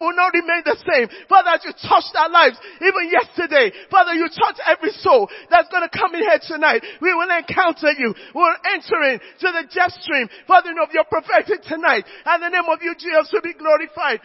will not remain the same. Father, as you touched our lives, even yesterday, Father, you touch every soul that's gonna come in here tonight. We will encounter you. We're entering to the jet stream, Father, of your prophetic tonight. And the name of you, Jesus, will be glorified.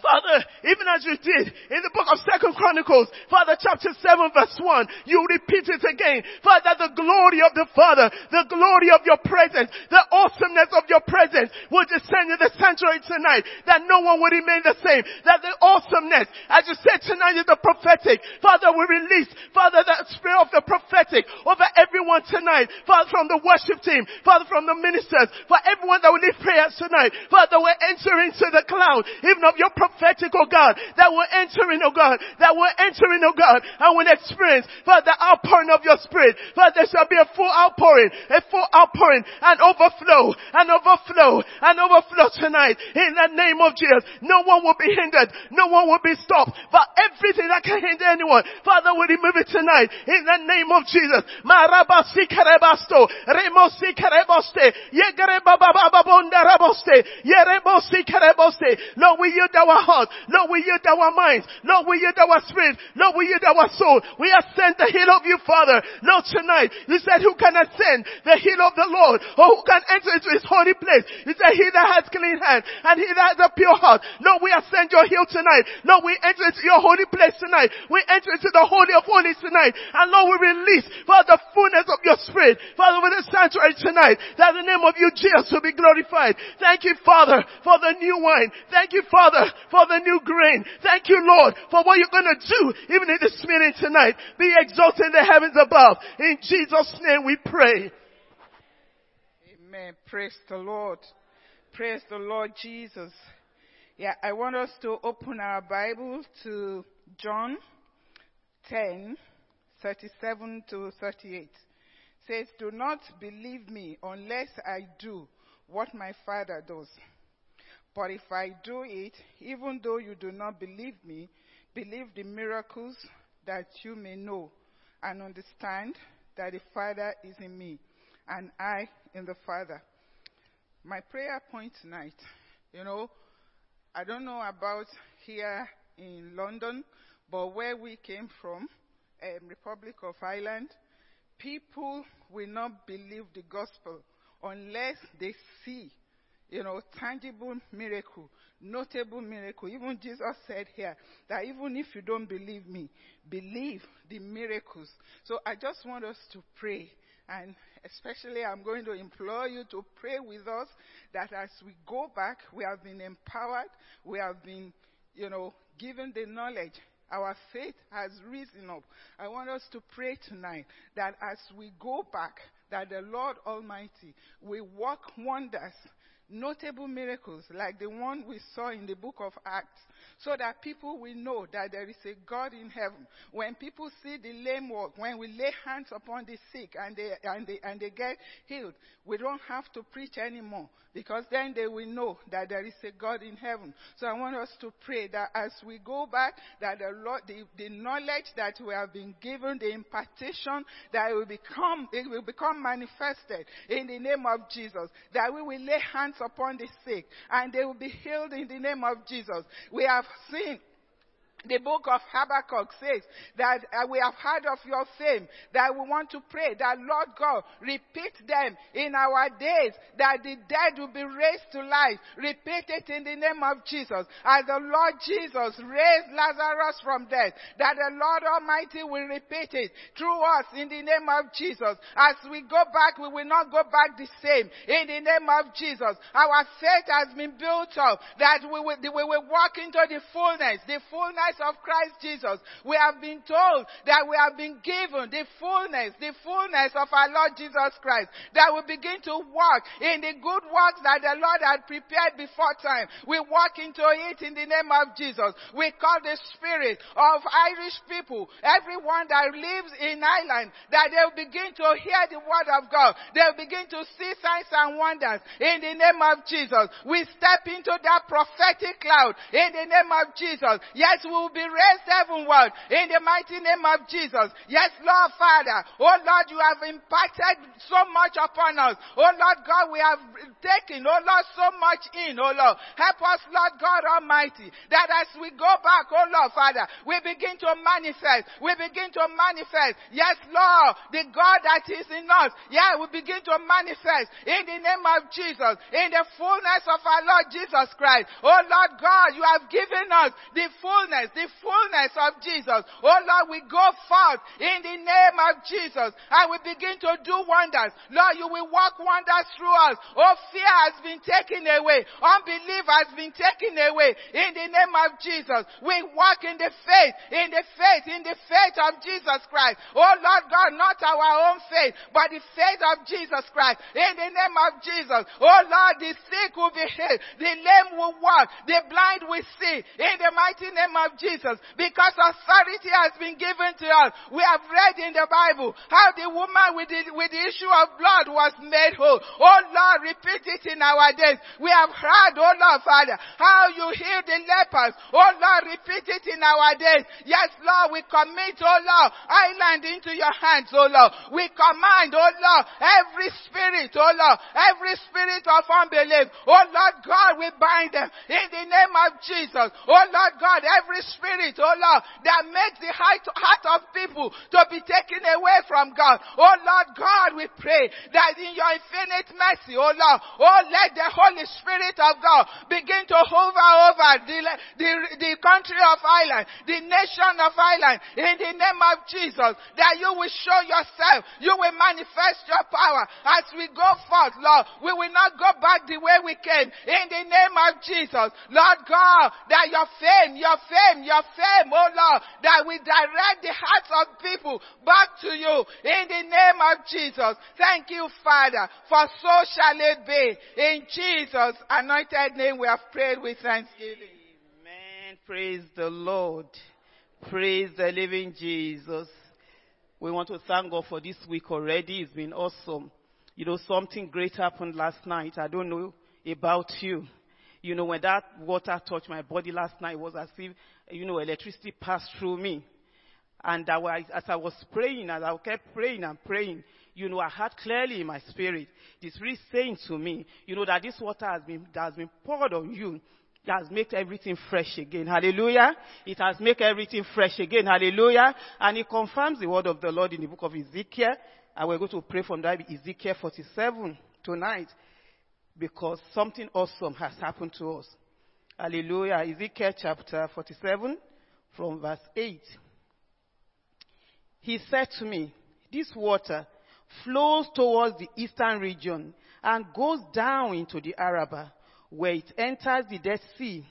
Father, even as you did in the book of Second Chronicles, Father, chapter 7 verse 1, you repeat it again. Father, the glory of the Father, the glory of your presence, the awesomeness of your presence will descend in the sanctuary tonight, that no one will remain the same, that the awesomeness, as you said tonight is the prophetic. Father, we release, Father, the spirit of the prophetic over everyone tonight. Father, from the worship team, Father, from the ministers, for everyone that will lead prayers tonight. Father, we're entering into the cloud, even of your prophetic, oh God, that will enter in, oh God, that will enter in, oh God, and will experience, Father, the outpouring of your spirit. Father, there shall be a full outpouring, a full outpouring, and overflow, and overflow, and overflow tonight. In the name of Jesus, no one will be hindered, no one will be stopped, but everything that can hinder anyone, Father, will remove it tonight. In the name of Jesus. Lord, we yield our heart. Lord, we yield our minds. Lord, we yield our spirit. Lord, we yield our soul. We ascend the hill of you, Father. Lord, tonight, you said who can ascend the hill of the Lord or who can enter into his holy place? You said he that has clean hands and he that has a pure heart. Lord, we ascend your hill tonight. Lord, we enter into your holy place tonight. We enter into the holy of holies tonight. And Lord, we release, Father, the fullness of your spirit. Father, with the sanctuary tonight, that the name of you, Jesus, will be glorified. Thank you, Father, for the new wine. Thank you, Father, for the new grain. Thank you, Lord, for what you're going to do even in this meeting tonight. Be exalted in the heavens above. In Jesus' name we pray. Amen. Praise the Lord. Praise the Lord Jesus. Yeah, I want us to open our Bible to John 10, 37 to 38. It says, Do not believe me unless I do what my Father does. But if I do it, even though you do not believe me, believe the miracles that you may know and understand that the Father is in me and I in the Father. My prayer point tonight, you know, I don't know about here in London, but where we came from, um, Republic of Ireland, people will not believe the gospel unless they see you know, tangible miracle, notable miracle. Even Jesus said here that even if you don't believe me, believe the miracles. So I just want us to pray. And especially, I'm going to implore you to pray with us that as we go back, we have been empowered, we have been, you know, given the knowledge our faith has risen up. I want us to pray tonight that as we go back, that the Lord Almighty will work wonders notable miracles like the one we saw in the book of Acts so that people will know that there is a God in heaven. When people see the lame walk, when we lay hands upon the sick and they, and they, and they get healed, we don't have to preach anymore because then they will know that there is a God in heaven. So I want us to pray that as we go back, that the Lord, the, the knowledge that we have been given, the impartation, that it will become, it will become manifested in the name of Jesus. That we will lay hands upon the sick and they will be healed in the name of Jesus. We have seen the book of Habakkuk says that uh, we have heard of your fame, that we want to pray that Lord God repeat them in our days, that the dead will be raised to life. Repeat it in the name of Jesus. As the Lord Jesus raised Lazarus from death, that the Lord Almighty will repeat it through us in the name of Jesus. As we go back, we will not go back the same in the name of Jesus. Our faith has been built up that we will, we will walk into the fullness, the fullness of Christ Jesus, we have been told that we have been given the fullness, the fullness of our Lord Jesus Christ, that we begin to walk in the good works that the Lord had prepared before time. We walk into it in the name of Jesus. We call the spirit of Irish people, everyone that lives in Ireland, that they'll begin to hear the word of God. They'll begin to see signs and wonders in the name of Jesus. We step into that prophetic cloud in the name of Jesus. Yes, we will be raised heavenward in the mighty name of Jesus. Yes, Lord Father. Oh Lord, you have impacted so much upon us. Oh Lord God, we have taken, oh Lord, so much in, oh Lord. Help us, Lord God Almighty, that as we go back, oh Lord Father, we begin to manifest. We begin to manifest. Yes, Lord, the God that is in us. Yeah, we begin to manifest in the name of Jesus, in the fullness of our Lord Jesus Christ. Oh Lord God, you have given us the fullness, the fullness of Jesus. Oh Lord, we go forth in the name of Jesus and we begin to do wonders. Lord, you will work wonders through us. Oh, fear has been taken away. Unbelief has been taken away. In the name of Jesus, we walk in the faith, in the faith, in the faith of Jesus Christ. Oh Lord God, not our own faith, but the faith of Jesus Christ. In the name of Jesus. Oh Lord, the sick will be healed. The lame will walk. The blind will see. In the mighty name of Jesus. Jesus because authority has been given to us. We have read in the Bible how the woman with the, with the issue of blood was made whole. Oh Lord, repeat it in our days. We have heard, oh Lord Father, how you healed the lepers. Oh Lord, repeat it in our days. Yes, Lord, we commit, oh Lord, Ireland into your hands, oh Lord. We command, oh Lord, every spirit, oh Lord, every spirit of unbelief, oh Lord God, we bind them in the name of Jesus. Oh Lord God, every spirit, oh Lord, that makes the heart of people to be taken away from God. Oh Lord God, we pray that in your infinite mercy, oh Lord, oh let the Holy Spirit of God begin to hover over the, the, the country of Ireland, the nation of Ireland, in the name of Jesus, that you will show yourself, you will manifest your power as we go forth, Lord. We will not go back the way we came, in the name of Jesus. Lord God, that your fame, your fame, your fame, oh Lord, that we direct the hearts of people back to you, in the name of Jesus. Thank you, Father, for so shall it be. In Jesus' anointed name we have prayed with thanksgiving. Amen. Praise the Lord. Praise the living Jesus. We want to thank God for this week already. It's been awesome. You know, something great happened last night. I don't know about you. You know, when that water touched my body last night, it was as if, you know, electricity passed through me. And I was, as I was praying, as I kept praying and praying, you know, I heard clearly in my spirit, the Spirit saying to me, you know, that this water has been, that has been poured on you. It has made everything fresh again. Hallelujah. It has made everything fresh again. Hallelujah. And it confirms the word of the Lord in the book of Ezekiel. And we're going to pray from that Ezekiel 47 tonight because something awesome has happened to us. Hallelujah. Ezekiel chapter 47 from verse 8. He said to me, This water flows towards the eastern region and goes down into the Arabah, where it enters the Dead Sea.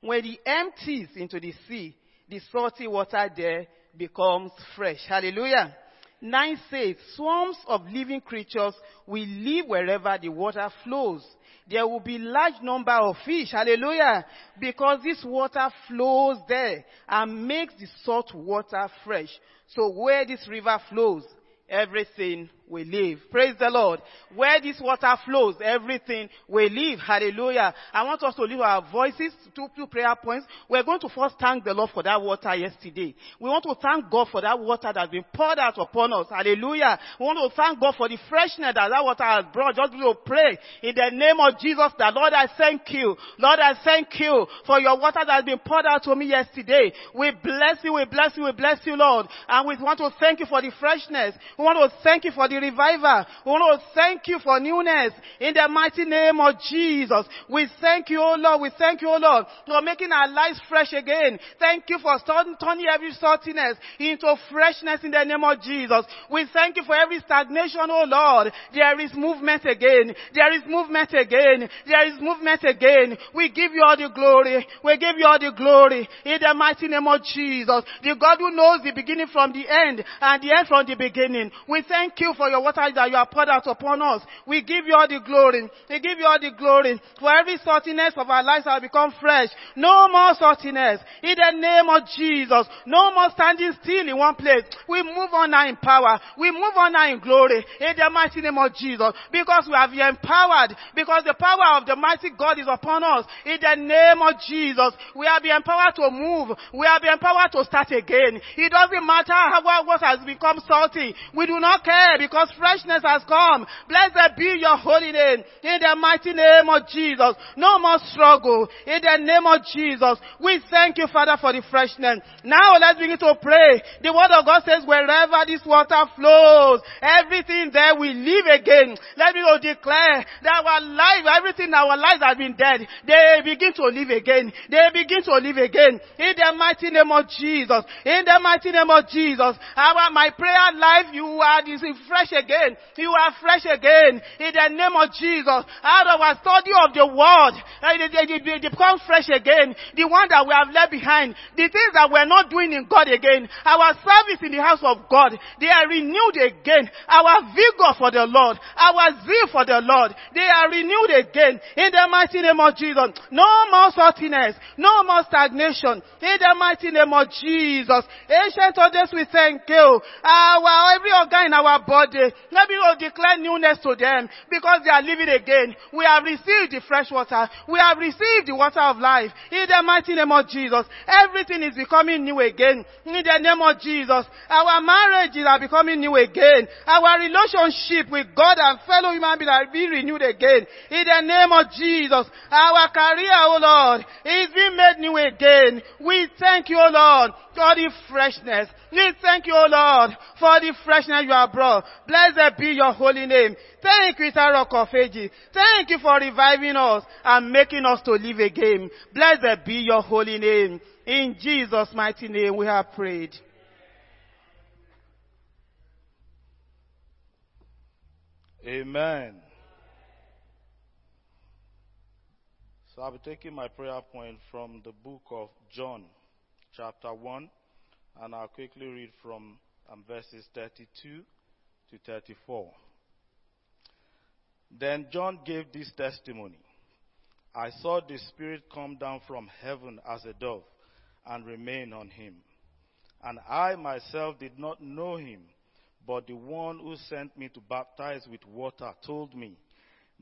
When it empties into the sea, the salty water there becomes fresh. Hallelujah. 9 says, swarms of living creatures will live wherever the water flows. There will be large number of fish. Hallelujah. Because this water flows there and makes the salt water fresh. So where this river flows, everything will live. Praise the Lord. Where this water flows, everything we live. Hallelujah. I want us to lift our voices to two prayer points. We're going to first thank the Lord for that water yesterday. We want to thank God for that water that's been poured out upon us. Hallelujah. We want to thank God for the freshness that that water has brought. Just to pray in the name of Jesus that Lord I thank you. Lord I thank you for your water that has been poured out to me yesterday. We bless you, we bless you, we bless you Lord. And we want to thank you for the freshness. We want to thank you for the revival. Oh Lord, thank you for newness in the mighty name of Jesus. We thank you, oh Lord. We thank you, oh Lord, for making our lives fresh again. Thank you for turning every saltiness into freshness in the name of Jesus. We thank you for every stagnation, oh Lord. There is movement again. There is movement again. There is movement again. We give you all the glory. We give you all the glory in the mighty name of Jesus. The God who knows the beginning from the end and the end from the beginning. We thank you for for your water that you have poured out upon us. We give you all the glory. We give you all the glory. For every saltiness of our lives have become fresh. No more saltiness. In the name of Jesus. No more standing still in one place. We move on now in power. We move on now in glory. In the mighty name of Jesus. Because we have been empowered. Because the power of the mighty God is upon us. In the name of Jesus. We have been empowered to move. We have been empowered to start again. It doesn't matter how what has become salty. We do not care because freshness has come. Blessed be your holy name. In the mighty name of Jesus. No more struggle. In the name of Jesus. We thank you, Father, for the freshness. Now let's begin to pray. The word of God says wherever this water flows, everything there will live again. Let me declare that our life, everything in our lives has been dead. They begin to live again. They begin to live again. In the mighty name of Jesus. In the mighty name of Jesus. Our, my prayer life, you are this fresh again. You are fresh again. In the name of Jesus. Out of our study of the word, uh, they, become fresh again. The one that we have left behind. The things that we're not doing in God again. Our service in the house of God. They are renewed again. Our vigor for the Lord. Our zeal for the Lord. They are renewed again. In the mighty name of Jesus. No more saltiness. No more stagnation. In the mighty name of Jesus. Ancient of days, we thank you. Our, every organ in our body, Eh, let will declare newness to them because they are living again. We have received the fresh water. We have received the water of life. In the mighty name of Jesus. Everything is becoming new again. In the name of Jesus. Our marriages are becoming new again. Our relationship with God and fellow human beings are being renewed again. In the name of Jesus. Our career, oh Lord, is being made new again. We thank you, oh Lord, for the freshness. We thank you, O Lord, for the freshness you have brought. Blessed be your holy name. Thank you, Rock of Ages. Thank you for reviving us and making us to live again. Blessed be your holy name. In Jesus' mighty name we have prayed. Amen. So I'll be taking my prayer point from the book of John, chapter 1, and I'll quickly read from um, verses 32 to 34. Then John gave this testimony I saw the Spirit come down from heaven as a dove and remain on him. And I myself did not know him, but the one who sent me to baptize with water told me,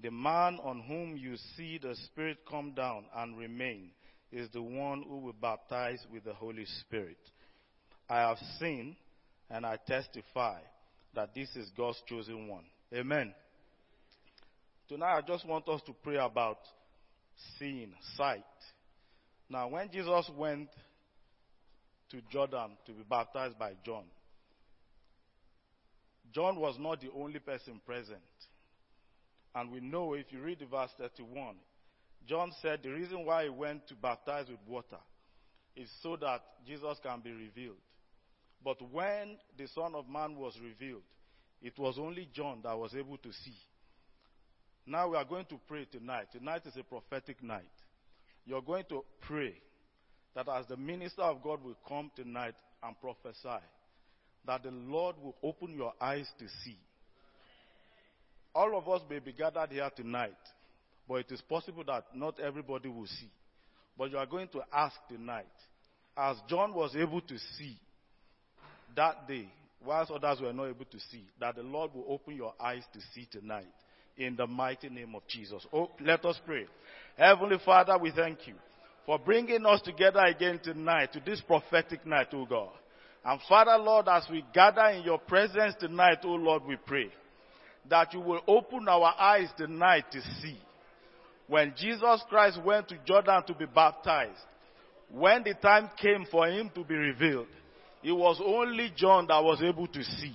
The man on whom you see the Spirit come down and remain is the one who will baptize with the Holy Spirit. I have seen and I testify that this is God's chosen one. Amen. Tonight, I just want us to pray about seeing, sight. Now, when Jesus went to Jordan to be baptized by John, John was not the only person present. And we know if you read the verse 31, John said the reason why he went to baptize with water is so that Jesus can be revealed. But when the Son of Man was revealed, it was only John that was able to see. Now we are going to pray tonight. Tonight is a prophetic night. You're going to pray that as the minister of God will come tonight and prophesy, that the Lord will open your eyes to see. All of us may be gathered here tonight, but it is possible that not everybody will see. But you are going to ask tonight, as John was able to see that day, whilst others were not able to see, that the Lord will open your eyes to see tonight in the mighty name of Jesus. Oh, let us pray. Heavenly Father, we thank you for bringing us together again tonight to this prophetic night, oh God. And Father, Lord, as we gather in your presence tonight, oh Lord, we pray that you will open our eyes tonight to see. When Jesus Christ went to Jordan to be baptized, when the time came for him to be revealed, it was only John that was able to see.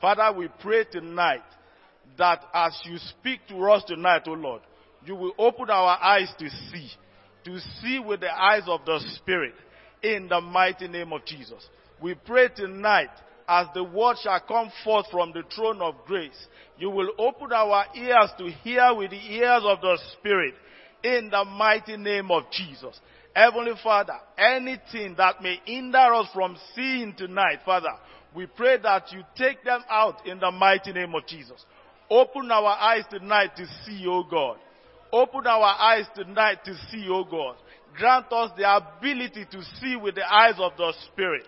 Father, we pray tonight that as you speak to us tonight, O oh Lord, you will open our eyes to see, to see with the eyes of the Spirit in the mighty name of Jesus. We pray tonight as the word shall come forth from the throne of grace, you will open our ears to hear with the ears of the Spirit in the mighty name of Jesus. Heavenly Father, anything that may hinder us from seeing tonight, Father, We pray that you take them out in the mighty name of Jesus. Open our eyes tonight to see, O God. Open our eyes tonight to see, O God. Grant us the ability to see with the eyes of the Spirit.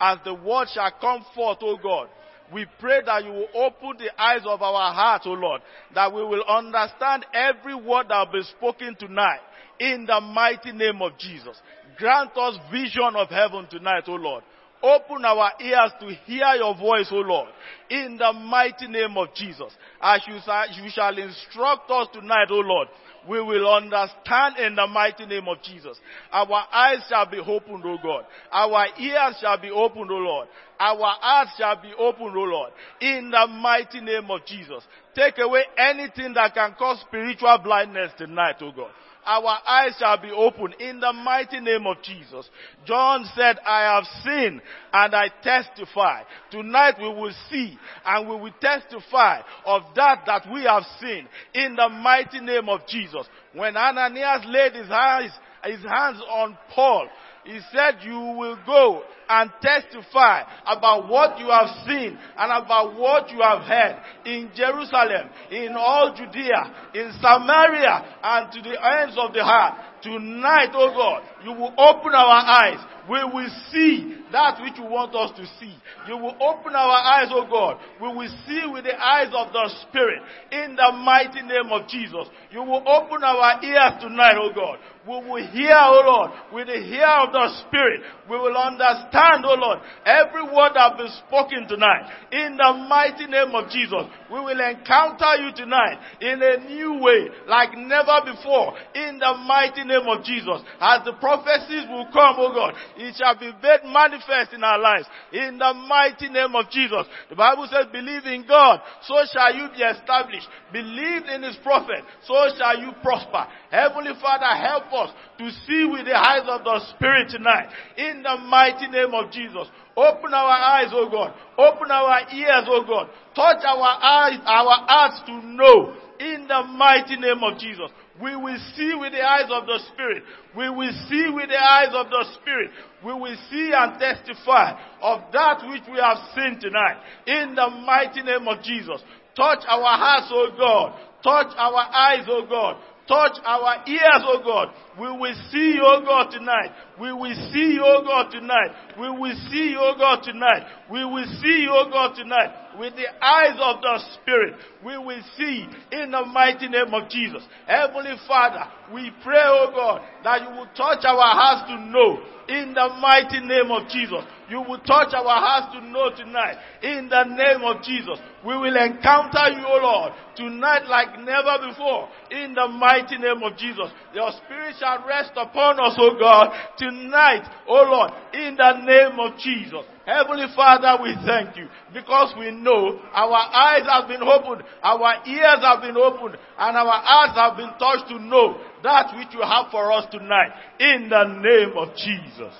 As the word shall come forth, O God, we pray that you will open the eyes of our hearts, O Lord, that we will understand every word that will be spoken tonight in the mighty name of Jesus. Grant us vision of heaven tonight, O Lord. Open our ears to hear your voice, O Lord, in the mighty name of Jesus. As you, you shall instruct us tonight, O Lord, we will understand in the mighty name of Jesus. Our eyes shall be opened, O God. Our ears shall be opened, O Lord. Our hearts shall be opened, O Lord. In the mighty name of Jesus. Take away anything that can cause spiritual blindness tonight, O God our eyes shall be opened in the mighty name of Jesus. John said, I have seen and I testify. Tonight we will see and we will testify of that that we have seen in the mighty name of Jesus. When Ananias laid his eyes, his hands on Paul, he said, you will go and testify about what you have seen and about what you have heard in Jerusalem, in all Judea, in Samaria, and to the ends of the earth. Tonight, oh God, you will open our eyes. We will see that which you want us to see. You will open our eyes, oh God. We will see with the eyes of the Spirit in the mighty name of Jesus. You will open our ears tonight, oh God. We will hear, oh Lord, with the ear of the Spirit. We will understand, oh Lord, every word that has been spoken tonight. In the mighty name of Jesus, we will encounter you tonight in a new way, like never before. In the mighty name of Jesus. As the prophecies will come, oh God, it shall be made manifest in our lives. In the mighty name of Jesus. The Bible says, believe in God, so shall you be established. Believe in His prophet, so shall you prosper. Heavenly Father, help us to see with the eyes of the Spirit tonight. In the mighty name of Jesus. Open our eyes, oh God. Open our ears, oh God. Touch our eyes, our hearts to know. In the mighty name of Jesus. We will see with the eyes of the Spirit. We will see with the eyes of the Spirit. We will see and testify of that which we have seen tonight. In the mighty name of Jesus. Touch our hearts, O God. Touch our eyes, O God. Touch our ears, O God. We will see you, oh God, tonight. We will see you, oh God, tonight. We will see you, oh God, tonight. We will see you, God, tonight. With the eyes of the Spirit, we will see in the mighty name of Jesus. Heavenly Father, we pray, oh God, that you will touch our hearts to know in the mighty name of Jesus. You will touch our hearts to know tonight. In the name of Jesus. We will encounter you, O Lord, tonight like never before. In the mighty name of Jesus. Your spirit shall rest upon us, O God, tonight, O Lord, in the name of Jesus. Heavenly Father, we thank you because we know our eyes have been opened, our ears have been opened, and our hearts have been touched to know that which you have for us tonight. In the name of Jesus.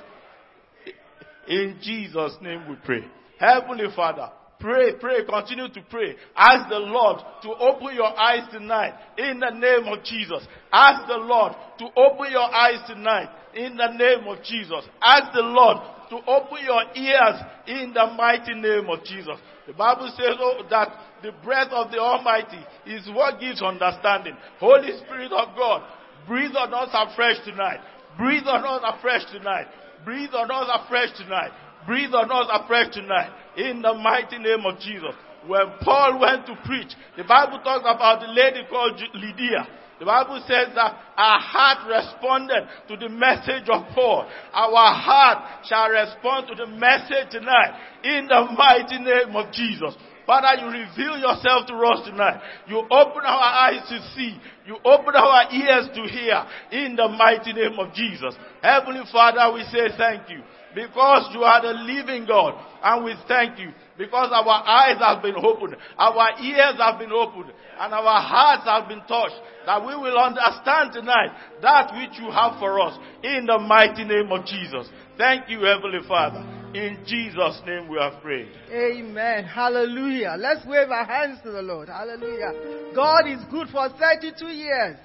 In Jesus' name we pray. Heavenly Father, pray, pray, continue to pray. Ask the Lord to open your eyes tonight in the name of Jesus. Ask the Lord to open your eyes tonight in the name of Jesus. Ask the Lord to open your ears in the mighty name of Jesus. The Bible says oh, that the breath of the Almighty is what gives understanding. Holy Spirit of God, breathe on us afresh tonight. Breathe on us afresh tonight. Breathe on us afresh tonight. Breathe on us afresh tonight. In the mighty name of Jesus. When Paul went to preach, the Bible talks about the lady called Lydia. The Bible says that our heart responded to the message of Paul. Our heart shall respond to the message tonight in the mighty name of Jesus. Father, you reveal yourself to us tonight. You open our eyes to see. You open our ears to hear in the mighty name of Jesus. Heavenly Father, we say thank you because you are the living God and we thank you because our eyes have been opened, our ears have been opened, and our hearts have been touched, that we will understand tonight that which you have for us in the mighty name of Jesus. Thank you, Heavenly Father. In Jesus' name we have prayed. Amen. Hallelujah. Let's wave our hands to the Lord. Hallelujah. God is good for 32 years.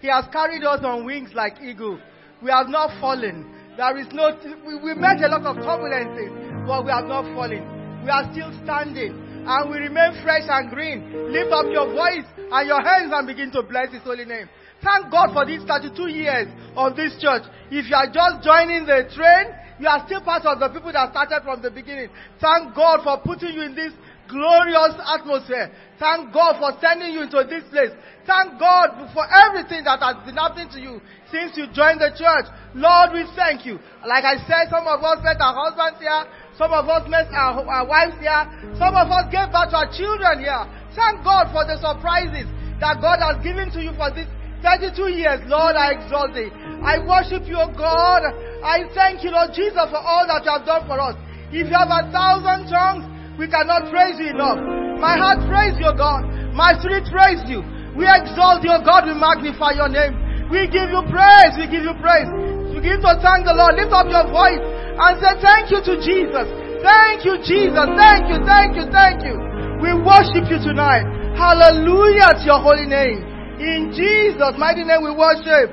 He has carried us on wings like eagle. We have not fallen. There is no, we, we met a lot of turbulences, but we have not fallen. we are still standing and we remain fresh and green. Lift up your voice and your hands and begin to bless His holy name. Thank God for these 32 years of this church. If you are just joining the train, you are still part of the people that started from the beginning. Thank God for putting you in this glorious atmosphere. Thank God for sending you into this place. Thank God for everything that has been happening to you since you joined the church. Lord, we thank you. Like I said, some of us met our husbands here. Some of us met our, our wives here. Some of us gave birth to our children here. Thank God for the surprises that God has given to you for this 32 years, Lord, I exalt thee. I worship you, God. I thank you, Lord Jesus, for all that you have done for us. If you have a thousand tongues, we cannot praise you enough. My heart praise you, God. My spirit praise you. We exalt you, God. We magnify your name. We give you praise. We give you praise. We give to thank the Lord. Lift up your voice and say thank you to Jesus. Thank you, Jesus. Thank you, thank you, thank you. We worship you tonight. Hallelujah to your holy name. In Jesus' mighty name we worship.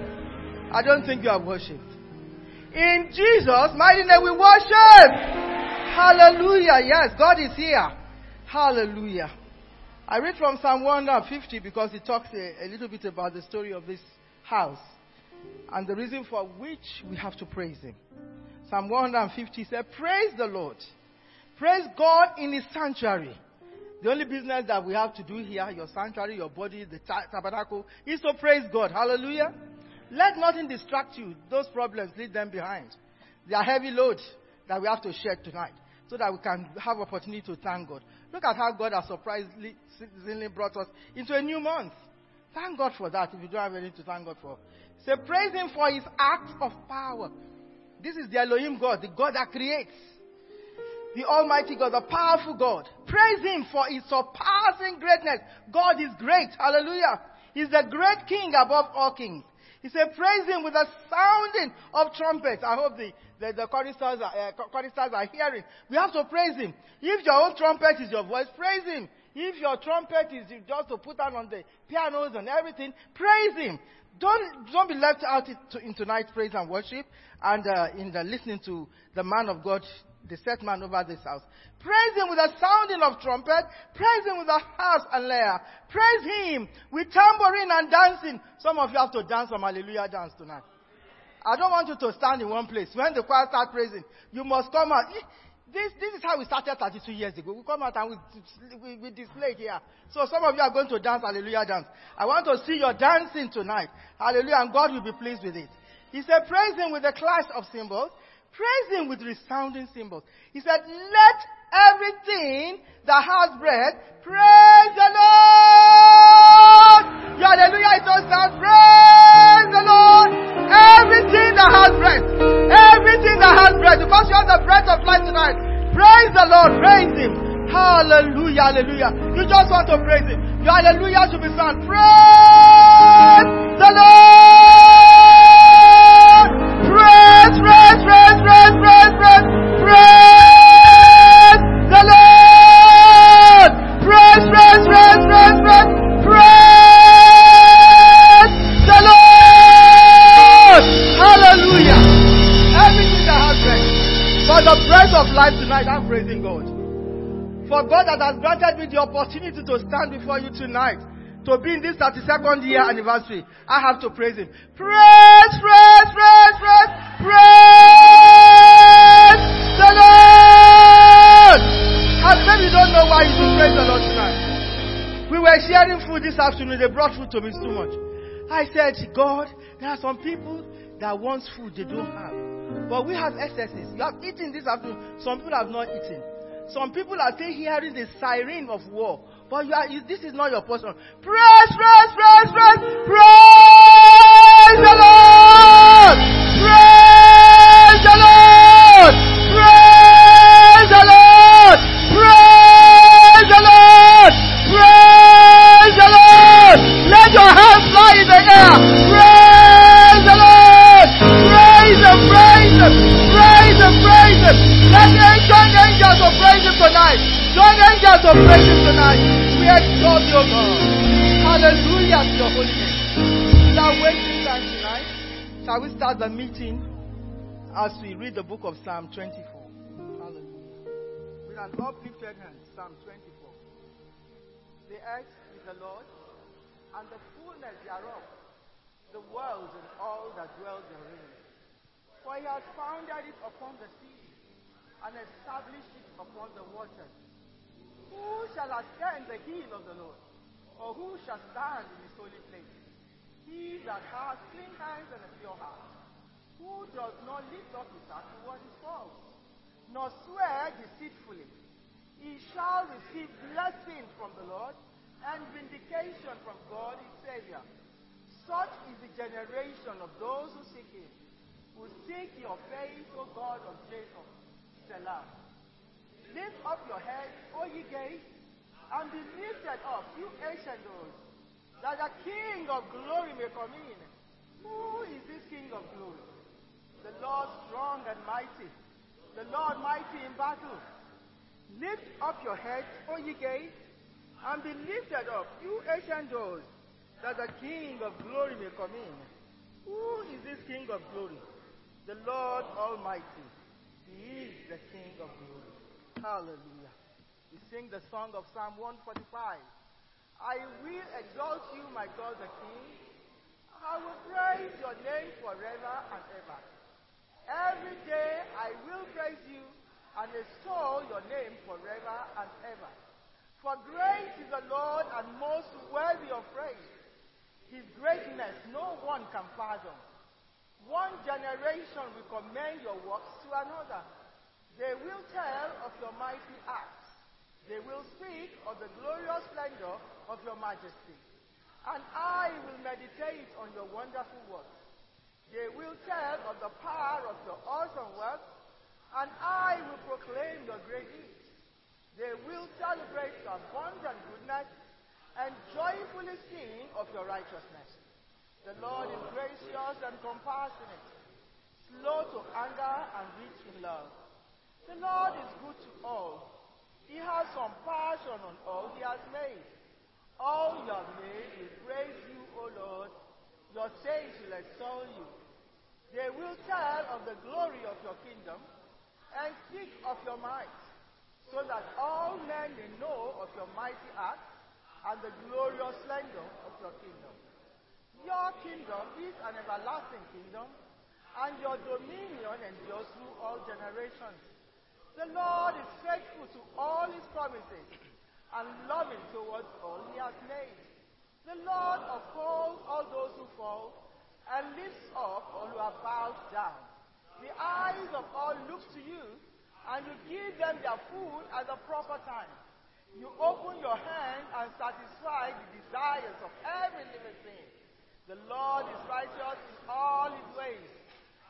I don't think you have worshipped. In Jesus' mighty name we worship. Hallelujah. Yes, God is here. Hallelujah. I read from Psalm 150 because it talks a, a, little bit about the story of this house and the reason for which we have to praise Him. Psalm 150 says, Praise the Lord. Praise God in His sanctuary. The only business that we have to do here, your sanctuary, your body, the tabernacle, is to praise God. Hallelujah. Let nothing distract you. Those problems, leave them behind. They are heavy loads that we have to share tonight so that we can have opportunity to thank God. Look at how God has surprisingly brought us into a new month. Thank God for that if you don't have anything to thank God for. Say, praise Him for His act of power. This is the Elohim God, the God that creates the Almighty God, the powerful God. Praise Him for His surpassing greatness. God is great. Hallelujah. He's the great King above all kings. He said, praise Him with the sounding of trumpets. I hope the, the, the choristers, are, uh, choristers are hearing. We have to praise Him. If your own trumpet is your voice, praise Him. If your trumpet is just to put on on the pianos and everything, praise Him. Don't, don't be left out in tonight's praise and worship and uh, in the listening to the man of God the set man over this house. Praise him with the sounding of trumpet. Praise him with a harp and lyre. Praise him with tambourine and dancing. Some of you have to dance some hallelujah dance tonight. I don't want you to stand in one place. When the choir start praising, you must come out. This, this is how we started 32 years ago. We come out and we, we, we display here. So some of you are going to dance hallelujah dance. I want to see your dancing tonight. Hallelujah. And God will be pleased with it. He said, praise him with the clash of cymbals. Praise him with resounding cymbals. He said, Let everything that has breath praise the Lord. Your hallelujah, it does sound praise the Lord. Everything that has breath, everything that has breath, because you have the breath of life tonight. Praise the Lord, praise him. Hallelujah, hallelujah. You just want to praise him. Your hallelujah should be sung. Praise the Lord. Praise, praise, praise, praise, praise, praise, praise the Lord. Praise, praise, praise, praise, praise, praise the Lord. Hallelujah. Everything that has breath. For the breath of life tonight, I'm praising God. For God that has granted me the opportunity to stand before you tonight to be in this 32nd year anniversary, I have to praise Him. Praise, praise, praise, praise, praise the Lord. And maybe you don't know why you should praise the Lord tonight. We were sharing food this afternoon. They brought food to me too much. I said, God, there are some people that want food they don't have. But we have excesses. You have eaten this afternoon. Some people have not eaten. Some people are still hearing the siren of war. But you are, you, this is not your portion. Praise, praise, praise, praise, praise the Lord! Praise the Lord! Praise the Lord! Praise the Lord! Praise the Lord! Let your hands fly in the air! Praise the Lord! Praise Him, praise Him, praise Him, praise Him! Let the angels to praise Him tonight! Join angels to praise Him tonight! We your God! Hallelujah to your holy name! Wasting time tonight, shall we start the meeting as we read the book of Psalm 24? Hallelujah. with an uplifted hand, Psalm 24. The earth is the Lord, and the fullness thereof, the world and all that dwell therein. For he has founded it upon the sea, and established it upon the waters. Who shall ascend the hill of the Lord? Or who shall stand in his holy place? He that has clean hands and a pure heart, who does not lift up his heart to what is false, nor swear deceitfully. He shall receive blessing from the Lord and vindication from God his Savior. Such is the generation of those who seek him, who seek your face, O God of Jacob. Selah. Lift up your head, O ye gates, and be lifted up, you ancient doors, that the King of glory may come in. Who is this King of glory? The Lord strong and mighty, the Lord mighty in battle. Lift up your heads, O ye gates, and be lifted up, you ancient doors, that the King of glory may come in. Who is this King of glory? The Lord Almighty. He is the King of glory. Hallelujah. We sing the song of Psalm 145. I will exalt you, my God the King. I will praise your name forever and ever. Every day I will praise you and extol your name forever and ever. For great is the Lord and most worthy of praise. His greatness no one can fathom. One generation will commend your works to another. They will tell of your mighty acts. They will speak of the glorious splendor of your majesty. And I will meditate on your wonderful works. They will tell of the power of your awesome works, and I will proclaim your great deeds. They will celebrate your abundant goodness and joyfully sing of your righteousness. The Lord is gracious and compassionate, slow to anger and rich in love. The Lord is good to all. He has compassion on all he has made. All you have made will praise you, O Lord. Your saints will extol you. They will tell of the glory of your kingdom and speak of your might, so that all men may know of your mighty acts and the glorious splendor of your kingdom. Your kingdom is an everlasting kingdom, and your dominion endures through all generations. The Lord is faithful to all his promises and loving towards all he has made. The Lord upholds all those who fall and lifts up all who are bowed down. The eyes of all look to you, and you give them their food at the proper time. You open your hand and satisfy the desires of every living thing. The Lord is righteous in all his ways,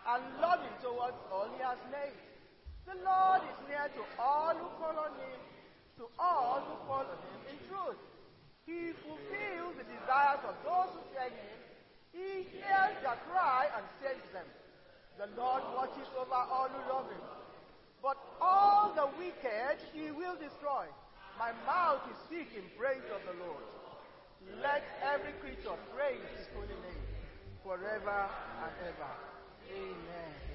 and loving towards all he has made. The Lord is near to all who call on him, to all who call on him in truth. He fulfills the desires of those who fear him. He hears their cry and saves them. The Lord watches over all who love him. But all the wicked he will destroy. My mouth is speak in praise of the Lord. Let every creature praise his holy name forever and ever. Amen.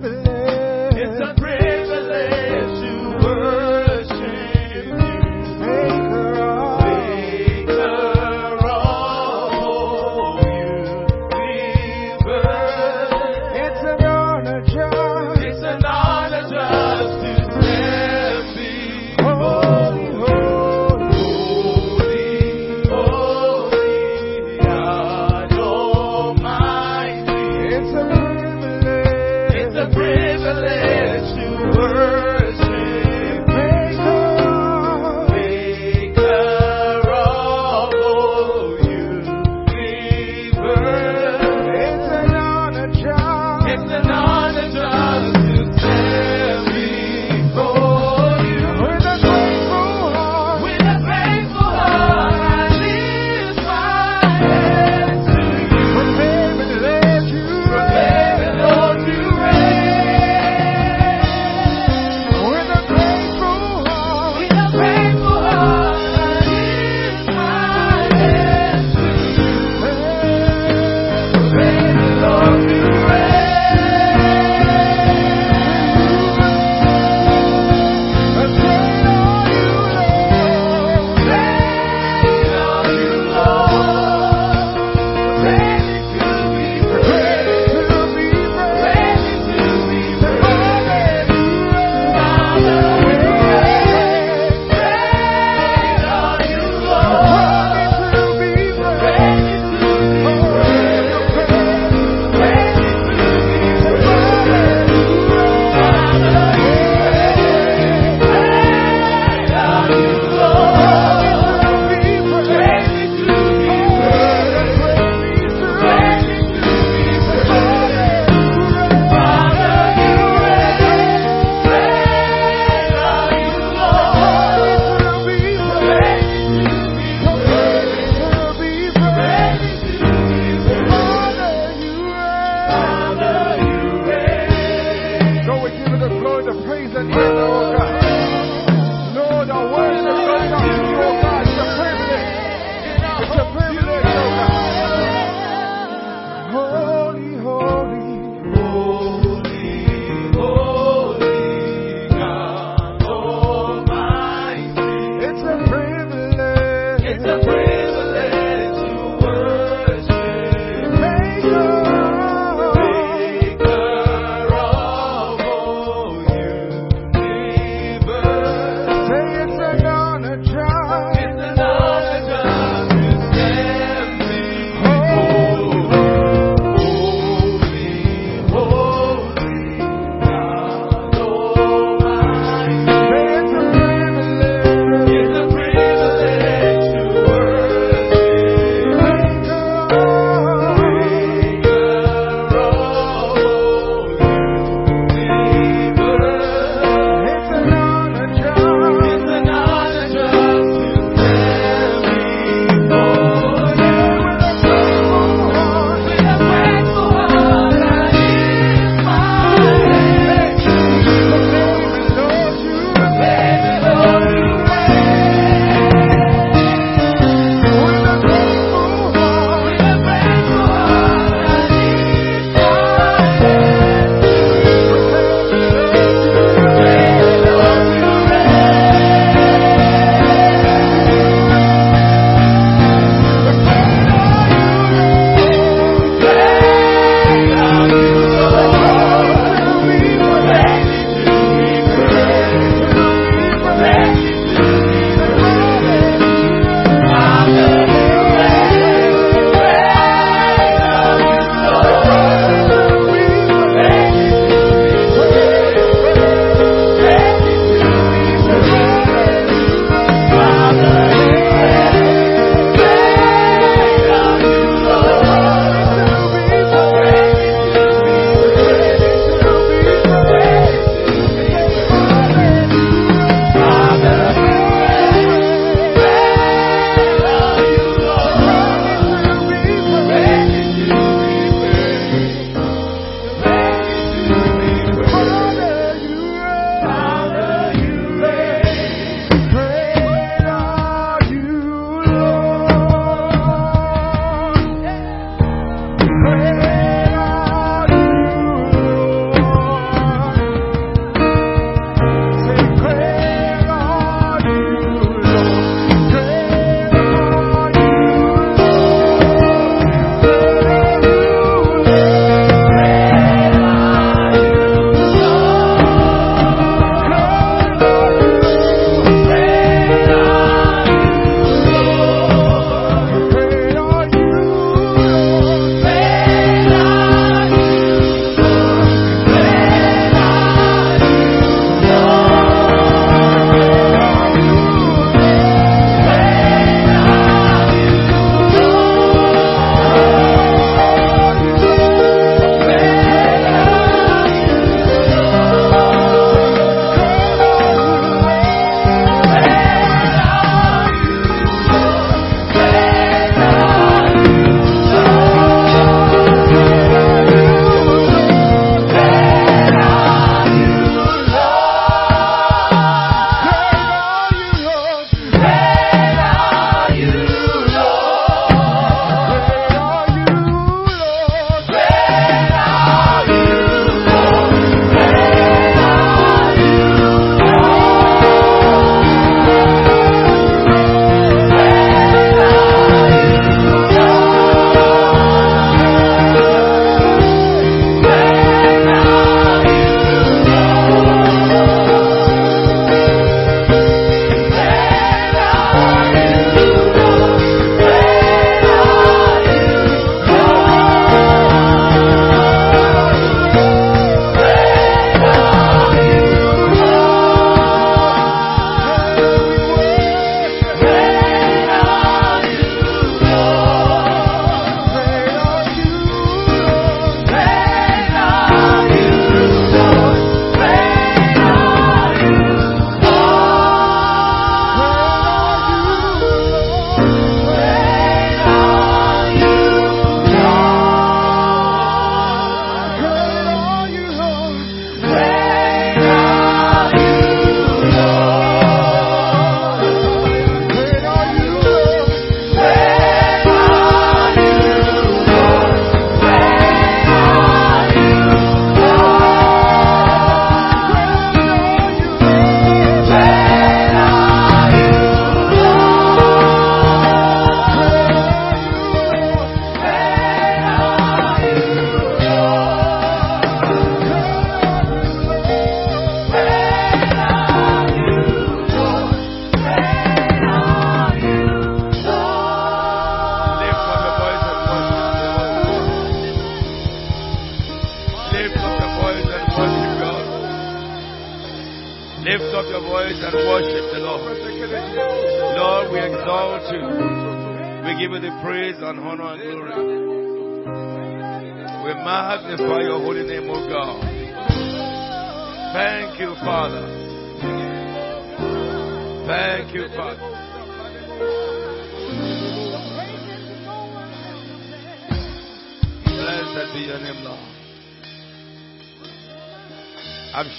Privilege. It's a privilege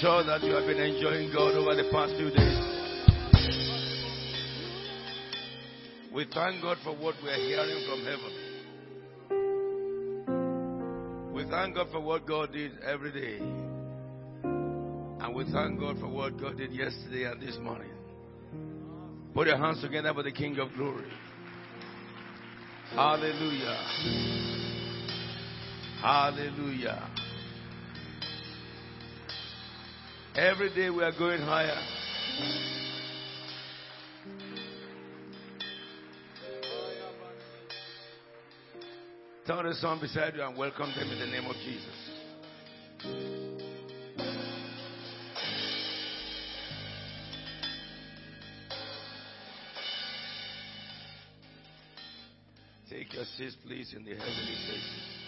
sure that you have been enjoying God over the past few days. We thank God for what we are hearing from heaven. We thank God for what God did every day. And we thank God for what God did yesterday and this morning. Put your hands together for the King of Glory. Hallelujah. Hallelujah. Every day we are going higher. Tell the son beside you and welcome them in the name of Jesus. Take your seats, please, in the heavenly places.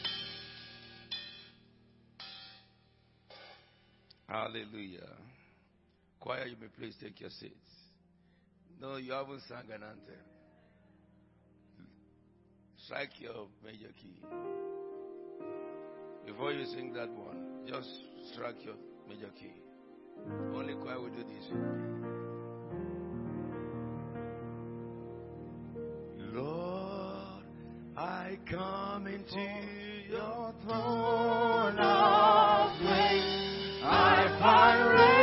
Hallelujah. Choir, you may please take your seats. No, you haven't sung an anthem. Strike your major key. Before you sing that one, just strike your major key. Only choir will do this. Lord, I come into your throne of grace. I find rest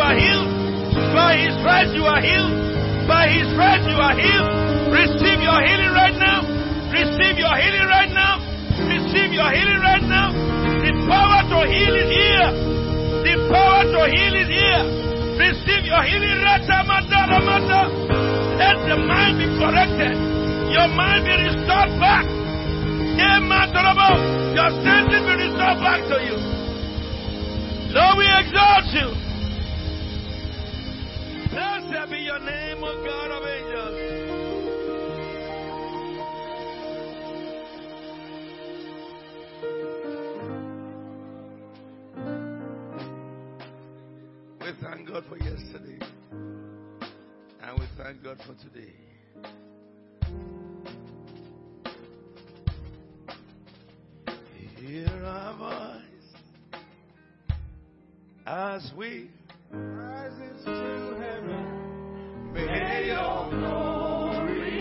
are healed. By his stripes you are healed. By his stripes you are healed. Receive your healing right now. Receive your healing right now. Receive your healing right now. The power to heal is here. The power to heal is here. Receive your healing right now. Let the mind be corrected. Your mind be restored back. Your senses be restored back to you. Lord, we exalt you be your name, O God of angels. We thank God for yesterday. And we thank God for today. Hear our voice as we rise into heaven. May your glory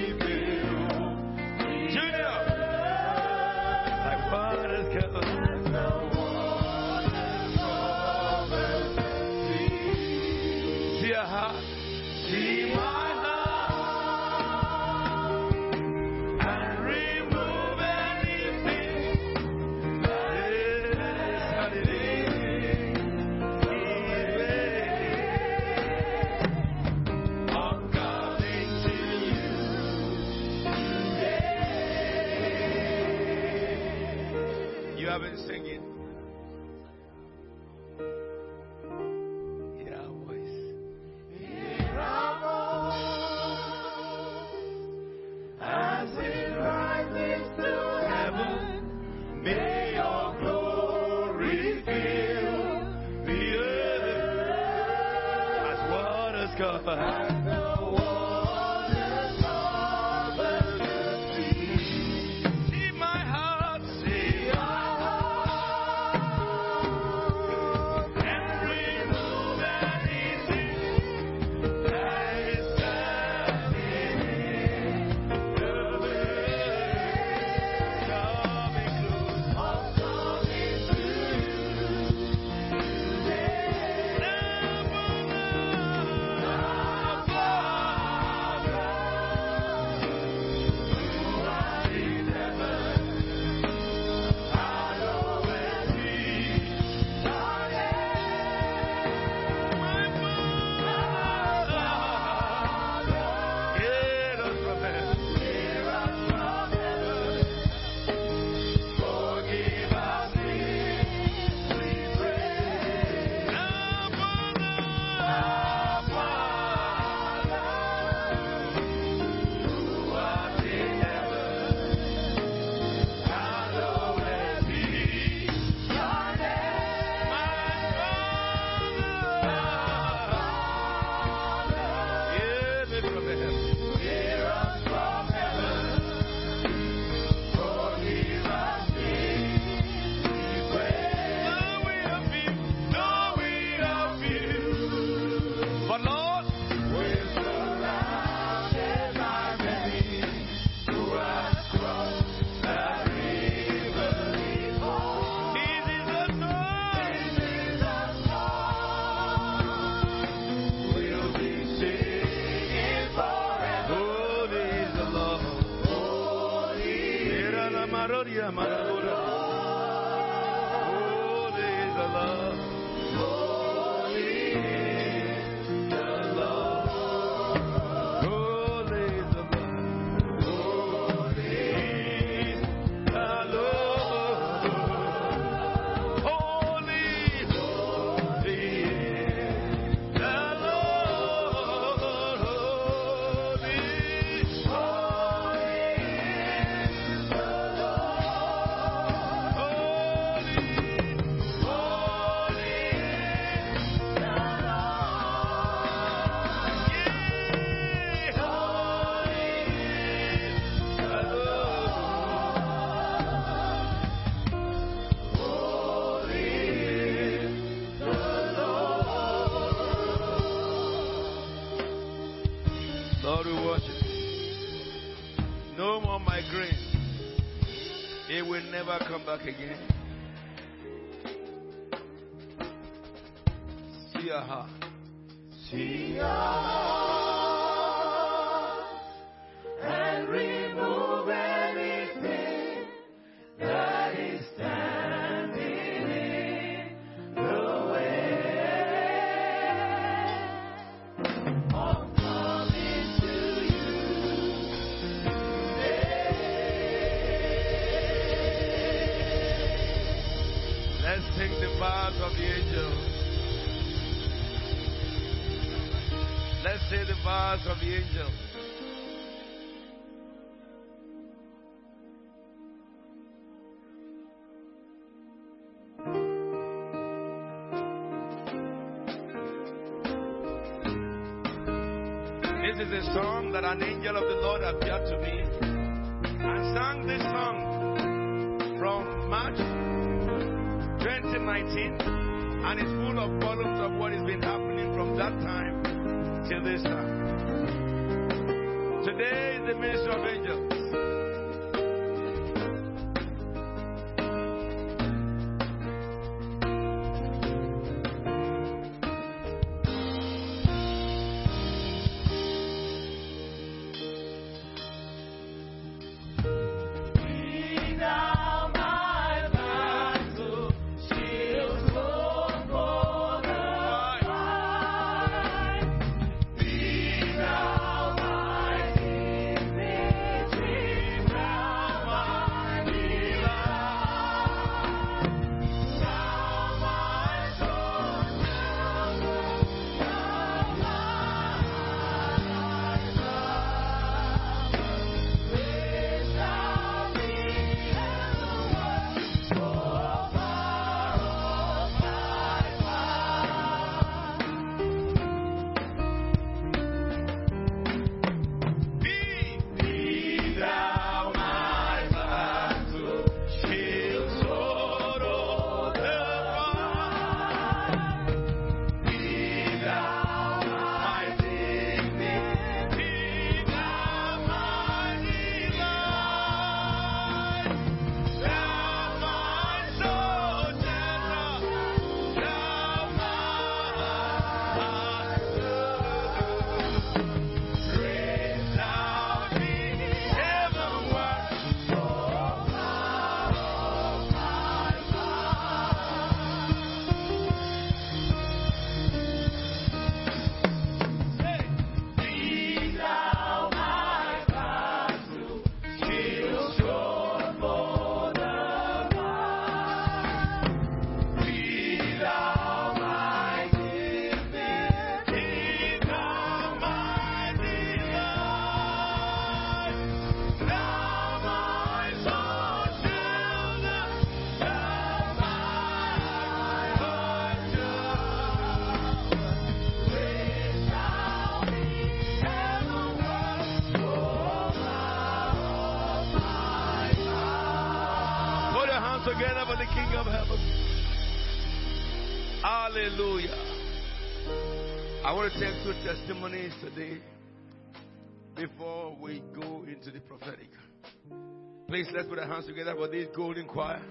let's put our hands together for this golden choir.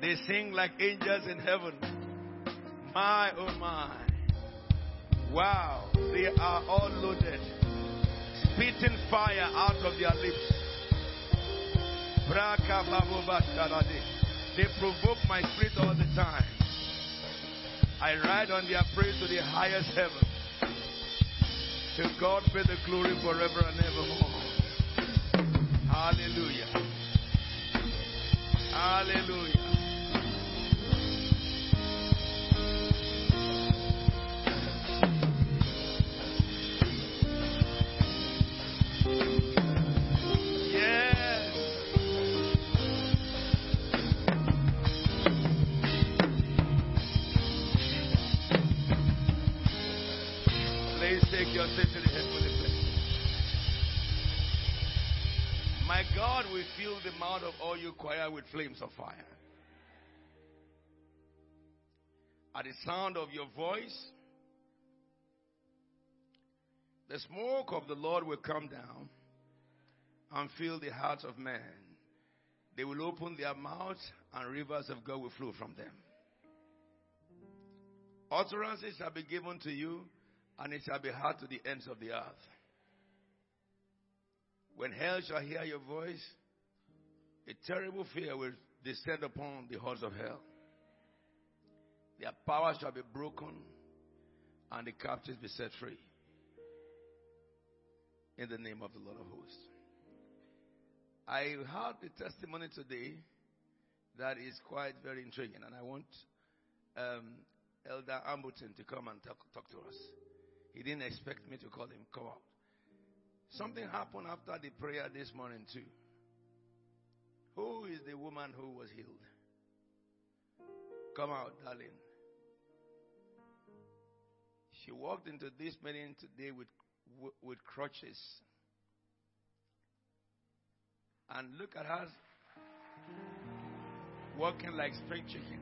They sing like angels in heaven. My oh my. Wow. They are all loaded. Spitting fire out of their lips. They provoke my spirit all the time. I ride on their praise to the highest heaven. To God be the glory forever and evermore. Hallelujah. Hallelujah. Take your seat My God will fill the mouth of all you choir with flames of fire. At the sound of your voice, the smoke of the Lord will come down and fill the hearts of men. They will open their mouths and rivers of God will flow from them. Utterances shall be given to you and it shall be heard to the ends of the earth. When hell shall hear your voice, a terrible fear will descend upon the halls of hell. Their power shall be broken and the captives be set free. In the name of the Lord of hosts. I heard the testimony today that is quite very intriguing, and I want um, Elder Ambleton to come and talk, talk to us. He didn't expect me to call him. Come out. Something happened after the prayer this morning, too. Who is the woman who was healed? Come out, darling. She walked into this meeting today with, with crutches. And look at her walking like spring chicken.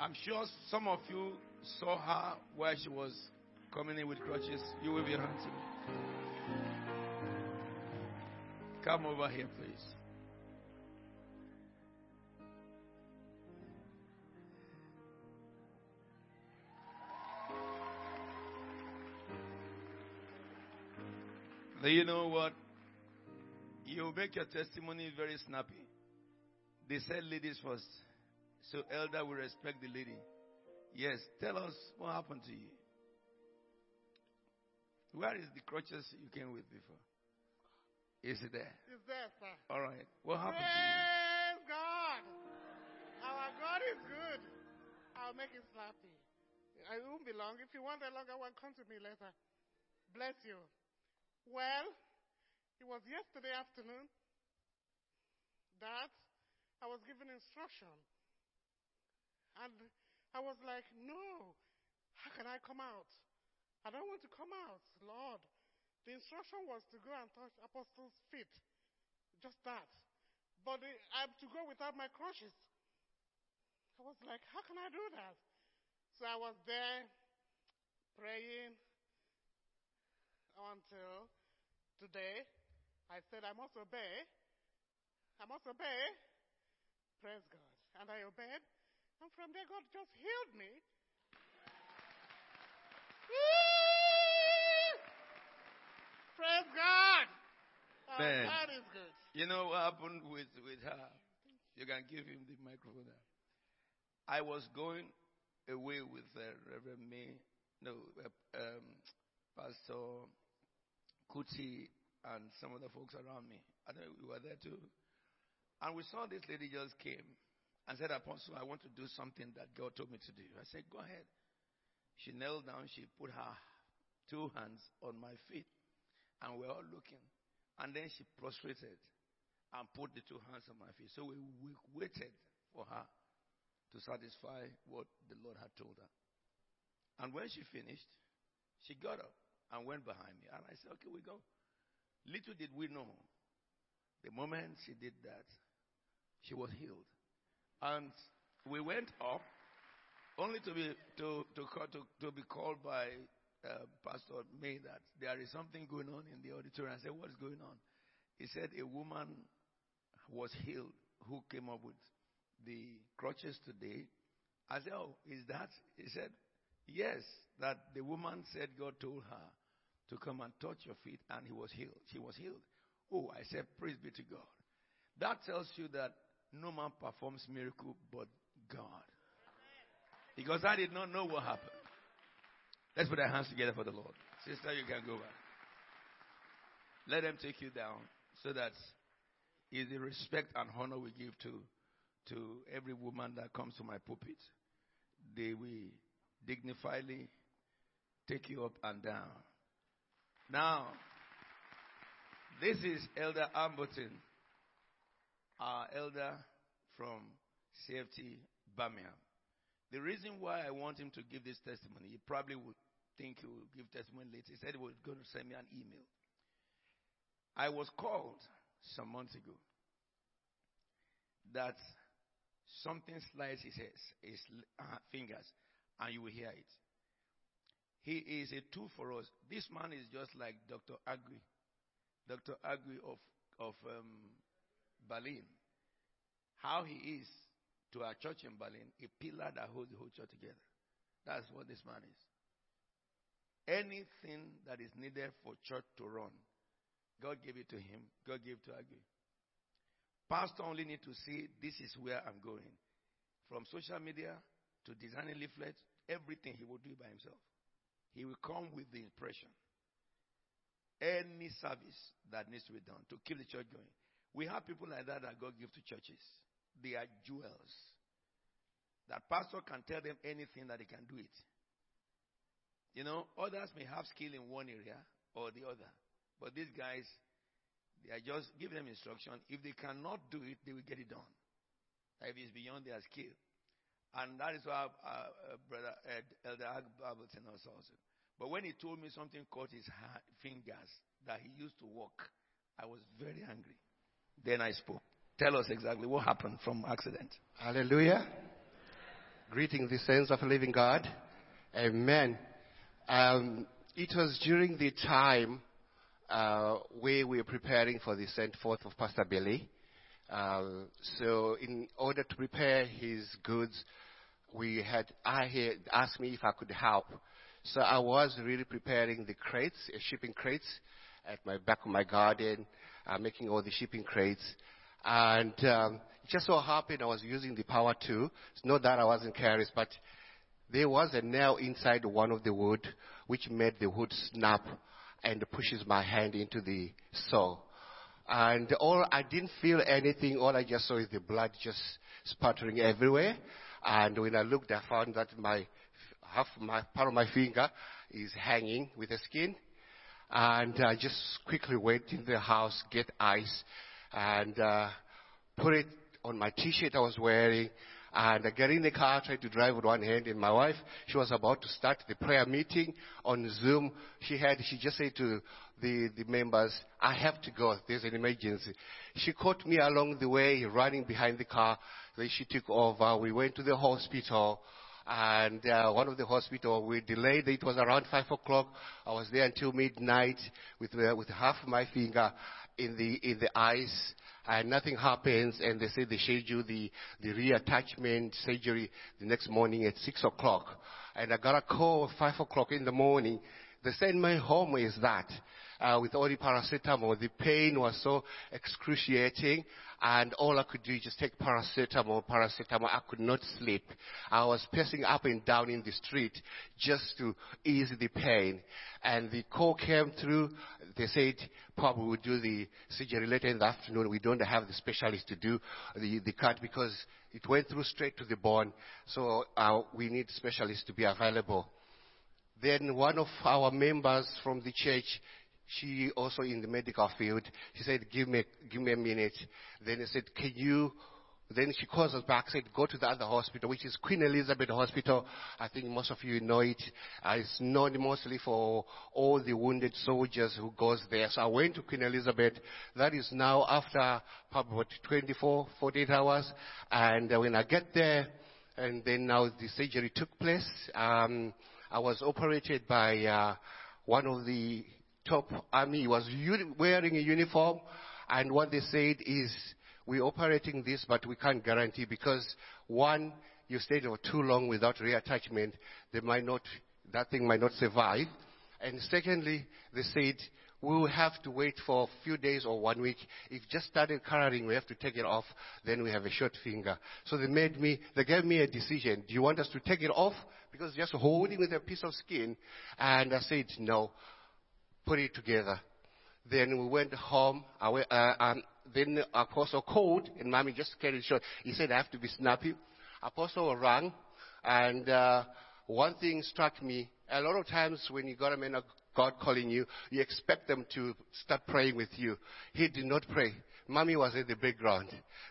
I'm sure some of you saw her where she was coming in with crutches. You will be hunting. Come over here, please. Do you know what? You make your testimony very snappy. They said ladies first. So elder will respect the lady. Yes, tell us what happened to you. Where is the crutches you came with before? Is it there? It's there, sir. All right. What happened to you? Praise God. Our God is good. I'll make it snappy. I won't be long. If you want a longer one, come to me later. Bless you. Well, it was yesterday afternoon that I was given instruction. And I was like, no, how can I come out? I don't want to come out, Lord. The instruction was to go and touch Apostles' feet. Just that. But the, I'm to go without my crutches. I was like, how can I do that? So I was there praying until today. I said, I must obey. I must obey. Praise God. And I obeyed. And from there, God just healed me. Praise God. Our Man. God is good. You know what happened with, with her? You can give him the microphone now. I was going away with uh, Reverend May, no, uh, um, Pastor Kuti, and some of the folks around me. I know we were there too. And we saw this lady just came and said, Apostle, I want to do something that God told me to do. I said, Go ahead. She knelt down, she put her two hands on my feet, and we're all looking. And then she prostrated and put the two hands on my feet. So we, we waited for her to satisfy what the Lord had told her. And when she finished, she got up and went behind me. And I said, Okay, we go. Little did we know, the moment she did that, she was healed. And we went up only to be, to, to, to, to be called by uh, Pastor May that there is something going on in the auditorium. I said, What's going on? He said, A woman was healed who came up with the crutches today. I said, Oh, is that? He said, Yes, that the woman said God told her to come and touch your feet, and he was healed. She was healed. Oh, I said, Praise be to God. That tells you that no man performs miracle but God. Because I did not know what happened. Let's put our hands together for the Lord. Sister, you can go back. Let them take you down so that is the respect and honor we give to to every woman that comes to my pulpit. They will dignifiedly take you up and down. Now, this is Elder Amberton, our elder from CFT Birmingham. The reason why I want him to give this testimony, he probably would think he will give testimony later. He said he was going to send me an email. I was called some months ago that something slides his, his uh, fingers and you will hear it. He is a tool for us. This man is just like Dr. Agri, Dr. Agri of, of um, Berlin. How he is to our church in Berlin, a pillar that holds the whole church together. That's what this man is. Anything that is needed for church to run, God gave it to him. God gave it to Agri. Pastor only need to see this is where I'm going. From social media to designing leaflets, everything he will do by himself. He will come with the impression. Any service that needs to be done to keep the church going. We have people like that that God gives to churches. They are jewels. That pastor can tell them anything that they can do it. You know, others may have skill in one area or the other. But these guys, they are just give them instruction. If they cannot do it, they will get it done. If it's beyond their skill. And that is why uh, uh, Brother Ed, Elder Ag Bableton also. But when he told me something caught his hand, fingers that he used to walk, I was very angry. Then I spoke. Tell us exactly what happened from accident. Hallelujah. Greeting the saints of the living God. Amen. Um, it was during the time uh, where we were preparing for the sent forth of Pastor Billy. Uh, so, in order to prepare his goods, we had I had asked me if I could help. So I was really preparing the crates, uh, shipping crates, at my back of my garden, uh, making all the shipping crates. And um, it just so happened I was using the power tool. It's not that I wasn't careless, but there was a nail inside one of the wood which made the wood snap and pushes my hand into the saw. And all I didn't feel anything. All I just saw is the blood just sputtering everywhere. And when I looked, I found that my half my part of my finger is hanging with the skin. And I just quickly went into the house, get ice, and uh, put it on my t-shirt I was wearing. And I get in the car, tried to drive with one hand. And my wife, she was about to start the prayer meeting on Zoom. She had, she just said to the, the members, I have to go. There's an emergency. She caught me along the way, running behind the car. Then she took over. We went to the hospital and uh, one of the hospital we delayed it. Was around five o'clock. I was there until midnight with uh, with half my finger in the in the ice and nothing happens. And they say they schedule the the reattachment surgery the next morning at six o'clock. And i got a call at five o'clock in the morning. They sent me home is that uh, with all the paracetamol. The pain was so excruciating and all I could do is just take paracetamol, paracetamol. I could not sleep. I was pacing up and down in the street just to ease the pain. And the call came through. They said, probably we'll do the surgery later in the afternoon. We don't have the specialist to do the, the cut because it went through straight to the bone. So uh, we need specialists to be available. Then one of our members from the church, she also in the medical field. She said, give me, give me a minute. Then he said, can you, then she calls us back, said, go to the other hospital, which is Queen Elizabeth Hospital. I think most of you know it. Uh, it's known mostly for all the wounded soldiers who goes there. So I went to Queen Elizabeth. That is now after probably about 24, 48 hours. And uh, when I get there, and then now the surgery took place, um, I was operated by uh, one of the top army. He was wearing a uniform, and what they said is, we're operating this, but we can't guarantee because one, you stayed for too long without reattachment, they might not, that thing might not survive. And secondly, they said, we will have to wait for a few days or one week. If just started coloring, we have to take it off, then we have a short finger. So they made me, they gave me a decision. Do you want us to take it off? Because just holding with a piece of skin. And I said, no put it together. Then we went home. I uh, um, then Apostle called, and mommy just carried short. He said, I have to be snappy. Apostle rang, and uh, one thing struck me. A lot of times when you got a man of God calling you, you expect them to start praying with you. He did not pray. Mommy was in the background.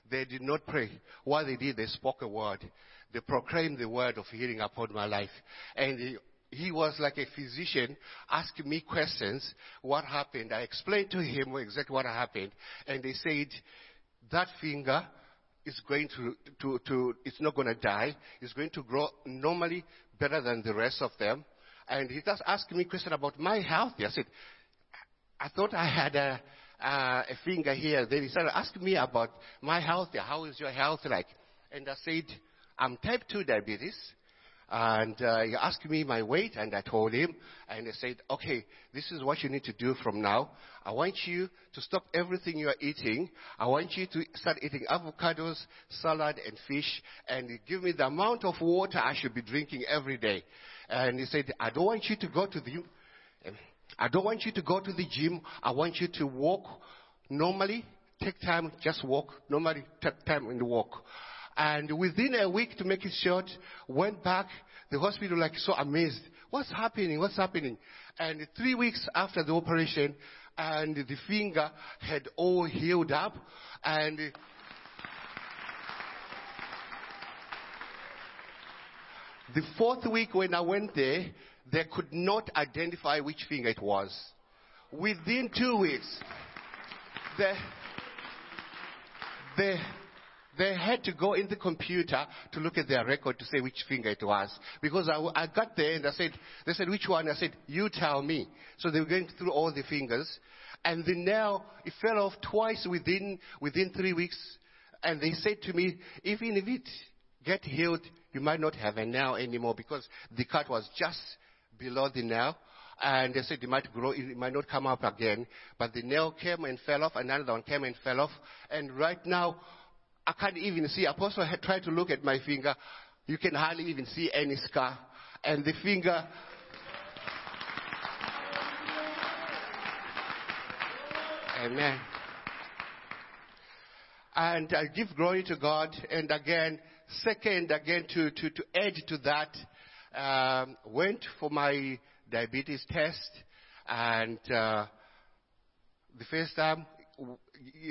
They did not pray. What they did, they spoke a word. They proclaimed the word of healing upon my life. And he was like a physician asking me questions. What happened? I explained to him exactly what happened. And they said, that finger is going to, to, to it's not going to die. It's going to grow normally better than the rest of them. And he just asked me a question about my health. I said, I thought I had a, a finger here. Then he started asking me about my health. How is your health like? And I said, I'm type 2 diabetes. And uh, he asked me my weight, and I told him, and he said, okay, this is what you need to do from now. I want you to stop everything you are eating. I want you to start eating avocados, salad, and fish, and give me the amount of water I should be drinking every day. And he said, I don't want you to go to the, I don't want you to go to the gym. I want you to walk normally. Take time, just walk. Normally, take time and walk. And within a week, to make it short, went back. The hospital like so amazed. What's happening? What's happening? And three weeks after the operation, and the finger had all healed up, and The fourth week when I went there, they could not identify which finger it was. Within two weeks, they, they, they had to go in the computer to look at their record to say which finger it was. Because I, I got there and I said, they said, which one? I said, you tell me. So they were going through all the fingers. And the nail, it fell off twice within, within three weeks. And they said to me, even if it get healed, you might not have a nail anymore because the cut was just below the nail. And they said it might grow, it might not come up again. But the nail came and fell off, another one came and fell off. And right now, I can't even see. Apostle had tried to look at my finger. You can hardly even see any scar. And the finger, Amen. And I give glory to God. And again, second, again, to, to, to add to that, um, went for my diabetes test. And uh, the first time,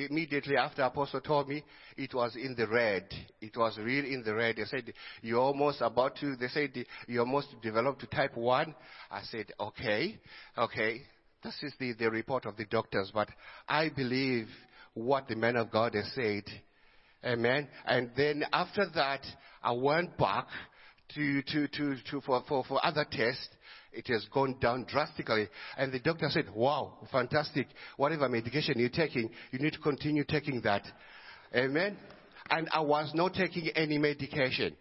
immediately after Apostle told me, it was in the red. It was really in the red. They said, you're almost about to, they said, you're almost developed to type 1. I said, okay, okay. This is the, the report of the doctors, but I believe what the man of God has said. Amen. And then after that, I went back to, to, to, to for, for, for other tests. It has gone down drastically. And the doctor said, wow, fantastic. Whatever medication you're taking, you need to continue taking that. Amen. And I was not taking any medication.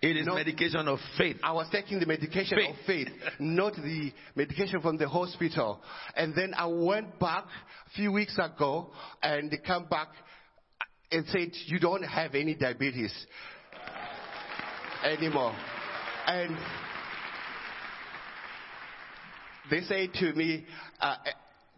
It is No. medication of faith. I was taking the medication Faith. of faith, not the medication from the hospital. And then I went back a few weeks ago and they come back and said, you don't have any diabetes anymore. And they say to me, uh,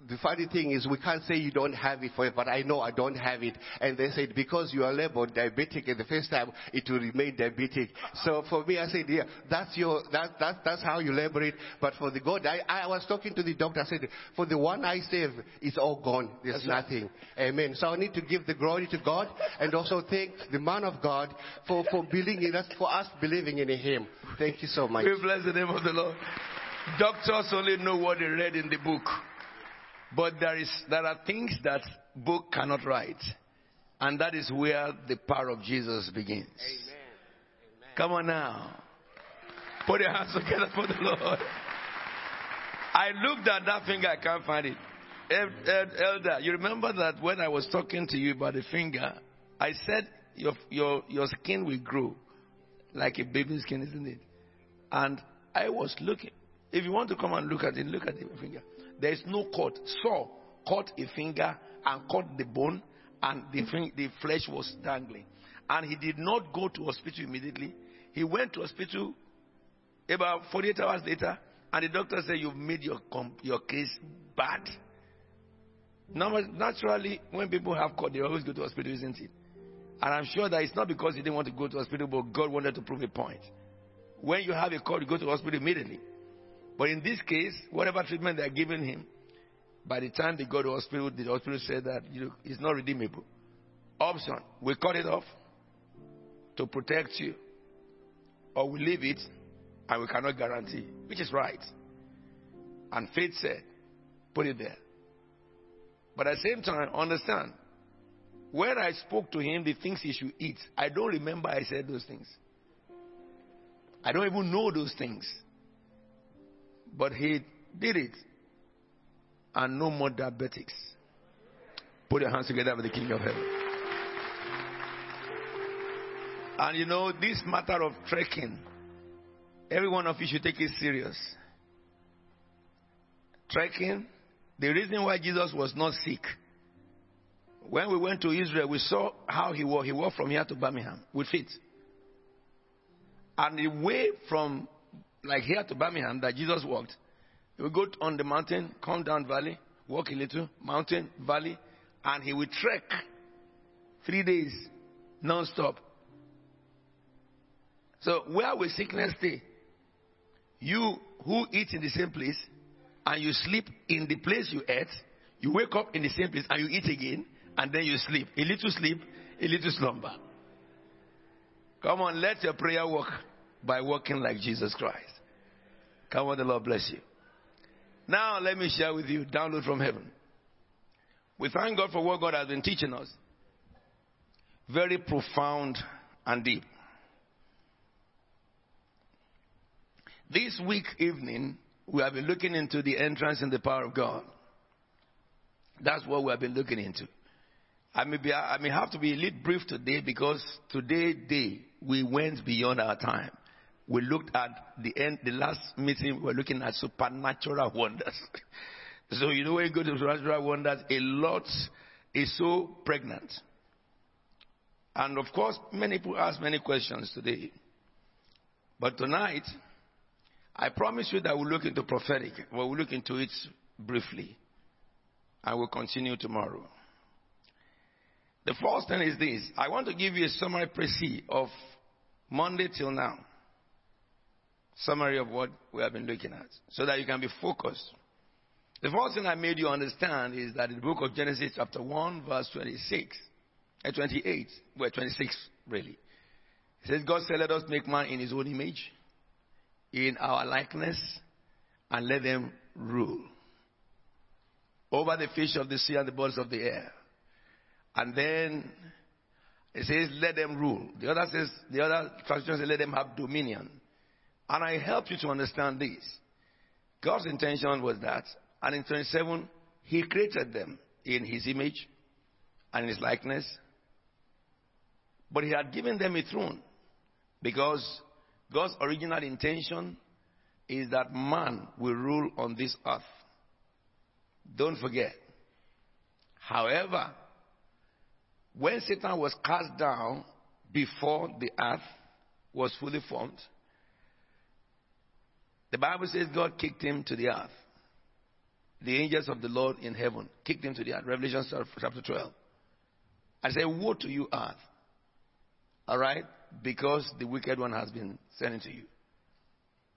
the funny thing is we can't say you don't have it for but I know I don't have it. And they said because you are labeled diabetic at the first time, it will remain diabetic. So for me, I said, yeah, that's your, that, that, that's how you label it. But for the God, I, I was talking to the doctor, I said, for the one I save, it's all gone. There's nothing. Amen. So I need to give the glory to God and also thank the man of God for, for believing in us, for us believing in him. Thank you so much. We bless the name of the Lord. Doctors only know what they read in the book. But there is there are things that book cannot write. And that is where the power of Jesus begins. Come on now. Put your hands together for the Lord. I looked at that finger, I can't find it. El- El- Elder, you remember that when I was talking to you about the finger, I said your, your, your skin will grow like a baby's skin, isn't it? And I was looking. If you want to come and look at it, look at the finger. There is no cut. Saw cut a finger and cut the bone, and the, the flesh was dangling. And he did not go to hospital immediately. He went to hospital about 48 hours later, and the doctor said, You've made your, your case bad. Naturally, when people have cut, they always go to hospital, isn't it? And I'm sure that it's not because he didn't want to go to hospital, but God wanted to prove a point. When you have a cut, you go to hospital immediately. But in this case, whatever treatment they're giving him, by the time they go to hospital, the hospital said that you know, it's not redeemable. Option, we cut it off to protect you, or we leave it and we cannot guarantee, which is right. And faith said, put it there. But at the same time, understand, when I spoke to him the things he should eat, I don't remember I said those things. I don't even know those things. But he did it. And no more diabetics. Put your hands together for the King of Heaven. And you know, this matter of trekking, every one of you should take it serious. Trekking, the reason why Jesus was not sick. When we went to Israel, we saw how he walked. He walked from here to Birmingham with feet. And the way from like here to Birmingham that Jesus walked, he would go on the mountain, come down valley, walk a little, mountain, valley, and he would trek three days non-stop. So where will sickness stay? You who eat in the same place and you sleep in the place you ate, you wake up in the same place and you eat again, and then you sleep. A little sleep, a little slumber. Come on, let your prayer work. by walking like Jesus Christ. Come on, the Lord bless you. Now, let me share with you download from heaven. We thank God for what God has been teaching us. Very profound and deep. This week evening, we have been looking into the entrance and the power of God. That's what we have been looking into. I may, be, I may have to be a little brief today because today day we went beyond our time. We looked at the end, the last meeting we were looking at supernatural wonders. so you know when you go to supernatural wonders, a lot is so pregnant. And of course, many people ask many questions today. But tonight, I promise you that we'll look into prophetic. We'll look into it briefly. And we'll continue tomorrow. The first thing is this. I want to give you a summary précis of Monday till now. Summary of what we have been looking at. So that you can be focused. The first thing I made you understand is that in the book of Genesis chapter 1 verse 26, uh, 28, well 26 really. It says, God said, let us make man in his own image in our likeness and let them rule over the fish of the sea and the birds of the air. And then it says, let them rule. The other says, the other translation says, let them have dominion. And I help you to understand this. God's intention was that, and in 27, He created them in His image and His likeness. But He had given them a throne because God's original intention is that man will rule on this earth. Don't forget. However, when Satan was cast down before the earth was fully formed, the Bible says God kicked him to the earth. The angels of the Lord in heaven kicked him to the earth. Revelation chapter 12. I say, Woe to you, earth. All right? Because the wicked one has been sent into you.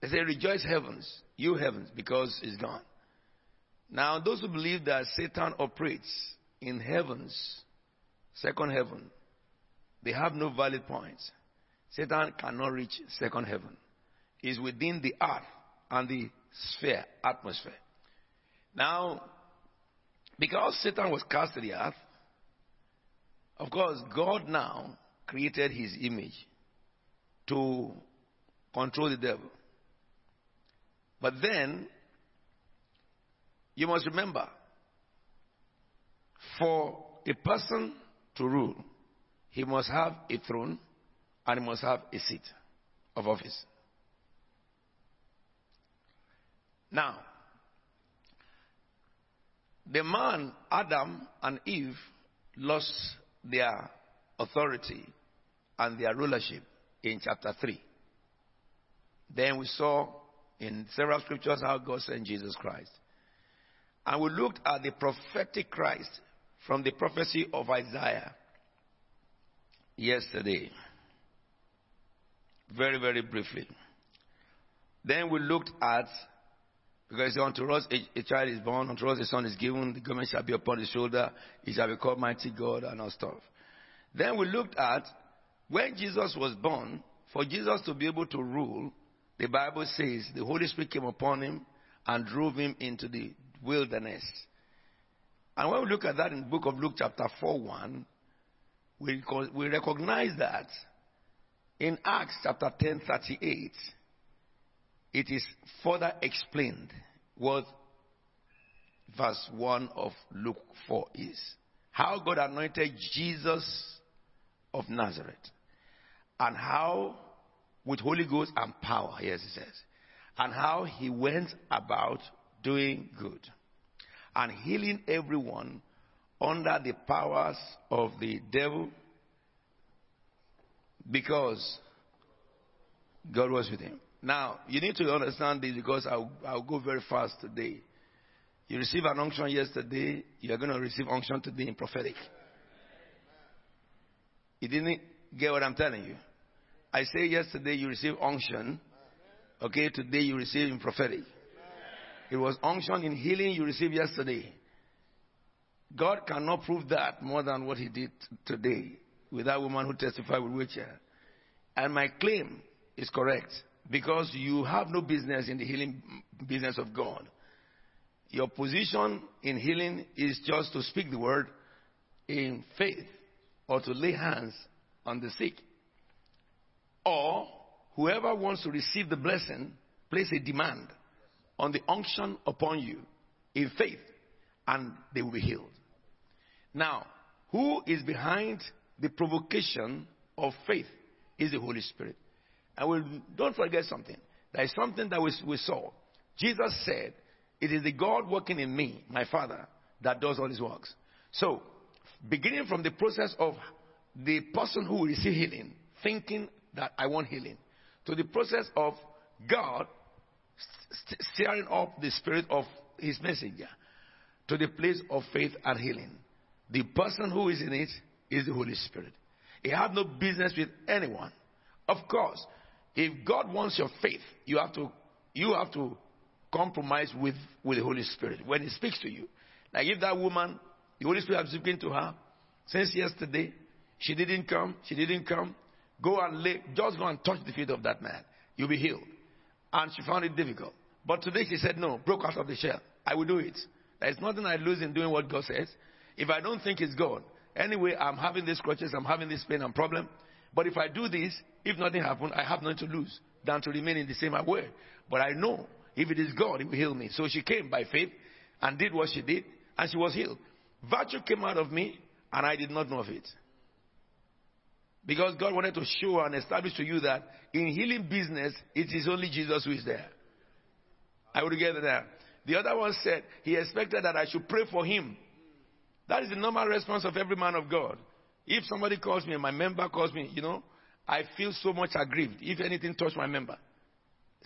They say, Rejoice, heavens, you heavens, because it's gone. Now, those who believe that Satan operates in heavens, second heaven, they have no valid points. Satan cannot reach second heaven. He's within the earth and the sphere, atmosphere. Now, because Satan was cast to the earth, of course, God now created his image to control the devil. But then, you must remember, for a person to rule, he must have a throne and he must have a seat of office. Now, the man, Adam and Eve, lost their authority and their rulership in chapter 3. Then we saw in several scriptures how God sent Jesus Christ. And we looked at the prophetic Christ from the prophecy of Isaiah yesterday. Very, very briefly. Then we looked at because unto us a, a, child is born, unto us a son is given, the government shall be upon his shoulder, he shall be called mighty God and all stuff. Then we looked at when Jesus was born, for Jesus to be able to rule, the Bible says the Holy Spirit came upon him and drove him into the wilderness. And when we look at that in the book of Luke, chapter 4 1, we, we recognize that in Acts chapter 10 38, it is further explained what verse 1 of Luke 4 is. How God anointed Jesus of Nazareth. And how, with Holy Ghost and power, yes, it says. And how he went about doing good and healing everyone under the powers of the devil because God was with him. Now, you need to understand this because I'll, I'll go very fast today. You received an unction yesterday, you are going to receive unction today in prophetic. You didn't get what I'm telling you. I say yesterday you received unction. Okay, today you receive in prophetic. It was unction in healing you received yesterday. God cannot prove that more than what he did today with that woman who testified with wheelchair. And my claim is correct because you have no business in the healing business of God. Your position in healing is just to speak the word in faith or to lay hands on the sick. Or whoever wants to receive the blessing, place a demand on the unction upon you in faith and they will be healed. Now, who is behind the provocation of faith is the Holy Spirit. And we, don't forget something. There is something that we, we saw. Jesus said, It is the God working in me, my Father, that does all his works. So, beginning from the process of the person who will receive healing, thinking that I want healing, to the process of God stirring up the spirit of his messenger, to the place of faith and healing. The person who is in it is the Holy Spirit. He had no business with anyone. Of course, if God wants your faith, you have to you have to compromise with, with the Holy Spirit when He speaks to you. Like if that woman, the Holy Spirit has spoken to her since yesterday, she didn't come, she didn't come. Go and lay, just go and touch the feet of that man. You'll be healed. And she found it difficult. But today she said, No, broke out of the shell. I will do it. There's nothing I lose in doing what God says. If I don't think it's God, anyway, I'm having these crutches, I'm having this pain and problem. But if I do this, if nothing happens, I have nothing to lose than to remain in the same way. But I know if it is God, He will heal me. So she came by faith and did what she did, and she was healed. Virtue came out of me, and I did not know of it. Because God wanted to show and establish to you that in healing business, it is only Jesus who is there. I would get there. The other one said he expected that I should pray for him. That is the normal response of every man of God. If somebody calls me, my member calls me, you know, I feel so much aggrieved. If anything touch my member,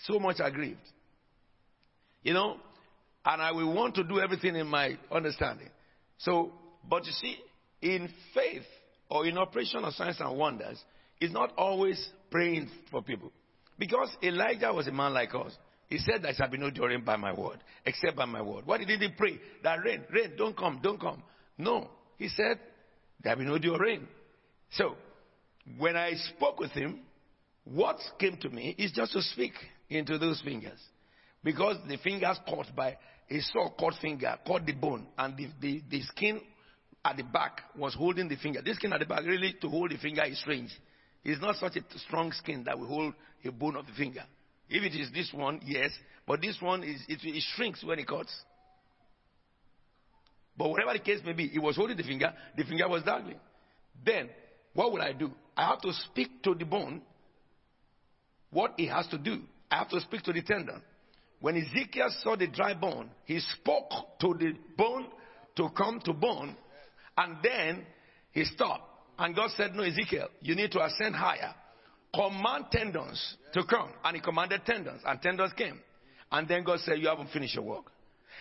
so much aggrieved. You know, and I will want to do everything in my understanding. So, but you see, in faith or in operation of signs and wonders, it's not always praying for people. Because Elijah was a man like us. He said, There shall be no rain by my word, except by my word. What did he pray? That rain, rain, don't come, don't come. No. He said, There will be no dew or rain. So, when I spoke with him, what came to me is just to speak into those fingers. Because the fingers caught by a saw caught finger, caught the bone, and the, the, the skin at the back was holding the finger. This skin at the back, really, to hold the finger is strange. It's not such a strong skin that will hold a bone of the finger. If it is this one, yes, but this one is it, it shrinks when it cuts. But whatever the case may be, he was holding the finger, the finger was dangling. Then, what would I do? I have to speak to the bone what he has to do. I have to speak to the tendon. When Ezekiel saw the dry bone, he spoke to the bone to come to bone, and then he stopped. And God said, No, Ezekiel, you need to ascend higher. Command tendons to come. And he commanded tendons, and tendons came. And then God said, You haven't finished your work.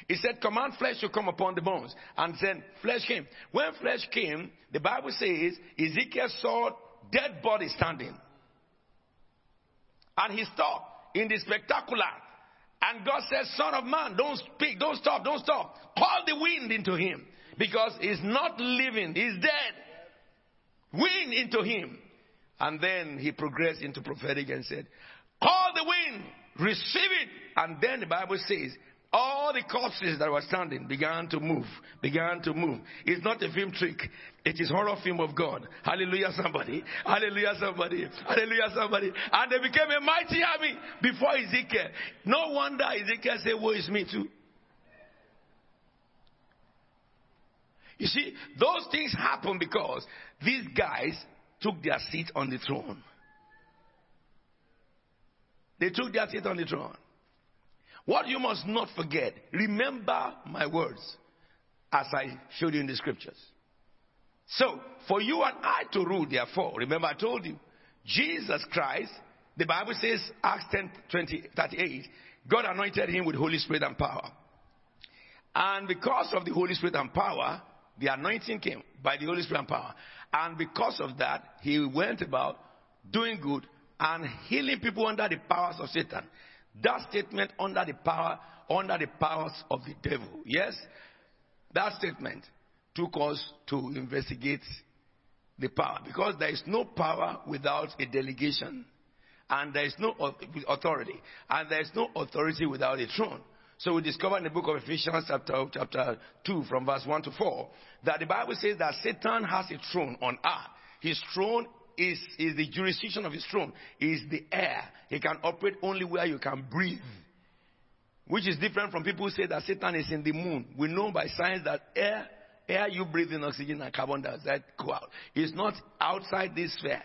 He said, Command flesh to come upon the bones. And then flesh came. When flesh came, the Bible says Ezekiel saw dead bodies standing. And he stopped in the spectacular. And God said, Son of man, don't speak, don't stop, don't stop. Call the wind into him. Because he's not living, he's dead. Wind into him. And then he progressed into prophetic and said, Call the wind, receive it. And then the Bible says, all the corpses that were standing began to move, began to move. It's not a film trick. It is horror film of God. Hallelujah, somebody. Hallelujah, somebody. Hallelujah, somebody. And they became a mighty army before Ezekiel. No wonder Ezekiel said, Woe is me too. You see, those things happen because these guys took their seat on the throne. They took their seat on the throne. What you must not forget, remember my words as I showed you in the scriptures. So, for you and I to rule, therefore, remember I told you, Jesus Christ, the Bible says, Acts 10 20, 38, God anointed him with Holy Spirit and power. And because of the Holy Spirit and power, the anointing came by the Holy Spirit and power. And because of that, he went about doing good and healing people under the powers of Satan. That statement under the power, under the powers of the devil. Yes? That statement took us to investigate the power because there is no power without a delegation. and there is no authority, and there is no authority without a throne. So we discover in the book of Ephesians, chapter, chapter 2, from verse 1 to 4, that the Bible says that Satan has a throne on earth. His throne is, is the jurisdiction of his throne, is the air. He can operate only where you can breathe. Which is different from people who say that Satan is in the moon. We know by science that air, air you breathe in oxygen and carbon dioxide go out. It's not outside this sphere.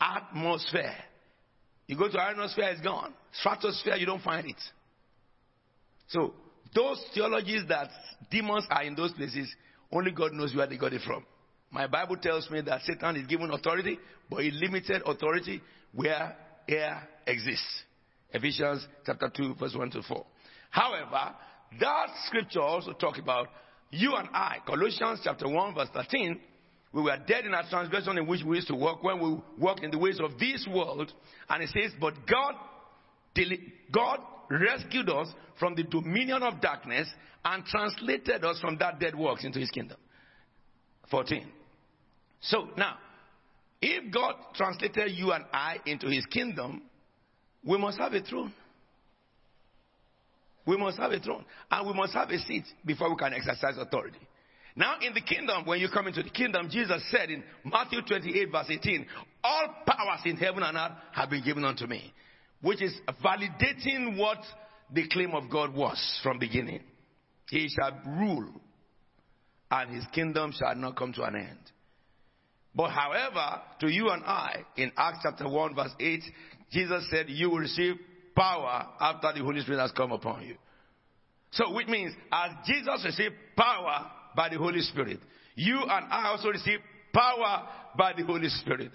Atmosphere. You go to ionosphere, it's gone. Stratosphere, you don't find it. So, those theologies that demons are in those places, only God knows where they got it from. My Bible tells me that Satan is given authority, but a limited authority where air exists. Ephesians chapter 2, verse 1 to 4. However, that scripture also talk about you and I. Colossians chapter 1, verse 13. We were dead in our transgression in which we used to walk when we walked in the ways of this world. And it says, But God, God rescued us from the dominion of darkness and translated us from that dead works into his kingdom. 14. So now, if God translated you and I into his kingdom, we must have a throne. We must have a throne. And we must have a seat before we can exercise authority. Now, in the kingdom, when you come into the kingdom, Jesus said in Matthew 28, verse 18, All powers in heaven and earth have been given unto me, which is validating what the claim of God was from beginning. He shall rule, and his kingdom shall not come to an end. But however, to you and I, in Acts chapter 1, verse 8, Jesus said, You will receive power after the Holy Spirit has come upon you. So, which means, as Jesus received power by the Holy Spirit, you and I also receive power by the Holy Spirit.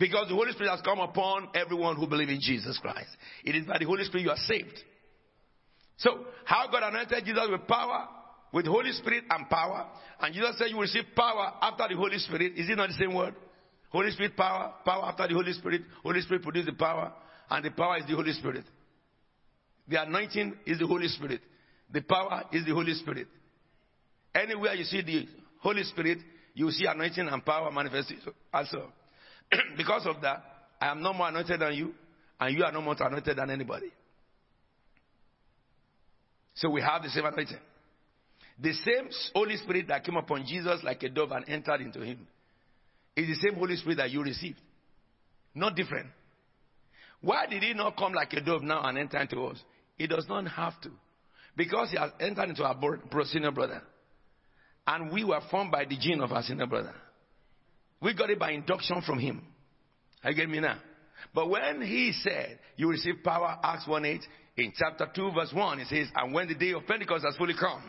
Because the Holy Spirit has come upon everyone who believes in Jesus Christ. It is by the Holy Spirit you are saved. So, how God anointed Jesus with power, with Holy Spirit and power, and Jesus said you will receive power after the Holy Spirit. Is it not the same word? Holy Spirit power, power after the Holy Spirit. Holy Spirit produces the power, and the power is the Holy Spirit. The anointing is the Holy Spirit. The power is the Holy Spirit. Anywhere you see the Holy Spirit, you see anointing and power manifested also. because of that, I am no more anointed than you, and you are no more anointed than anybody. So we have the same anointing. The same Holy Spirit that came upon Jesus like a dove and entered into him is the same Holy Spirit that you received. Not different. Why did he not come like a dove now and enter into us? He does not have to. Because he has entered into our senior brother. And we were formed by the gene of our senior brother. We got it by induction from him. I get me now? But when he said, You receive power, Acts 1 8, in chapter 2, verse 1, it says, And when the day of Pentecost has fully come,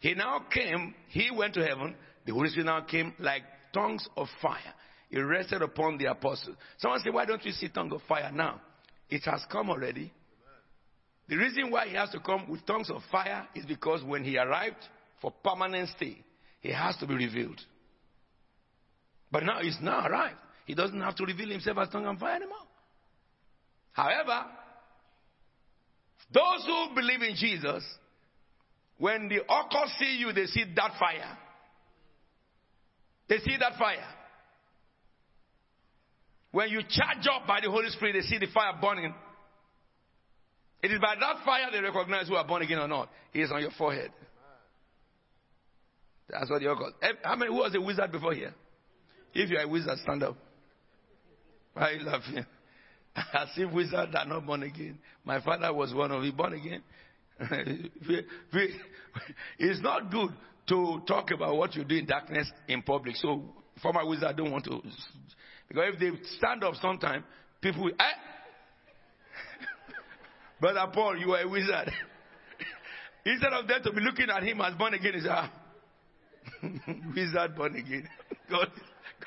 he now came, he went to heaven, the Holy Spirit now came like tongues of fire. It rested upon the apostles. Someone say, Why don't we see tongues of fire now? It has come already. The reason why he has to come with tongues of fire is because when he arrived for permanent stay, he has to be revealed. But now he's now arrived. He doesn't have to reveal himself as tongue and fire anymore. However, those who believe in Jesus, when the occults see you, they see that fire. They see that fire. When you charge up by the Holy Spirit, they see the fire burning. It is by that fire they recognize who are born again or not. It is on your forehead. That's what the occult. Eh, how many? Who was a wizard before here? If you are a wizard, stand up. Why are you? As if wizards are not born again. My father was one of you born again. it's not good to talk about what you do in darkness in public. So, former wizards don't want to. Because if they stand up sometime, people will, eh? Brother Paul, you are a wizard. Instead of them to be looking at him as born again, said, ah, wizard born again. God,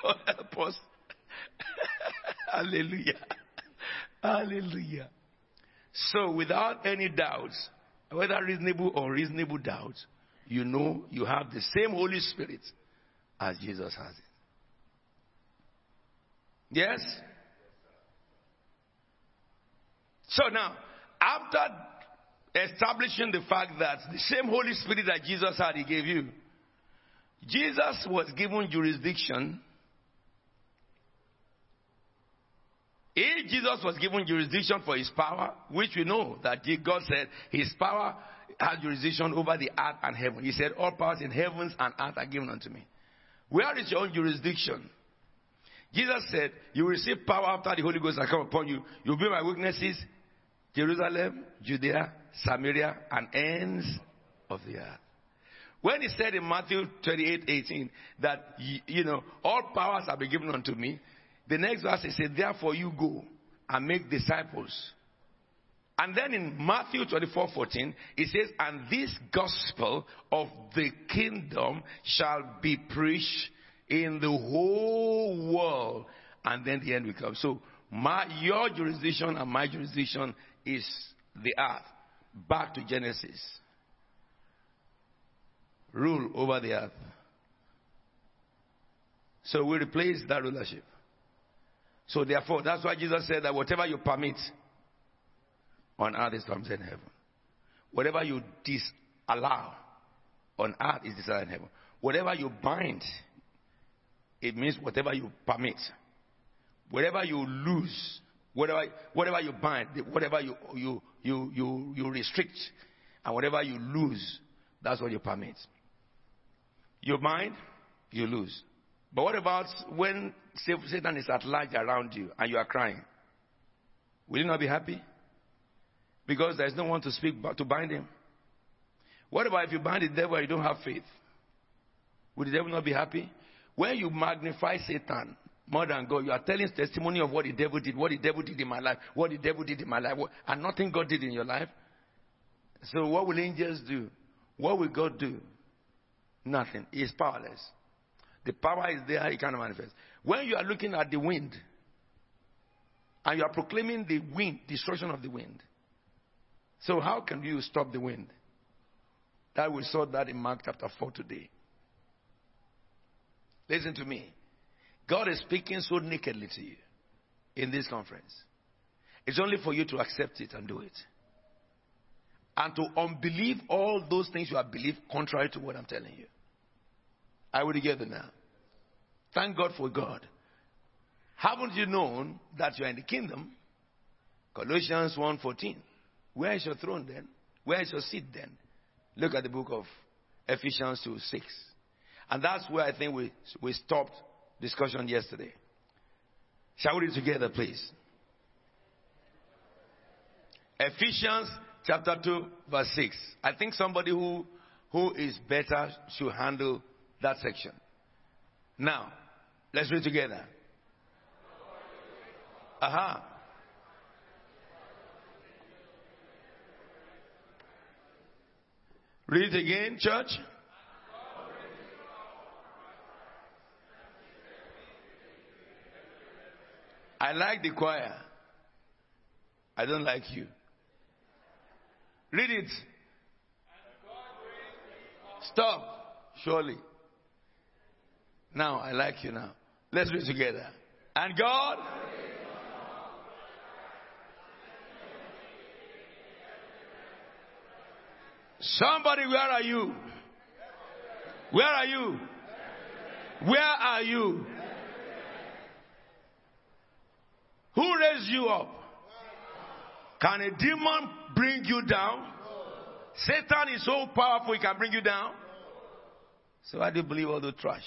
God help us. Hallelujah. Hallelujah. So, without any doubts, whether reasonable or reasonable doubts, you know you have the same Holy Spirit as Jesus has it. Yes? So now, after establishing the fact that the same Holy Spirit that Jesus had, He gave you, Jesus was given jurisdiction If Jesus was given jurisdiction for his power, which we know that God said his power has jurisdiction over the earth and heaven. He said, All powers in heavens and earth are given unto me. Where is your own jurisdiction? Jesus said, You will receive power after the Holy Ghost has come upon you. You'll be my witnesses, Jerusalem, Judea, Samaria, and ends of the earth. When he said in Matthew 28 18 that, you know, all powers have been given unto me, the next verse he said, Therefore you go and make disciples. And then in Matthew 24 14, it says, And this gospel of the kingdom shall be preached in the whole world. And then the end will come. So my, your jurisdiction and my jurisdiction is the earth. Back to Genesis. Rule over the earth. So we replace that rulership. So therefore, that's why Jesus said that whatever you permit on earth is permitted in heaven. Whatever you disallow on earth is disallowed in heaven. Whatever you bind, it means whatever you permit. Whatever you lose, whatever, whatever you bind, whatever you, you, you, you, you restrict, and whatever you lose, that's what you permit. You bind, you lose. But what about when Satan is at large around you and you are crying? Will you not be happy? Because there is no one to speak to bind him. What about if you bind the devil and you don't have faith? Would the devil not be happy? When you magnify Satan more than God, you are telling testimony of what the devil did, what the devil did in my life, what the devil did in my life, and nothing God did in your life. So what will angels do? What will God do? Nothing. He is powerless. The power is there, it can manifest. When you are looking at the wind, and you are proclaiming the wind, destruction of the wind. So how can you stop the wind? That we saw that in Mark chapter 4 today. Listen to me. God is speaking so nakedly to you in this conference. It's only for you to accept it and do it. And to unbelieve all those things you have believed contrary to what I'm telling you. Are we together now? Thank God for God. Haven't you known that you are in the kingdom? Colossians 1.14. Where is your throne then? Where is your seat then? Look at the book of Ephesians 2 6. And that's where I think we, we stopped discussion yesterday. Shall we read together, please? Ephesians chapter 2, verse 6. I think somebody who, who is better should handle that section. Now, let's read together. Aha. Uh-huh. Read it again, church. I like the choir. I don't like you. Read it. Stop. Surely. Now, I like you now. Let's read together. And God. Somebody, where are you? Where are you? Where are you? Who raised you up? Can a demon bring you down? Satan is so powerful, he can bring you down. So why do you believe all the trash?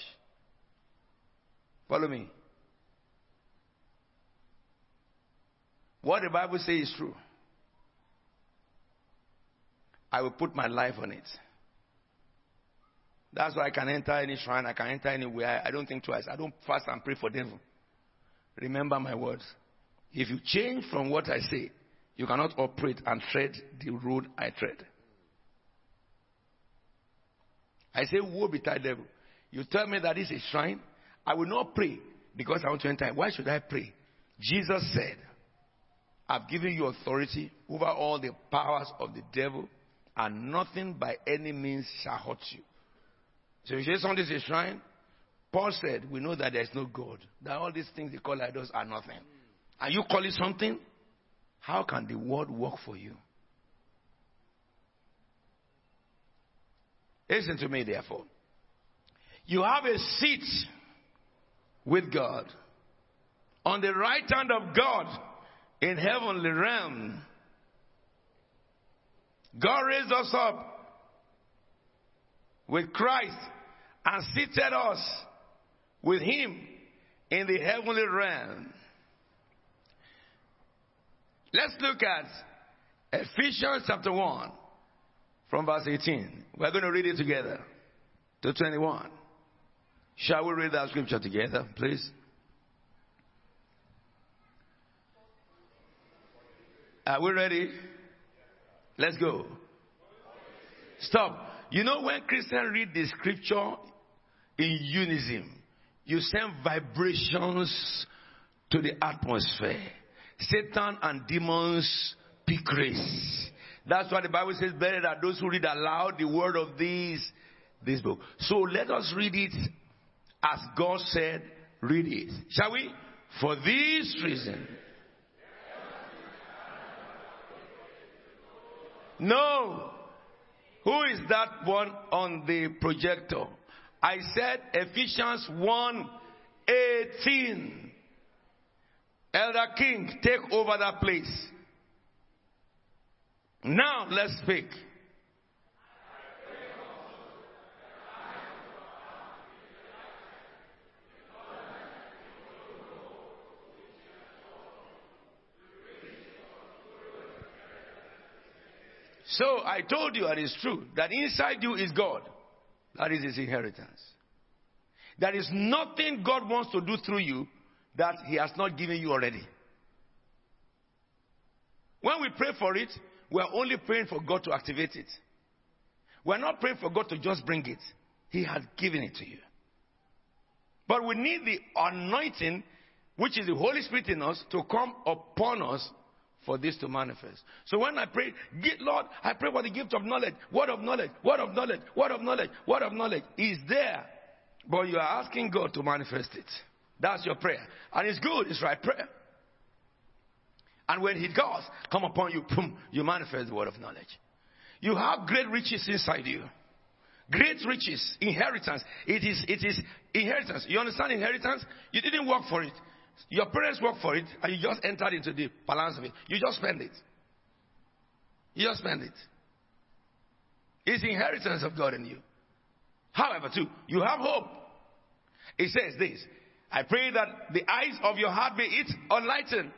Follow me. What the Bible says is true. I will put my life on it. That's why I can enter any shrine, I can enter anywhere. I don't think twice. I don't fast and pray for devil. Remember my words. If you change from what I say, you cannot operate and tread the road I tread. I say, Woe betide devil. You tell me that is a shrine, I will not pray because I want to enter. Why should I pray? Jesus said, I've given you authority over all the powers of the devil, and nothing by any means shall hurt you. So you say something is a shrine, Paul said, We know that there is no God. That all these things they call idols are nothing. And you call it something? How can the word work for you? Listen to me, therefore. You have a seat with God on the right hand of God in heavenly realm. God raised us up with Christ and seated us with Him in the heavenly realm. Let's look at Ephesians chapter 1 from verse 18. We're going to read it together to 21. Shall we read that scripture together, please? Are we ready? Let's go. Stop. You know when Christians read the scripture in unison, you send vibrations to the atmosphere. Satan and demons pick race. That's why the Bible says, better that those who read aloud the word of these, this book. So let us read it as God said, read it. Shall we? For this reason. No. Who is that one on the projector? I said Ephesians 1 18. Elder King, take over that place. Now let's speak. So I told you, and it's true, that inside you is God. That is his inheritance. There is nothing God wants to do through you that he has not given you already. When we pray for it, we are only praying for God to activate it. We are not praying for God to just bring it. He has given it to you. But we need the anointing, which is the Holy Spirit in us, to come upon us for this to manifest. So when I pray, get Lord, I pray for the gift of knowledge, word of knowledge, word of knowledge, word of knowledge, word of knowledge is there. But you are asking God to manifest it. That's your prayer. And it's good, it's right prayer. And when He does come upon you, boom, you manifest the word of knowledge. You have great riches inside you. Great riches, inheritance. It is, it is inheritance. You understand inheritance? You didn't work for it. Your parents work for it, and you just entered into the balance of it. You just spend it. You just spend it. It's inheritance of God in you. However, too, you have hope. It says this I pray that the eyes of your heart be it enlightened.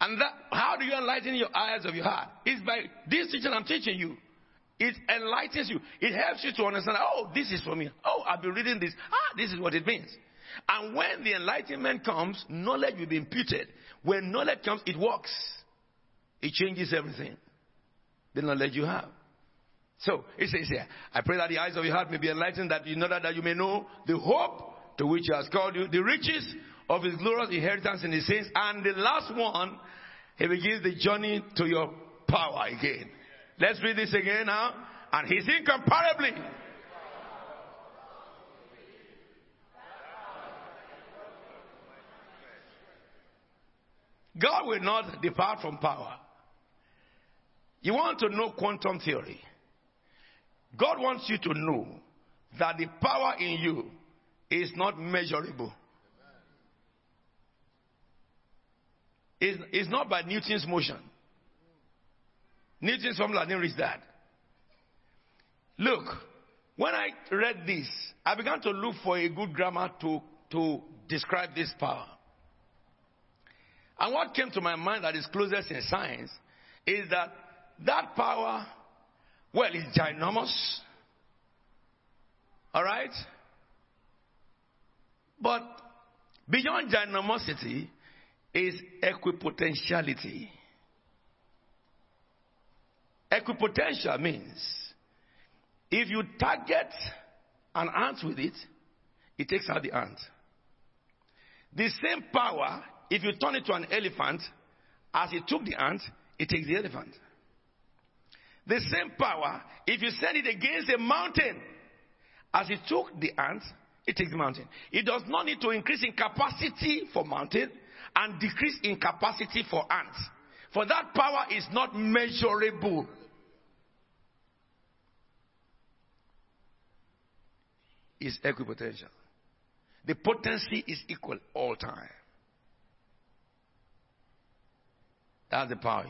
And that, how do you enlighten your eyes of your heart? It's by this teaching I'm teaching you. It enlightens you. It helps you to understand, oh, this is for me. Oh, I've been reading this. Ah, this is what it means. And when the enlightenment comes, knowledge will be imputed. When knowledge comes, it works. It changes everything. The knowledge you have. So it says here, I pray that the eyes of your heart may be enlightened, that you know that, that you may know the hope to which he has called you, the riches of his glorious inheritance in the saints, and the last one, he begins the journey to your power again. Let's read this again now. And he's incomparably God will not depart from power. You want to know quantum theory? God wants you to know that the power in you is not measurable. It's, it's not by Newton's motion. Newton's formula didn't reach that. Look, when I read this, I began to look for a good grammar to, to describe this power. And what came to my mind that is closest in science is that that power, well, is ginormous. All right? But beyond ginormosity is equipotentiality. Equipotential means if you target an ant with it, it takes out the ant. The same power if you turn it to an elephant, as it took the ant, it takes the elephant. The same power, if you send it against a mountain, as it took the ant, it takes the mountain. It does not need to increase in capacity for mountain and decrease in capacity for ants. For that power is not measurable. It's equipotential. The potency is equal all time. That's the power.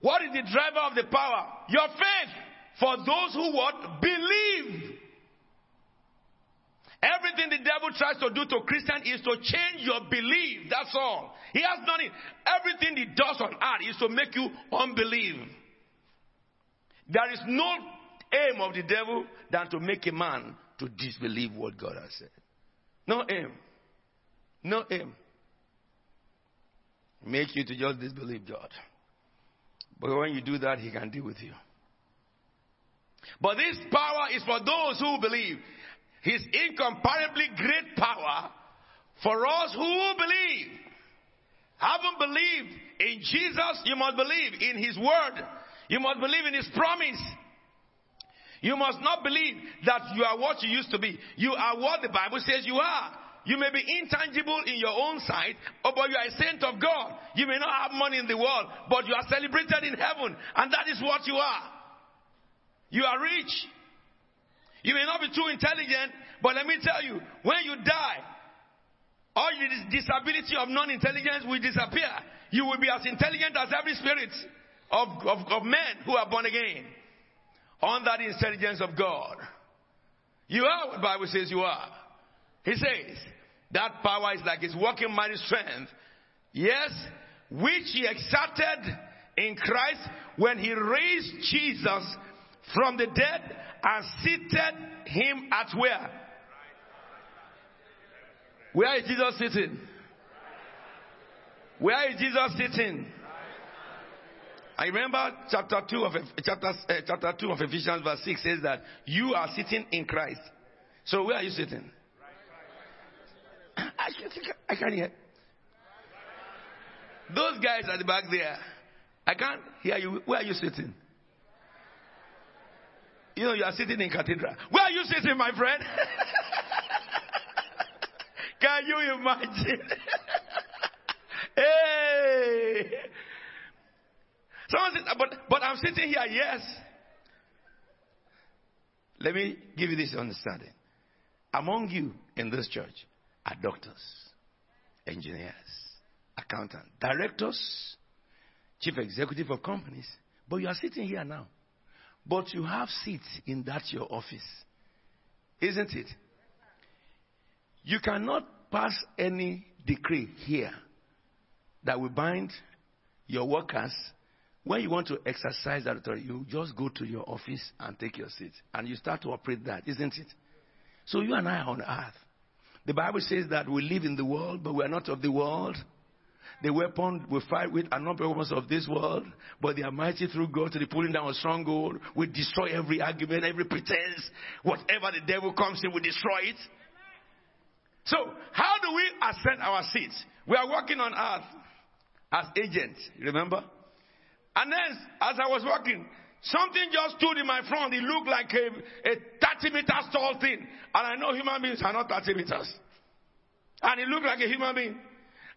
What is the driver of the power? Your faith. For those who what? Believe. Everything the devil tries to do to Christian is to change your belief. That's all. He has done it. Everything he does on earth is to make you unbelieve. There is no aim of the devil than to make a man to disbelieve what God has said. No aim. No aim. Make you to just disbelieve God. But when you do that, he can deal with you. But this power is for those who believe. His incomparably great power for us who believe. Haven't believed in Jesus, you must believe in His Word. You must believe in His promise. You must not believe that you are what you used to be. You are what the Bible says you are. You may be intangible in your own sight, oh, but you are a saint of God. You may not have money in the world, but you are celebrated in heaven, and that is what you are. You are rich. You may not be too intelligent, but let me tell you, when you die, all your disability of non-intelligence will disappear. You will be as intelligent as every spirit of, of, of men who are born again. Under the intelligence of God. You are what the Bible says you are. He says, that power is like his working mighty strength. Yes, which he exerted in Christ when he raised Jesus from the dead and seated him at where? Where is Jesus sitting? Where is Jesus sitting? I remember chapter 2 of chapter, uh, chapter 2 of Ephesians verse 6 says that you are sitting in Christ. So where are you sitting? I can't, hear. Those guys at the back there, I can't hear you. Where are you sitting? You know, you are sitting in cathedral. Where are you sitting, my friend? Can you imagine? hey! Someone said, but, but I'm sitting here, yes. Let me give you this understanding. Among you in this church are doctors, engineers, accountants, directors, chief executive of companies. But you are sitting here now. But you have seats in that your office. Isn't it? You cannot pass any decree here that will bind your workers. When you want to exercise that authority, you just go to your office and take your seat. And you start to operate that, isn't it? So you and I are on earth. The Bible says that we live in the world, but we are not of the world. The weapon we fight with are not weapons of this world, but they are mighty through God to the pulling down of stronghold. We destroy every argument, every pretense. Whatever the devil comes in, we destroy it. So, how do we ascend our seats? We are working on earth as agents, remember? And then, as I was walking, something just stood in my front. It looked like a, a 30 meters tall thing. And I know human beings are not 30 meters. And it looked like a human being.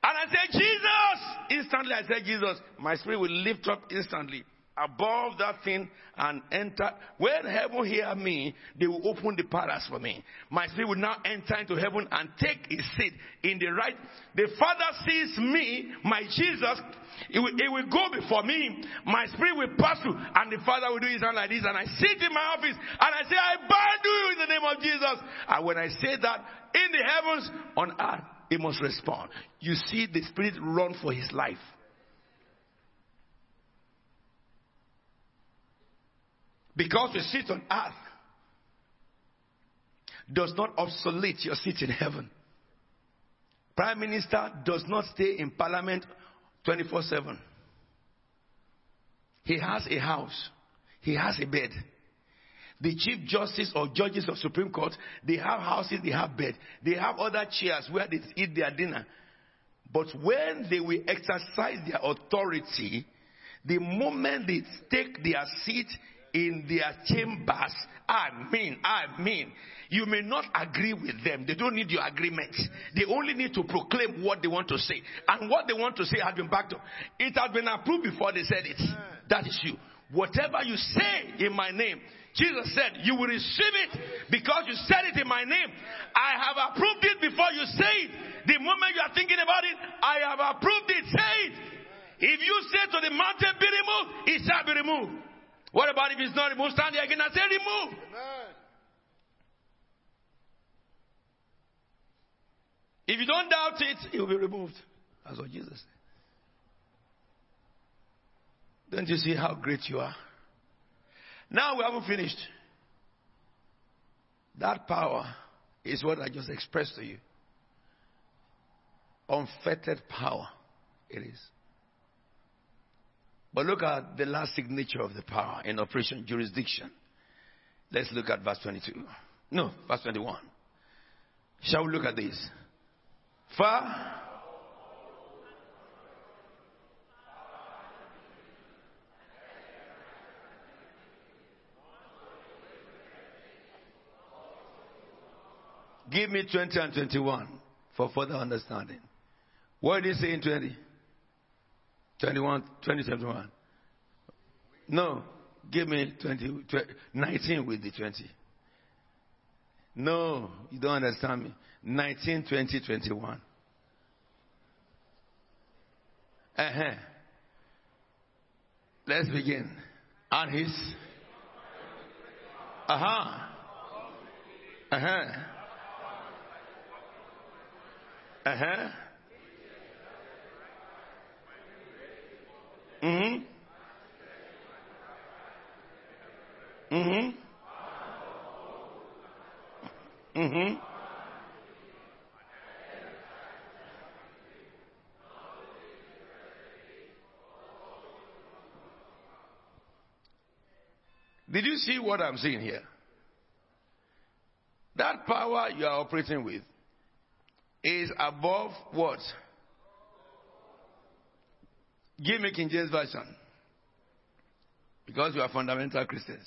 And I said, Jesus! Instantly I said, Jesus. My spirit will lift up instantly above that thing and enter. When heaven hear me, they will open the paradise for me. My spirit will now enter into heaven and take his seat in the right. The Father sees me, my Jesus. It will, it will go before me. My spirit will pass through, and the Father will do his hand like this. And I sit in my office and I say, I bind you in the name of Jesus. And when I say that, in the heavens, on earth, it must respond. You see the spirit run for his life. Because you sit on earth does not obsolete your seat in heaven. Prime Minister does not stay in Parliament 24 7. He has a house, he has a bed. The Chief Justice or judges of Supreme Court, they have houses, they have bed. They have other chairs where they eat their dinner. But when they will exercise their authority, the moment they take their seat in their chambers, I mean, I mean, you may not agree with them. They don't need your agreement. They only need to proclaim what they want to say. And what they want to say has been backed up. It has been approved before they said it. That is you. Whatever you say in my name, Jesus said, You will receive it because you said it in my name. I have approved it before you say it. The moment you are thinking about it, I have approved it. Say it. If you say to the mountain, Be removed, it shall be removed. What about if it's not removed? Stand there again and say, Remove. If you don't doubt it, it will be removed. That's what Jesus said. Don't you see how great you are? Now we haven't finished. That power is what I just expressed to you. Unfettered power. It is. But look at the last signature of the power in operation jurisdiction. Let's look at verse 22. No, verse 21. Shall we look at this? Far Give me 20 and 21 for further understanding. What did he say in 20? 21, 20, 21. No, give me 20, 20, 19 with the 20. No, you don't understand me. 19, 20, 21. Uh-huh. Let's begin. And his. Uh-huh. Uh-huh. Uh-huh. Mm-hmm. Mm-hmm. Mm-hmm. Did you see what I'm saying here? That power you are operating with is above what? Give me King James Version. Because you are fundamental Christians.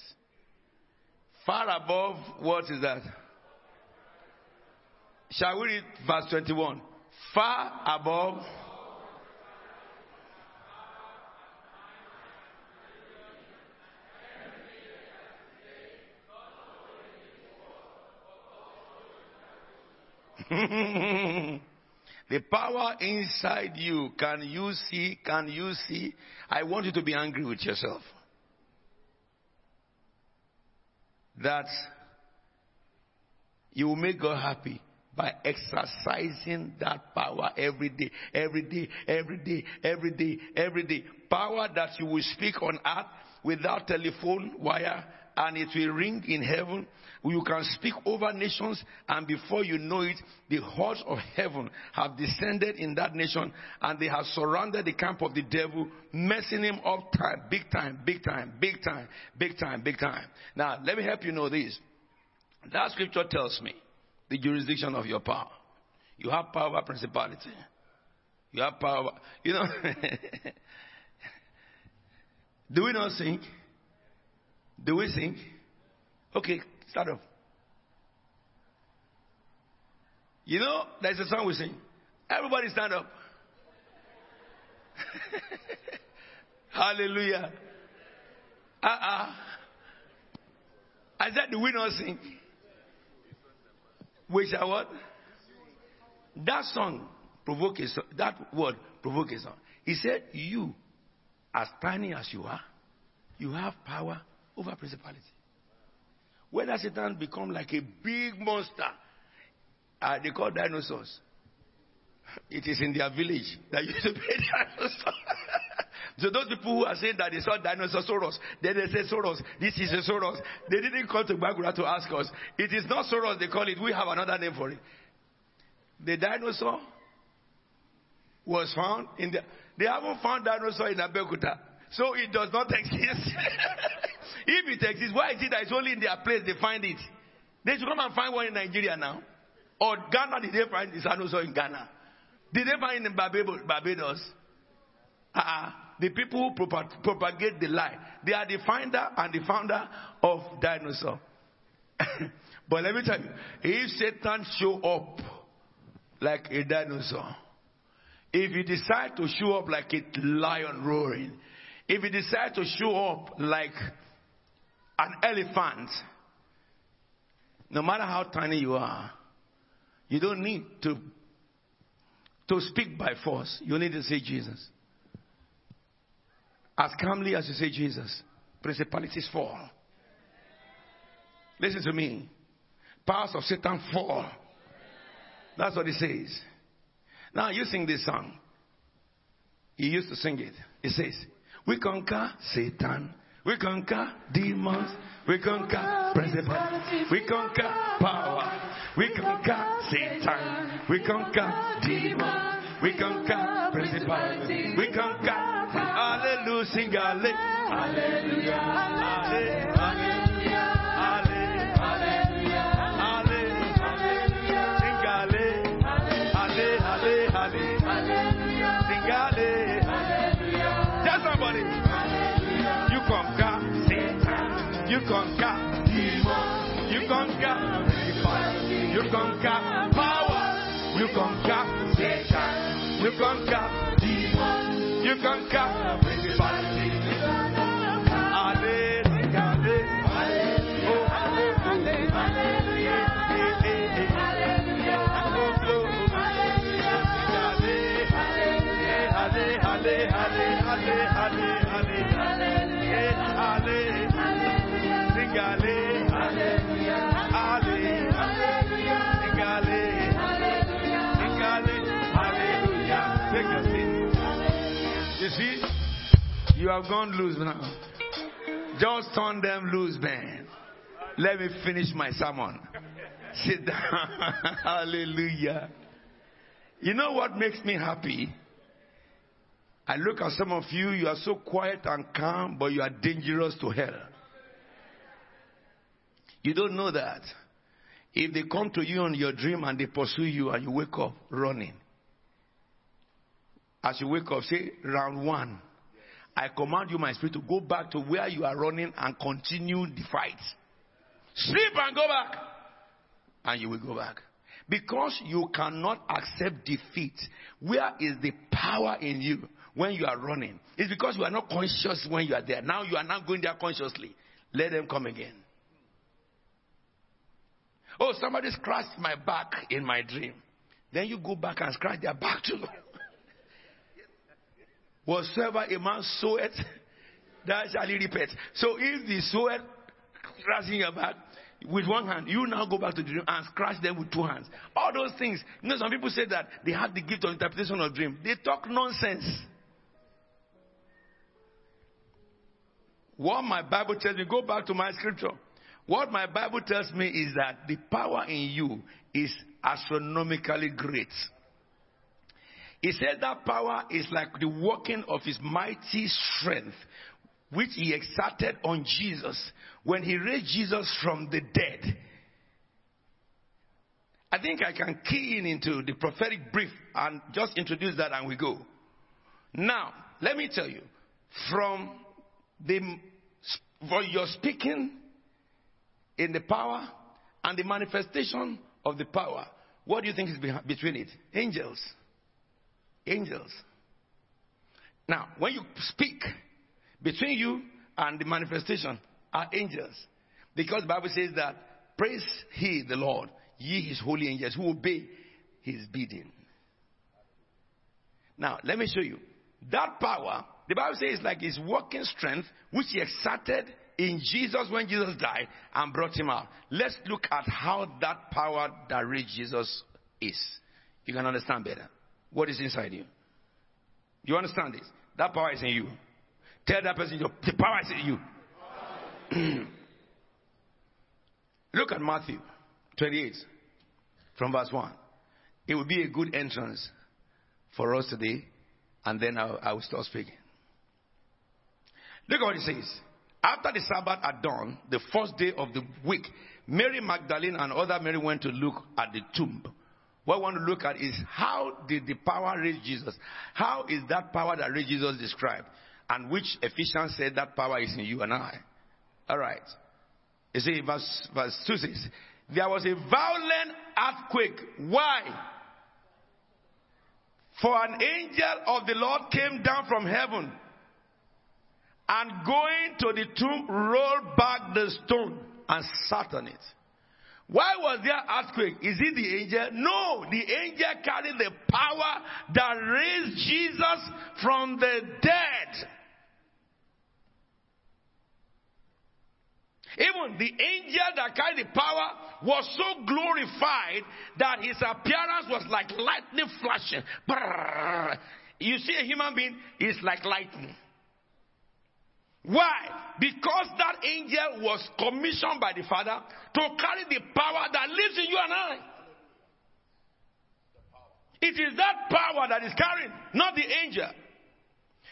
Far above, what is that? Shall we read verse 21? Far above. the power inside you, can you see? Can you see? I want you to be angry with yourself. That you will make God happy by exercising that power every day, every day, every day, every day, every day. Power that you will speak on earth without telephone wire and it will ring in heaven. You can speak over nations, and before you know it, the hordes of heaven have descended in that nation, and they have surrounded the camp of the devil, messing him up time, big time, big time, big time, big time, big time. Now, let me help you know this. That scripture tells me the jurisdiction of your power. You have power, principality. You have power. You know, do we not sing? Do we sing? Okay, start off. You know, there's a song we sing. Everybody stand up. Hallelujah. Uh uh-uh. uh I said, do we not sing? We shall what? That song provoke a that word provoke a song. He said, You, as tiny as you are, you have power over principality. When does Satan become like a big monster? Uh, they call dinosaurs. It is in their village that used to be dinosaurs. so those people who are saying that they saw dinosaurs, then they say Soros, this is a Soros. They didn't come to Bagura to ask us. It is not Soros they call it. We have another name for it. The dinosaur was found in the. They haven't found dinosaur in Abeokuta, so it does not exist. If it exists, why is it that it's only in their place they find it? They should come and find one in Nigeria now. Or Ghana, did they find this also in Ghana? Did they find in Barbados? Uh, the people who propagate the lie, they are the finder and the founder of dinosaur. but let me tell you, if Satan show up like a dinosaur, if he decide to show up like a lion roaring, if he decide to show up like an elephant, no matter how tiny you are, you don't need to, to speak by force. You need to say Jesus. As calmly as you say Jesus, principalities fall. Listen to me. Powers of Satan fall. That's what he says. Now you sing this song. He used to sing it. He says, We conquer Satan. We conquer demons. We conquer principalities. We conquer power. We conquer Satan. We conquer demons. We conquer principalities. We conquer. Hallelujah. Hallelujah. Hallelujah. Conquer power. You conquer Satan. You conquer demons. You conquer principalities. You have gone loose now. Just turn them loose, man. Let me finish my sermon. Sit down. Hallelujah. You know what makes me happy? I look at some of you, you are so quiet and calm, but you are dangerous to hell. You don't know that. If they come to you in your dream and they pursue you and you wake up running, as you wake up, say round one. I command you, my spirit, to go back to where you are running and continue the fight. Sleep and go back. And you will go back. Because you cannot accept defeat. Where is the power in you when you are running? It's because you are not conscious when you are there. Now you are not going there consciously. Let them come again. Oh, somebody scratched my back in my dream. Then you go back and scratch their back too. Whatsoever a man soweth, that shall he reap it. So if the soweth scratching your back with one hand, you now go back to the dream and scratch them with two hands. All those things. You know, some people say that they have the gift of interpretation of dream. They talk nonsense. What my Bible tells me, go back to my scripture. What my Bible tells me is that the power in you is astronomically great. He said that power is like the working of his mighty strength, which he exerted on Jesus when he raised Jesus from the dead. I think I can key in into the prophetic brief and just introduce that and we go. Now, let me tell you, from the, for your speaking in the power and the manifestation of the power, what do you think is between it? Angels. Angels. Now, when you speak, between you and the manifestation are angels. Because the Bible says that, praise he, the Lord, ye his holy angels who obey his bidding. Now, let me show you. That power, the Bible says, like his working strength, which he exerted in Jesus when Jesus died and brought him out. Let's look at how that power that raised Jesus is. You can understand better what is inside you. You understand this? That power is in you. Tell that person, the power is in you. Look at Matthew 28 from verse 1. It will be a good entrance for us today, and then I'll, I will start speaking. Look at what it says. After the Sabbath at dawn, the first day of the week, Mary Magdalene and other Mary went to look at the tomb. What we want to look at is how did the power raise Jesus? How is that power that raised Jesus described? And which Ephesians said that power is in you and I. All right. You see, verse, verse 2 says, There was a violent earthquake. Why? For an angel of the Lord came down from heaven and going to the tomb, rolled back the stone and sat on it. Why was there earthquake? Is it the angel? No, the angel carried the power that raised Jesus from the dead. Even the angel that carried the power was so glorified that his appearance was like lightning flashing. You see a human being is like lightning. Why? Because that angel was commissioned by the Father to carry the power that lives in you and I. It is that power that is carrying, not the angel.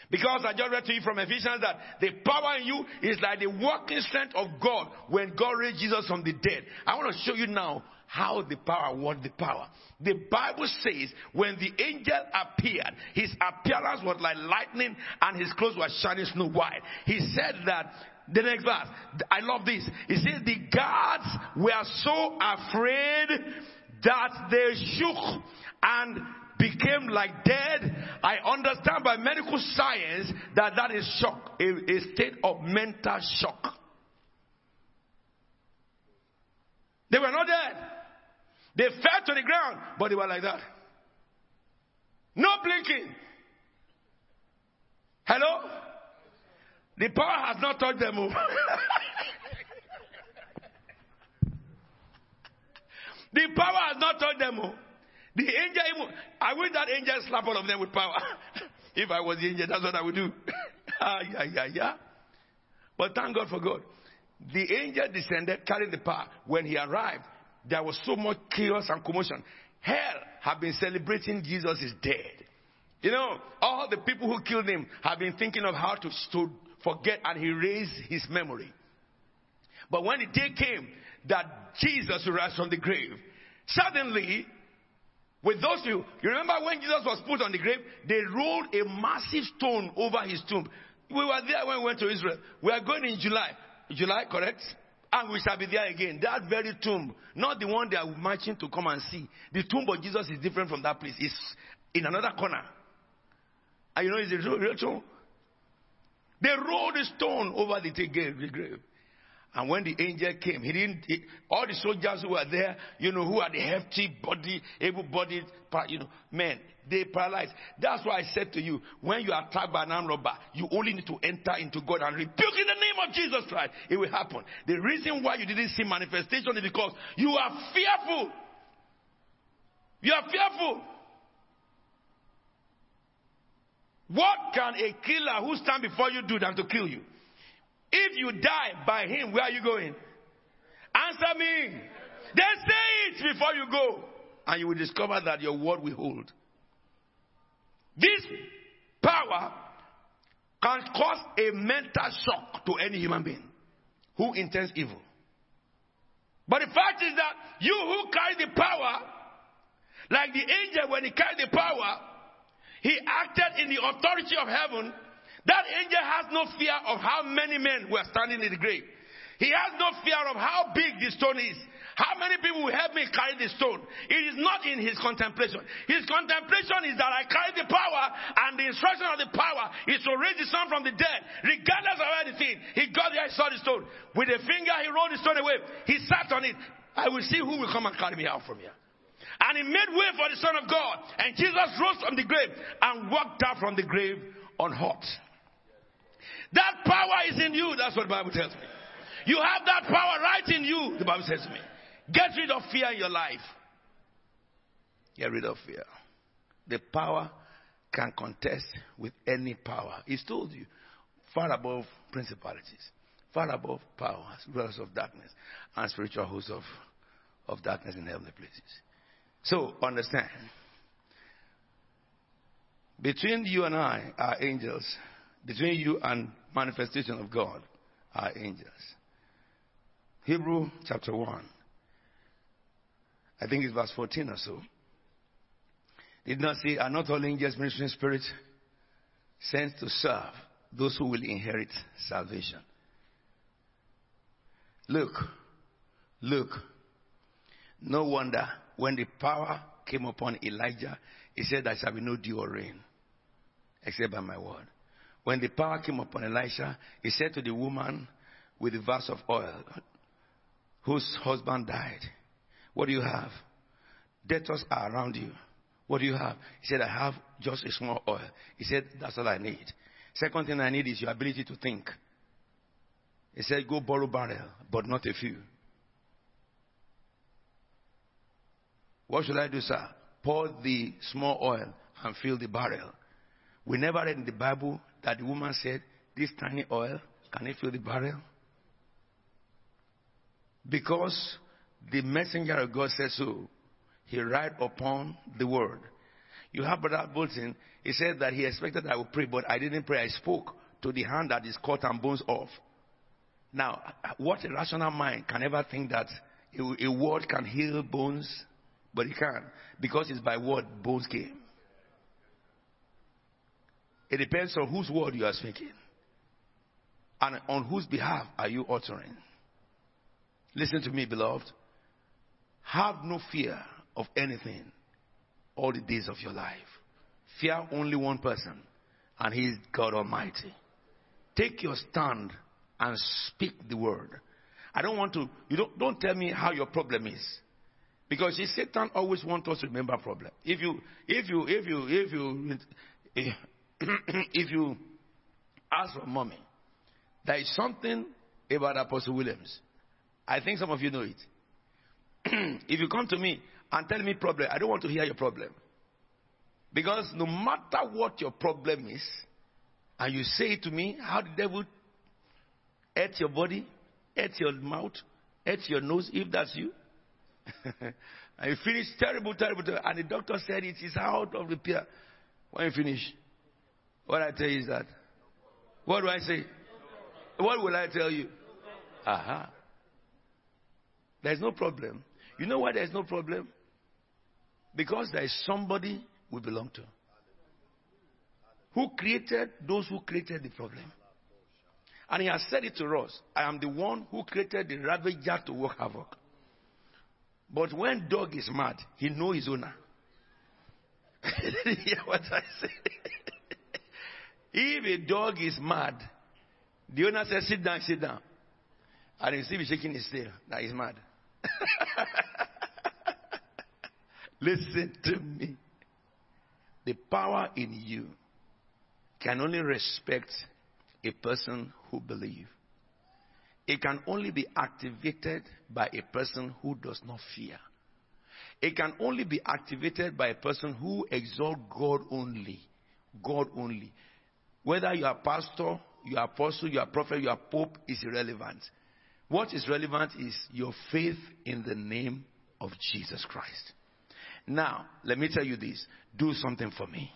Because I just read to you from Ephesians that the power in you is like the working strength of God when God raised Jesus from the dead. I want to show you now how the power, what the power. The Bible says when the angel appeared, his appearance was like lightning and his clothes were shining snow white. He said that the next verse, I love this. He says the guards were so afraid that they shook and became like dead. I understand by medical science that that is shock, a, a state of mental shock. They were not dead. They fell to the ground, but they were like that. No blinking. Hello? The power has not touched them. the power has not touched them. The angel, I wish that angel slap all of them with power. if I was the angel, that's what I would do. ah, yeah, yeah, yeah. But thank God for God. The angel descended carrying the power. When he arrived, there was so much chaos and commotion. Hell had been celebrating Jesus is dead. You know, all the people who killed him have been thinking of how to, forget and he raised his memory. But when the day came that Jesus rose from the grave, suddenly with those two, you remember when Jesus was put on the grave, they rolled a massive stone over his tomb. We were there when we went to Israel. We are going in July. July, correct? And we shall be there again. That very tomb, not the one they are marching to come and see. The tomb of Jesus is different from that place. It's in another corner. And you know, it's a real, tomb. They rolled a stone over the grave. And when the angel came, he didn't, he, all the soldiers who were there, you know, who had the hefty body, able bodied, you know, men, they paralyzed. That's why I said to you, when you are attacked by an armed robber, you only need to enter into God and rebuke in the name of Jesus Christ. It will happen. The reason why you didn't see manifestation is because you are fearful. You are fearful. What can a killer who stand before you do than to kill you? If you die by him, where are you going? Answer me. Then say it before you go. And you will discover that your word will hold. This power can cause a mental shock to any human being who intends evil. But the fact is that you who carry the power, like the angel when he carried the power, he acted in the authority of heaven that angel has no fear of how many men were standing in the grave. He has no fear of how big the stone is. How many people will help me carry the stone? It is not in his contemplation. His contemplation is that I carry the power, and the instruction of the power is to raise the son from the dead, regardless of anything. He got there, he saw the stone. With a finger, he rolled the stone away. He sat on it. I will see who will come and carry me out from here. And he made way for the Son of God. And Jesus rose from the grave and walked out from the grave unhurt. That power is in you. That's what the Bible tells me. You have that power right in you, the Bible says to me. Get rid of fear in your life. Get rid of fear. The power can contest with any power. He's told you, far above principalities, far above powers, rulers of darkness, and spiritual hosts of, of darkness in heavenly places. So, understand. Between you and I are angels. Between you and manifestation of God are angels. Hebrew chapter 1. I think it's verse 14 or so. Did not say, Are not all angels ministering spirits sent to serve those who will inherit salvation? Look, look. No wonder when the power came upon Elijah, he said, There shall be no dew or rain except by my word. When the power came upon Elisha, he said to the woman with the vase of oil, whose husband died, What do you have? Debtors are around you. What do you have? He said, I have just a small oil. He said, That's all I need. Second thing I need is your ability to think. He said, Go borrow barrel, but not a few. What should I do, sir? Pour the small oil and fill the barrel. We never read in the Bible that the woman said, This tiny oil, can it fill the barrel? Because the messenger of God said so, he write upon the word. You have Brother Bolton, he said that he expected I would pray, but I didn't pray. I spoke to the hand that is cut and bones off. Now, what rational mind can ever think that a, word can heal bones, but it can't, because it's by word bones came. It depends on whose word you are speaking and on whose behalf are you uttering. Listen to me, beloved. Have no fear of anything all the days of your life. Fear only one person, and He is God Almighty. Take your stand and speak the word. I don't want to, you don't, don't tell me how your problem is. Because see, Satan always wants us to remember problem. If you, if you, if you, if you, if you ask for mommy, there is something about Apostle Williams. I think some of you know it. if you come to me and tell me problem, I don't want to hear your problem. Because no matter what your problem is, and you say to me, how the devil ate your body, ate your mouth, ate your nose, if that's you. and you finish terrible, terrible, terrible, and the doctor said it is out of repair. When you finish, what I tell you is that. What do I say? What will I tell you? Aha. There's no problem. You know why there's no problem? Because there is somebody we belong to. Who created those who created the problem? And he has said it to us I am the one who created the ravager to work havoc. But when dog is mad, he know his owner. hear what I say? If a dog is mad, the owner says, sit down, sit down. And you see him shaking his tail. That is mad. Listen to me. The power in you can only respect a person who believes. It can only be activated by a person who does not fear. It can only be activated by a person who exalts God only. God only. Whether you are pastor, you are apostle, you are prophet, you are pope is irrelevant. What is relevant is your faith in the name of Jesus Christ. Now, let me tell you this. Do something for me.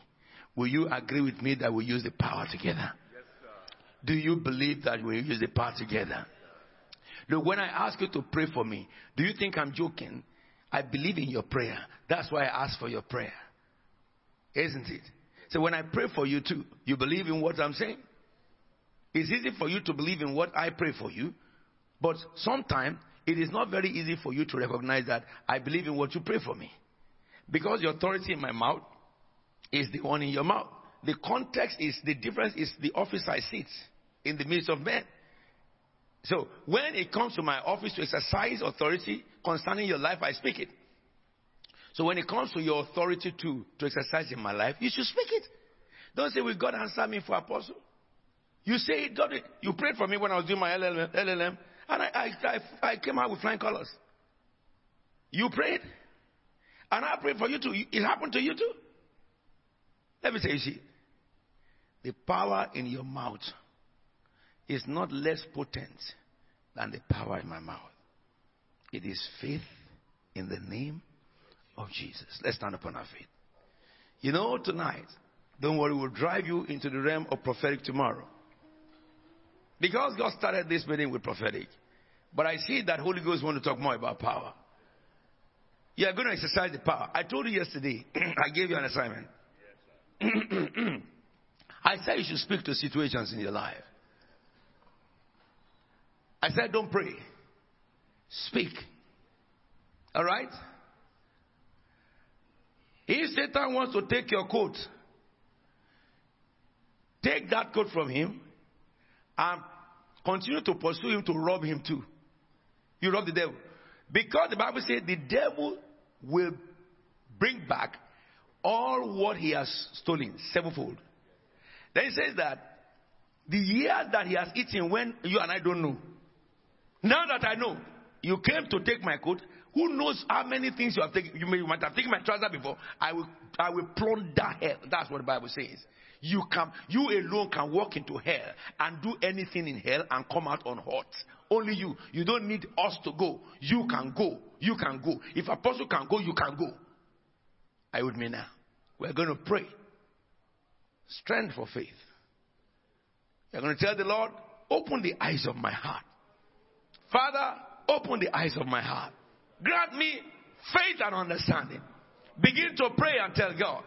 Will you agree with me that we use the power together? Yes, Do you believe that we use the power together? Look, when I ask you to pray for me, do you think I'm joking? I believe in your prayer. That's why I ask for your prayer. Isn't it? So when I pray for you too, you believe in what I'm saying? It's easy for you to believe in what I pray for you, but sometimes it is not very easy for you to recognize that I believe in what you pray for me. Because the authority in my mouth is the one in your mouth. The context is the difference is the office I sit in the midst of men. So when it comes to my office to exercise authority concerning your life, I speak it. So when it comes to your authority to, to exercise in my life, you should speak it. Don't say, Will God answer me for apostle? You say, God, you prayed for me when I was doing my LLM, LLM and I, I, I, came out with flying colors. You prayed. And I prayed for you too. It happened to you too. Let me say, you see, the power in your mouth is not less potent than the power in my mouth. It is faith in the name of Jesus. Let's stand upon our feet. You know, tonight, don't worry, we'll drive you into the realm of prophetic tomorrow. Because God started this meeting with prophetic. But I see that Holy Ghost want to talk more about power. You are going to exercise the power. I told you yesterday, I gave you an assignment. I said you should speak to situations in your life. I said don't pray. Speak. All right? If Satan wants to take your coat, take that coat from him and continue to pursue him to rob him too. You rob the devil. Because the Bible says the devil will bring back all what he has stolen sevenfold. Then it says that the years that he has eaten when you and I don't know. Now that I know, you came to take my coat, who knows how many things you have taken? You, may, you might have taken my trouser before. I will, I will plunder hell. That's what the Bible says. You can, you alone can walk into hell and do anything in hell and come out on hot. Only you. You don't need us to go. You can go. You can go. If apostle can go, you can go. I would mean now. We're going to pray. Strength for faith. We're going to tell the Lord, open the eyes of my heart. Father, open the eyes of my heart. Grant me faith and understanding. Begin to pray and tell God.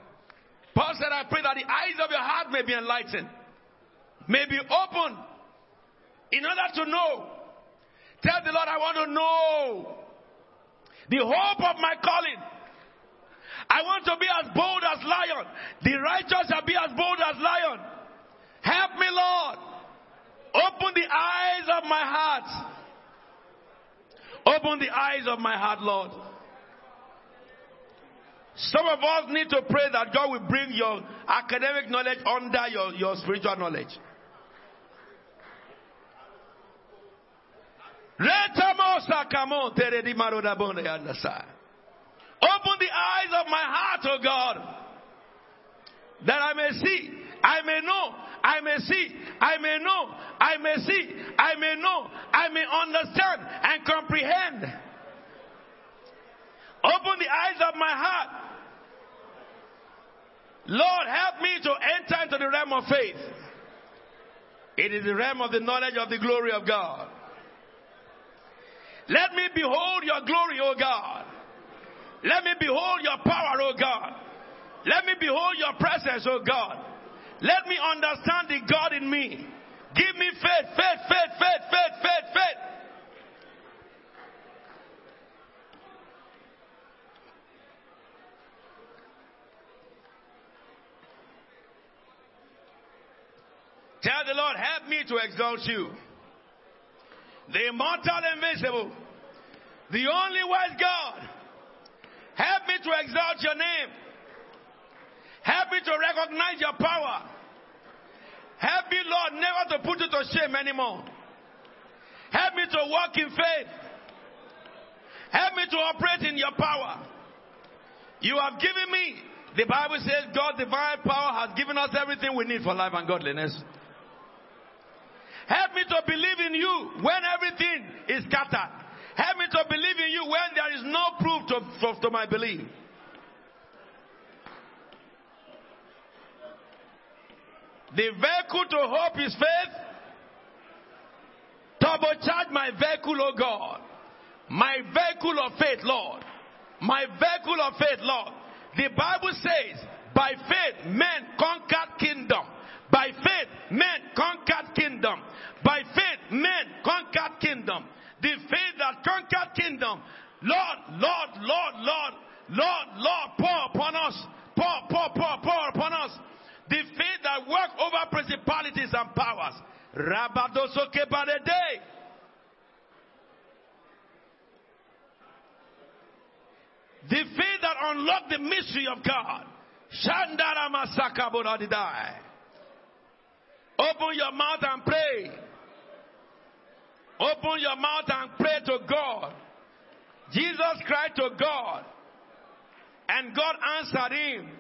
Paul said, I pray that the eyes of your heart may be enlightened, may be open in order to know. Tell the Lord, I want to know the hope of my calling. I want to be as bold as lion. The righteous shall be as bold as lion. Help me, Lord. Open the eyes of my heart Open the eyes of my heart, Lord. Some of us need to pray that God will bring your academic knowledge under your, your spiritual knowledge. Open the eyes of my heart, O oh God, that I may see, I may know, I may see, I may know, I may see, I may know, I may understand and comprehend. Open the eyes of my heart. Lord, help me to enter into the realm of faith. It is the realm of the knowledge of the glory of God. Let me behold your glory, O God. Let me behold your power, O God. Let me behold your presence, O God. Let me understand the God in me. Give me faith, faith, faith, faith, faith, faith, faith. Tell the Lord, help me to exalt you. The immortal, invisible, the only wise God. Help me to exalt your name. Help me to recognize your power. Help me, Lord, never to put you to shame anymore. Help me to walk in faith. Help me to operate in your power. You have given me, the Bible says, God's divine power has given us everything we need for life and godliness. Help me to believe in you when everything is scattered. Help me to believe in you when there is no proof to, to, to my belief. The vehicle to hope is faith. Turbocharge my vehicle, O oh God. My vehicle of faith, Lord. My vehicle of faith, Lord. The Bible says, by faith, men conquered kingdom. By faith, men conquered kingdom. By faith, men conquered kingdom. The faith that conquered kingdom. Lord, Lord, Lord, Lord, Lord, Lord, pour upon us. Pour, pour, pour, pour upon us the faith that work over principalities and powers. Rabadosoke Barede. The faith that unlocked the mystery of God. Shandara Masaka Open your mouth and pray. Open your mouth and pray to God. Jesus cried to God, and God answered him.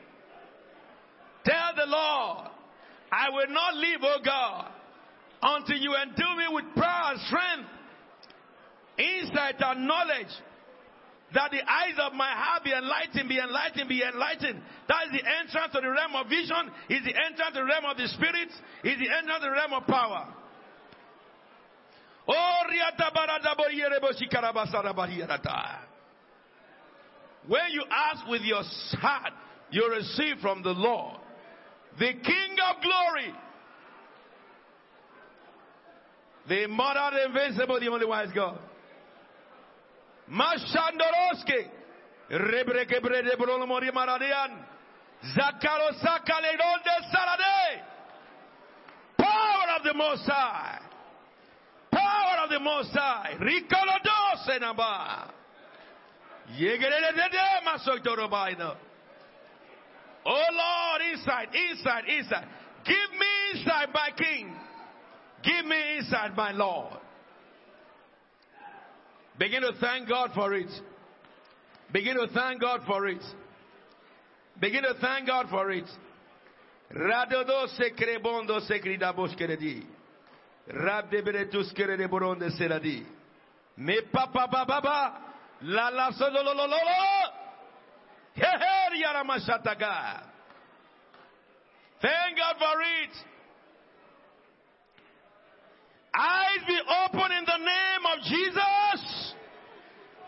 Tell the Lord, I will not leave, O God, until you endue me with power and strength, insight and knowledge, that the eyes of my heart be enlightened, be enlightened, be enlightened. That is the entrance to the realm of vision, is the entrance to the realm of the spirit, is the entrance to the realm of power. When you ask with your heart, you receive from the Lord the King of glory, the immortal, invincible, the only wise God. Mashandoroski, Rebrekebre de Brolomori Maradian, Zakarosaka Leron de salade. power of the Most High, power of the Most High, Ricolodos and Abba, Yegerele de Masok Torobaino. Oh Lord, inside, inside, inside. Give me inside, my King. Give me inside, my Lord. Begin to thank God for it. Begin to thank God for it. Begin to thank God for it. Radodo seradi. Me papa baba la la. Thank God for it. Eyes be open in the name of Jesus.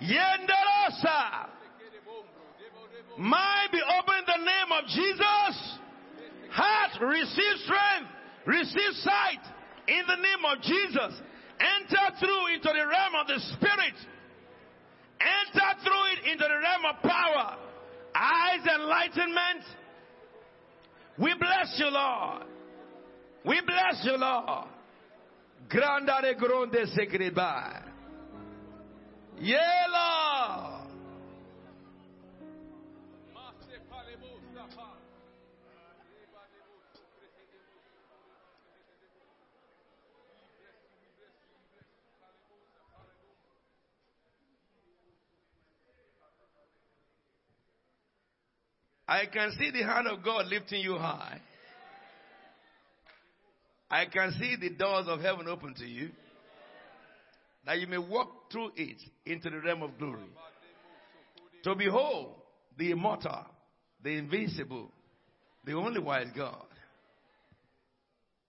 Yenderasa. Mind be open in the name of Jesus. Heart receive strength, receive sight in the name of Jesus. Enter through into the realm of the spirit. Enter through it into the realm of power. Eyes enlightenment. We bless you, Lord. We bless you, Lord. Grandare gronde sekriba. Yeah, Lord. I can see the hand of God lifting you high. I can see the doors of heaven open to you. That you may walk through it into the realm of glory. To behold the immortal, the invincible, the only wise God.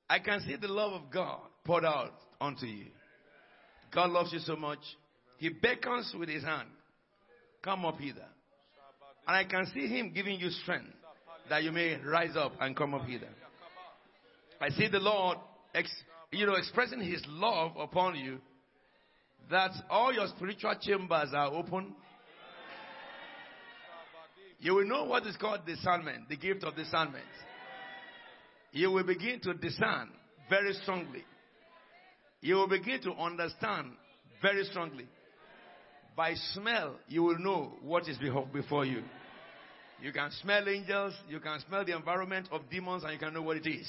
I can see the love of God poured out onto you. God loves you so much. He beckons with his hand. Come up hither. And I can see him giving you strength that you may rise up and come up hither. I see the Lord, ex, you know, expressing his love upon you that all your spiritual chambers are open. You will know what is called discernment, the gift of discernment. You will begin to discern very strongly. You will begin to understand very strongly. By smell, you will know what is before you. You can smell angels, you can smell the environment of demons, and you can know what it is.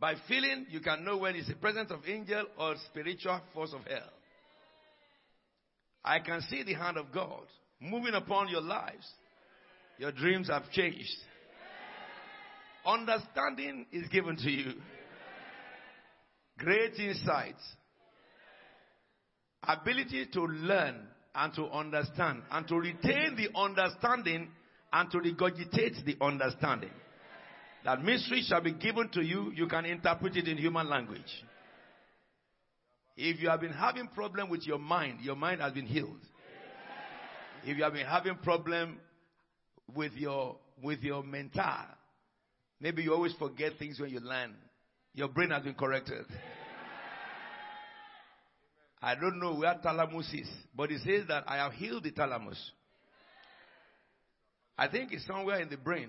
By feeling, you can know when it's the presence of angel or spiritual force of hell. I can see the hand of God moving upon your lives. Your dreams have changed. Understanding is given to you. Great insights. Ability to learn and to understand and to retain the understanding and to regurgitate the understanding. That mystery shall be given to you, you can interpret it in human language. If you have been having problem with your mind, your mind has been healed. If you have been having problem with your with your mental, maybe you always forget things when you learn. Your brain has been corrected. I don't know where thalamus is, but it says that I have healed the thalamus. I think it's somewhere in the brain.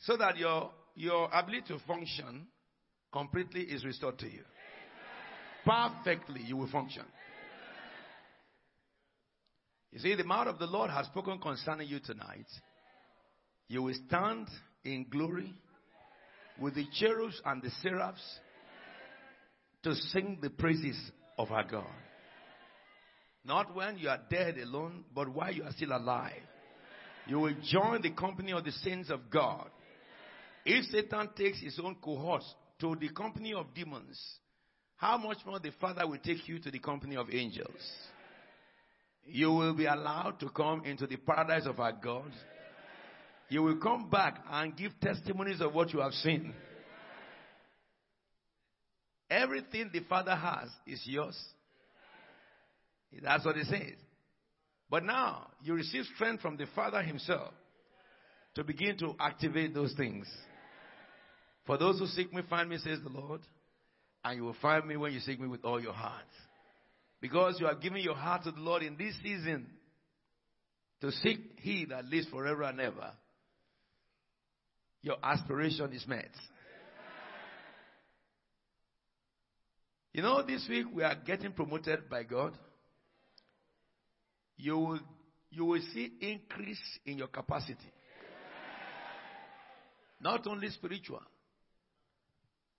So that your, your ability to function completely is restored to you. Perfectly, you will function. You see, the mouth of the Lord has spoken concerning you tonight. You will stand in glory with the cherubs and the seraphs to sing the praises of our God. Not when you are dead alone, but while you are still alive. You will join the company of the saints of God. If Satan takes his own cohorts to the company of demons, how much more the Father will take you to the company of angels? You will be allowed to come into the paradise of our God. You will come back and give testimonies of what you have seen. Everything the Father has is yours. That's what it says. But now you receive strength from the Father Himself to begin to activate those things. For those who seek me, find me, says the Lord. And you will find me when you seek me with all your heart. Because you are giving your heart to the Lord in this season to seek He that lives forever and ever. Your aspiration is met. You know, this week we are getting promoted by God. You will, you will see increase in your capacity. Not only spiritual.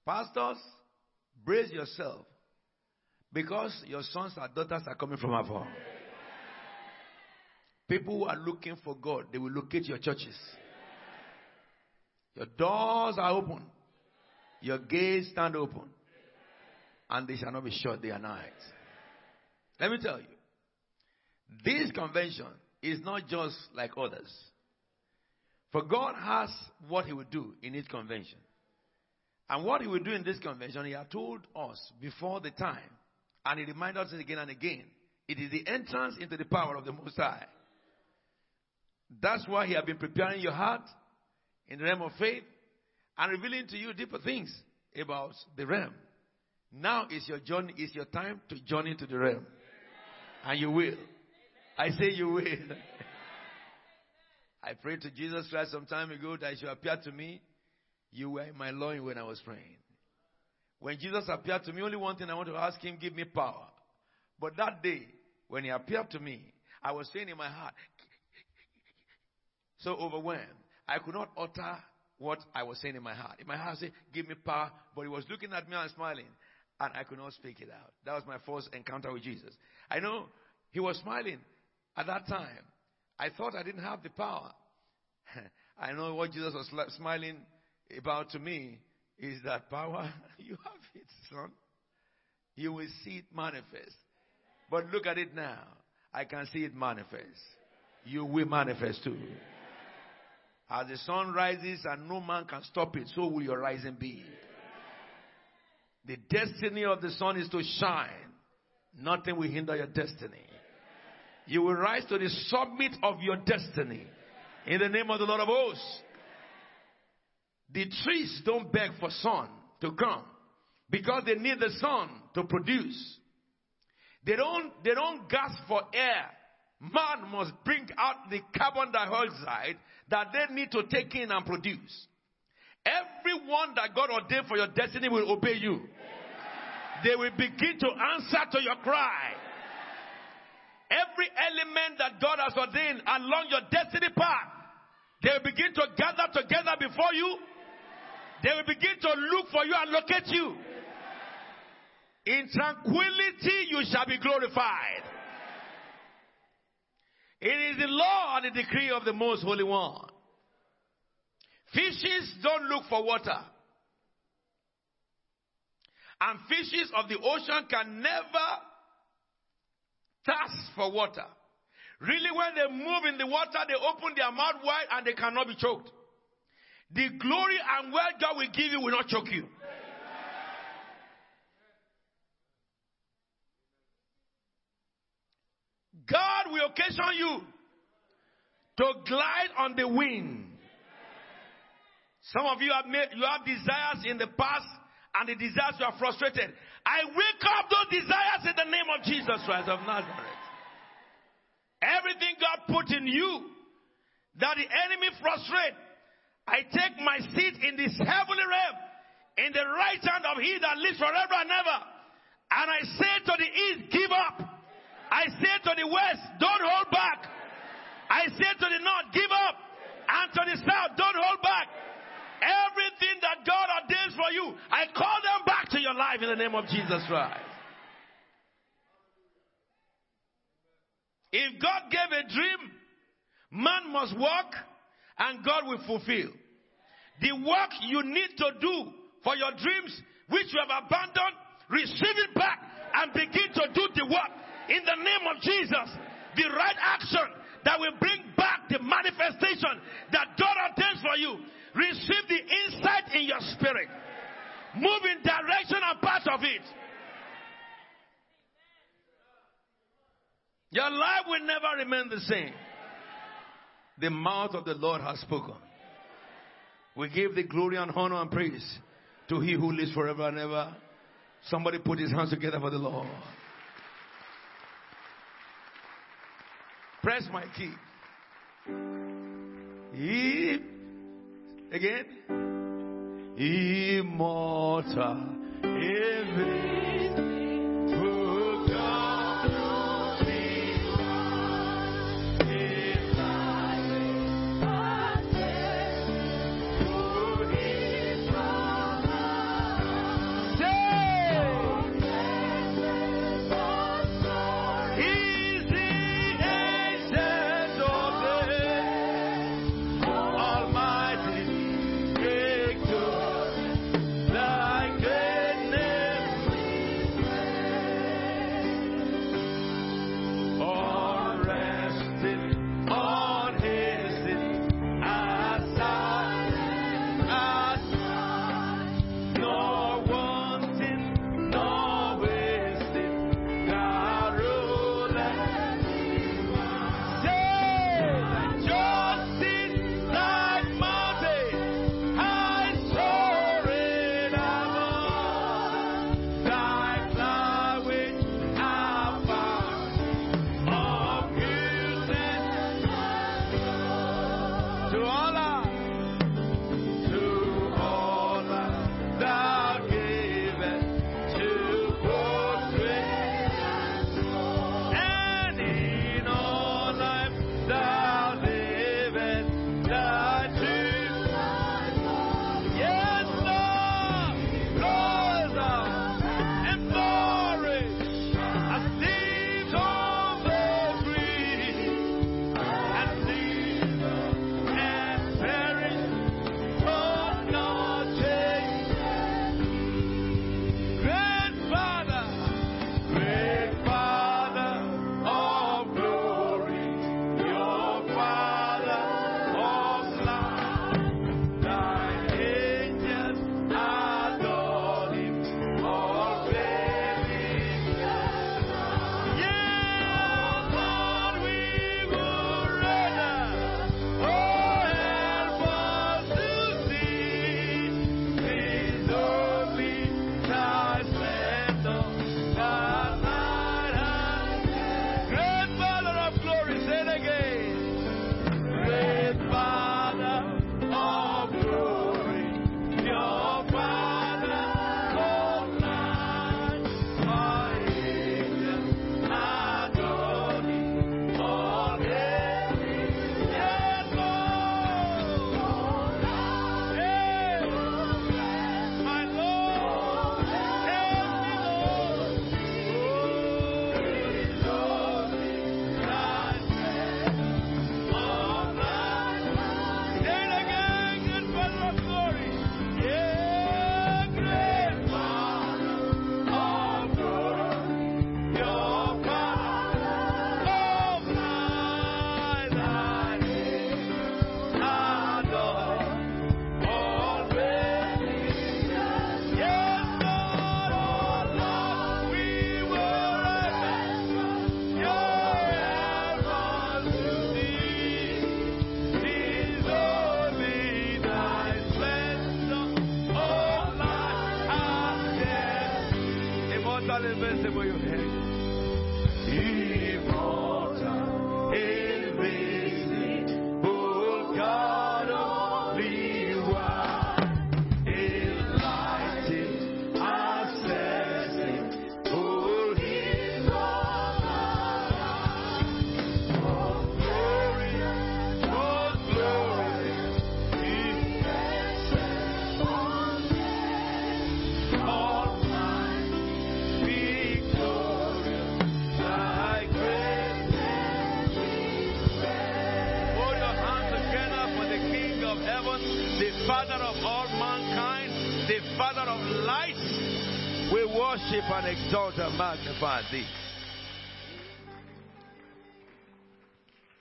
Pastors, brace yourself because your sons and daughters are coming from afar. People who are looking for God, they will locate your churches. Your doors are open. Your gates stand open. And they shall not be shut day and night. Let me tell you. This convention is not just like others. For God has what He will do in His convention. And what He will do in this convention, He has told us before the time. And He reminds us again and again. It is the entrance into the power of the Most High. That's why He has been preparing your heart in the realm of faith and revealing to you deeper things about the realm. Now is your journey, is your time to journey to the realm. And you will. I say you will. I prayed to Jesus Christ some time ago that he should appear to me. You were in my loin when I was praying. When Jesus appeared to me, only one thing I want to ask him, give me power. But that day, when he appeared to me, I was saying in my heart, so overwhelmed. I could not utter what I was saying in my heart. In my heart, I said, give me power. But he was looking at me and smiling. And I could not speak it out. That was my first encounter with Jesus. I know he was smiling at that time. I thought I didn't have the power. I know what Jesus was smiling about to me is that power. You have it, son. You will see it manifest. But look at it now. I can see it manifest. You will manifest too. As the sun rises and no man can stop it, so will your rising be. The destiny of the sun is to shine. Nothing will hinder your destiny. You will rise to the summit of your destiny. In the name of the Lord of hosts. The trees don't beg for sun to come because they need the sun to produce. They don't, they don't gasp for air. Man must bring out the carbon dioxide that they need to take in and produce. Everyone that God ordained for your destiny will obey you. They will begin to answer to your cry. Every element that God has ordained along your destiny path, they will begin to gather together before you. They will begin to look for you and locate you. In tranquility, you shall be glorified. It is the law and the decree of the Most Holy One. Fishes don't look for water. And fishes of the ocean can never thirst for water. Really, when they move in the water, they open their mouth wide and they cannot be choked. The glory and wealth God will give you will not choke you. God will occasion you to glide on the wind. Some of you have made, you have desires in the past and the desires you are frustrated. I wake up those desires in the name of Jesus Christ of Nazareth. Everything God put in you that the enemy frustrate, I take my seat in this heavenly realm in the right hand of he that lives forever and ever. And I say to the east, give up. I say to the west, don't hold back. I say to the north, give up. And to the south, don't hold back. Everything that God ordains for you, I call them back to your life in the name of Jesus Christ. If God gave a dream, man must work and God will fulfill. The work you need to do for your dreams, which you have abandoned, receive it back and begin to do the work in the name of Jesus. The right action that will bring back the manifestation that God ordains for you. Receive the insight in your spirit. Move in direction and part of it. Your life will never remain the same. The mouth of the Lord has spoken. We give the glory and honor and praise to He who lives forever and ever. Somebody put his hands together for the Lord. Press my key. He, Again. Immortal. Invincible.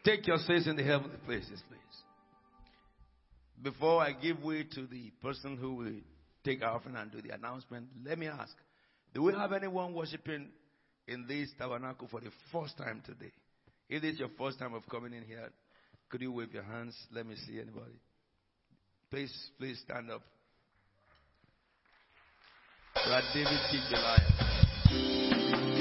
Take your space in the heavenly places, please. Before I give way to the person who will take our offering and do the announcement, let me ask do we have anyone worshiping in this tabernacle for the first time today? If this is your first time of coming in here, could you wave your hands? Let me see anybody. Please, please stand up. Brad David King Goliath.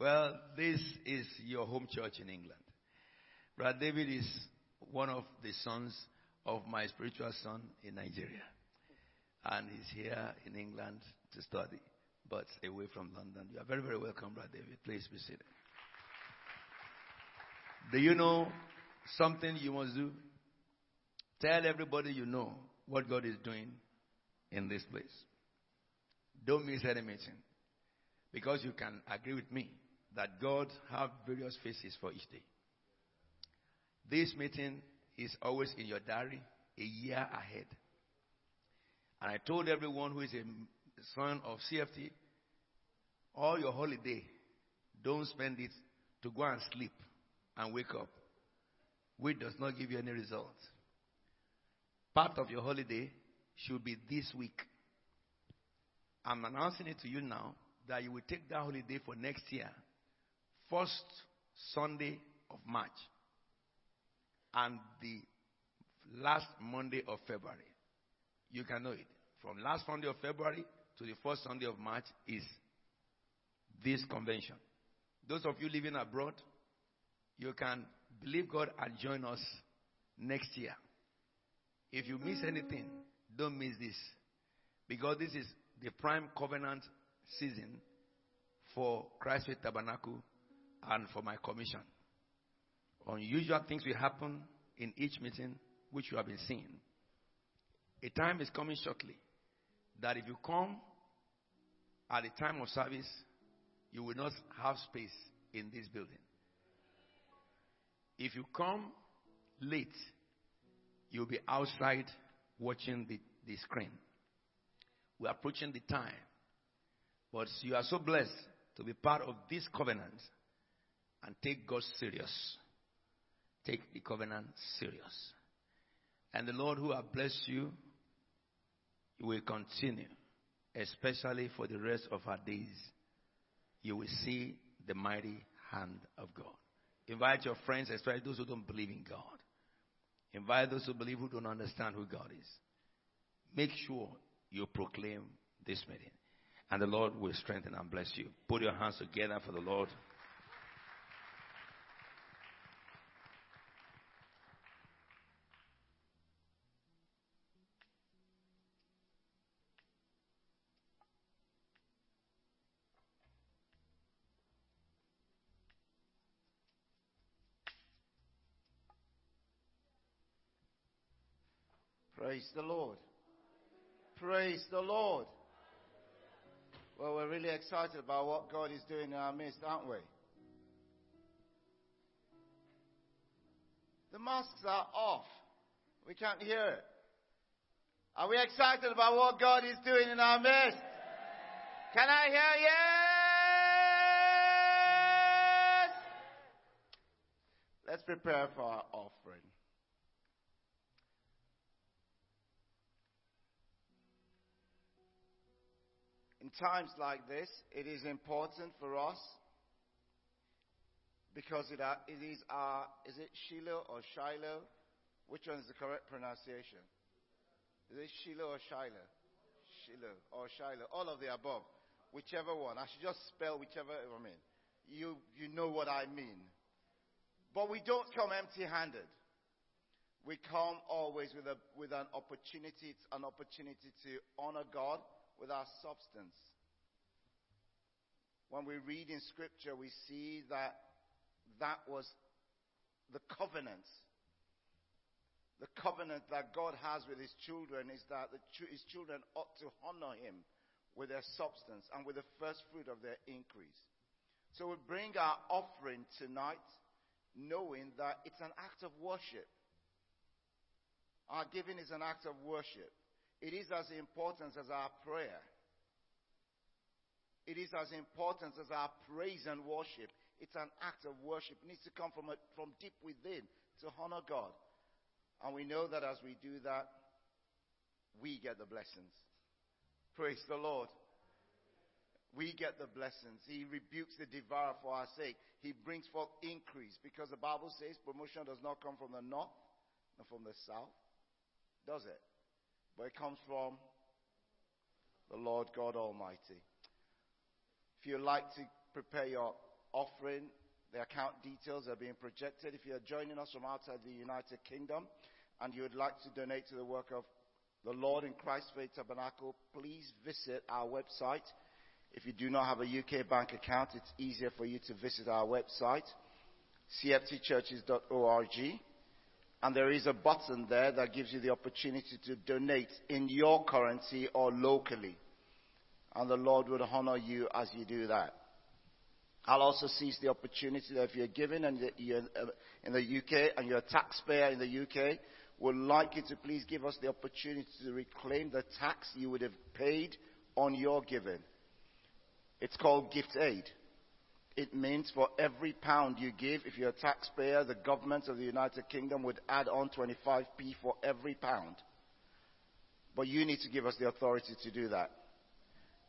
well, this is your home church in England. Brother David is one of the sons of my spiritual son in Nigeria. And he's here in England to study, but away from London. You are very, very welcome, Brother David. Please be seated. Do you know something you must do? Tell everybody you know what God is doing in this place. Don't miss any meeting. Because you can agree with me that God have various faces for each day. This meeting is always in your diary a year ahead. And I told everyone who is a son of CFT, all your holiday, don't spend it to go and sleep and wake up, which does not give you any results. Part of your holiday should be this week. I'm announcing it to you now that you will take that holiday for next year, first Sunday of March, and the last Monday of February. You can know it. From last Sunday of February to the first Sunday of March is this convention. Those of you living abroad, you can believe God and join us next year. If you miss anything, don't miss this. Because this is the prime covenant season for Christ Faith Tabernacle and for my commission. Unusual things will happen in each meeting, which you have been seeing. A time is coming shortly that if you come at the time of service, you will not have space in this building. If you come late, you'll be outside watching the, the screen. We're approaching the time. But you are so blessed to be part of this covenant and take God serious. Take the covenant serious. And the Lord who has blessed you will continue, especially for the rest of our days. You will see the mighty hand of God. Invite your friends, especially those who don't believe in God. Invite those who believe who don't understand who God is. Make sure you proclaim this meeting. And the Lord will strengthen and bless you. Put your hands together for the Lord. Praise the Lord. Praise the Lord. Well, we're really excited about what God is doing in our midst, aren't we? The masks are off. We can't hear it. Are we excited about what God is doing in our midst? Can I hear yes? Let's prepare for our offering. In times like this, it is important for us because it, uh, it is our, is it Shiloh or Shiloh? Which one is the correct pronunciation? Is it Shiloh or Shiloh? Shiloh or Shiloh. All of the above. Whichever one. I should just spell whichever I mean. You, you know what I mean. But we don't come empty handed. We come always with, a, with an opportunity. It's an opportunity to honor God with our substance. When we read in Scripture, we see that that was the covenant. The covenant that God has with His children is that ch- His children ought to honor Him with their substance and with the first fruit of their increase. So we bring our offering tonight knowing that it's an act of worship. Our giving is an act of worship. It is as important as our prayer. It is as important as our praise and worship. It's an act of worship. It needs to come from, a, from deep within to honor God. And we know that as we do that, we get the blessings. Praise the Lord. We get the blessings. He rebukes the devourer for our sake. He brings forth increase because the Bible says promotion does not come from the north nor from the south, does it? But it comes from the Lord God Almighty. If you'd like to prepare your offering, the account details are being projected. If you're joining us from outside the United Kingdom and you would like to donate to the work of the Lord in Christ Faith Tabernacle, please visit our website. If you do not have a UK bank account, it's easier for you to visit our website, cftchurches.org. And there is a button there that gives you the opportunity to donate in your currency or locally. And the Lord would honor you as you do that. I'll also seize the opportunity that if you're giving and you're uh, in the UK and you're a taxpayer in the UK, would like you to please give us the opportunity to reclaim the tax you would have paid on your giving. It's called gift aid. It means for every pound you give, if you're a taxpayer, the government of the United Kingdom would add on 25p for every pound. But you need to give us the authority to do that.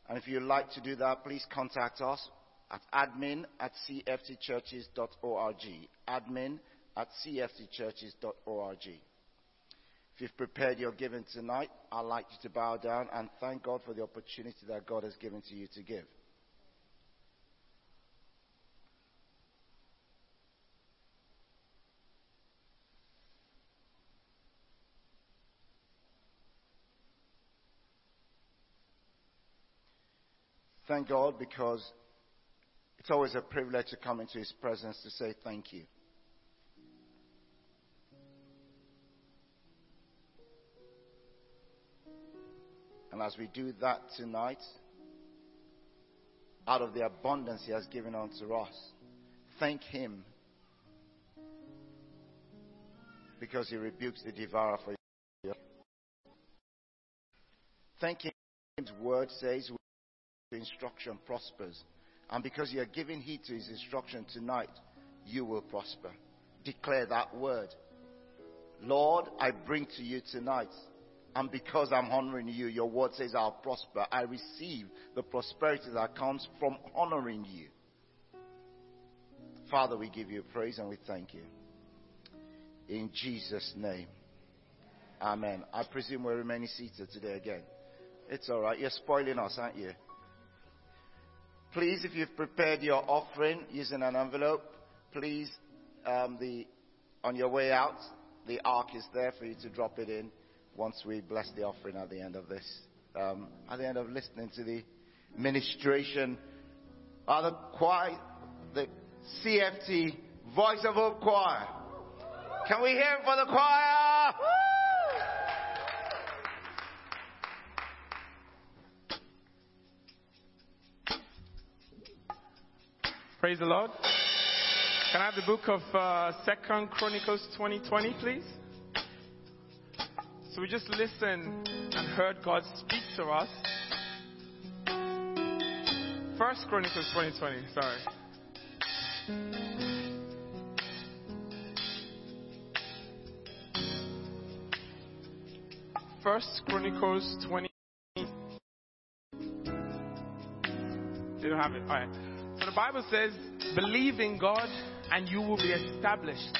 And if you'd like to do that, please contact us at admin at cftchurches.org. Admin at cftchurches.org. If you've prepared your giving tonight, I'd like you to bow down and thank God for the opportunity that God has given to you to give. Thank God because it's always a privilege to come into His presence to say thank you. And as we do that tonight, out of the abundance He has given unto us, thank Him because He rebukes the devourer for you. Thank Him. His word says instruction prospers. And because you are giving heed to his instruction tonight, you will prosper. Declare that word. Lord, I bring to you tonight. And because I'm honoring you, your word says I'll prosper. I receive the prosperity that comes from honoring you. Father, we give you praise and we thank you. In Jesus' name. Amen. I presume we're remaining seated today again. It's all right. You're spoiling us, aren't you? Please, if you've prepared your offering using an envelope, please, um, the, on your way out, the ark is there for you to drop it in once we bless the offering at the end of this. Um, at the end of listening to the ministration, are the choir, the CFT Voice of Hope Choir. Can we hear it for the choir? Praise the Lord. Can I have the book of uh, Second Chronicles 2020, please? So we just listened and heard God speak to us. First Chronicles 2020, sorry. First Chronicles 20. They don't have it. All right. The Bible says, believe in God and you will be established.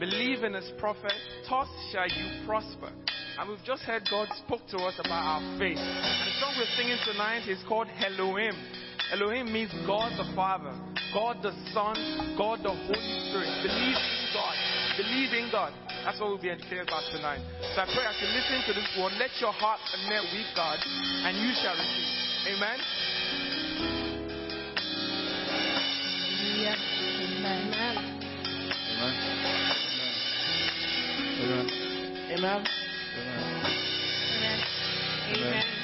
Believe in his prophet, thus shall you prosper. And we've just heard God spoke to us about our faith. And the song we're singing tonight is called Elohim. Elohim means God the Father, God the Son, God the Holy Spirit. Believe in God. Believe in God. That's what we'll be educated about tonight. So I pray as you listen to this word, let your heart connect with God and you shall receive. Amen. Amen. Amen. Amen.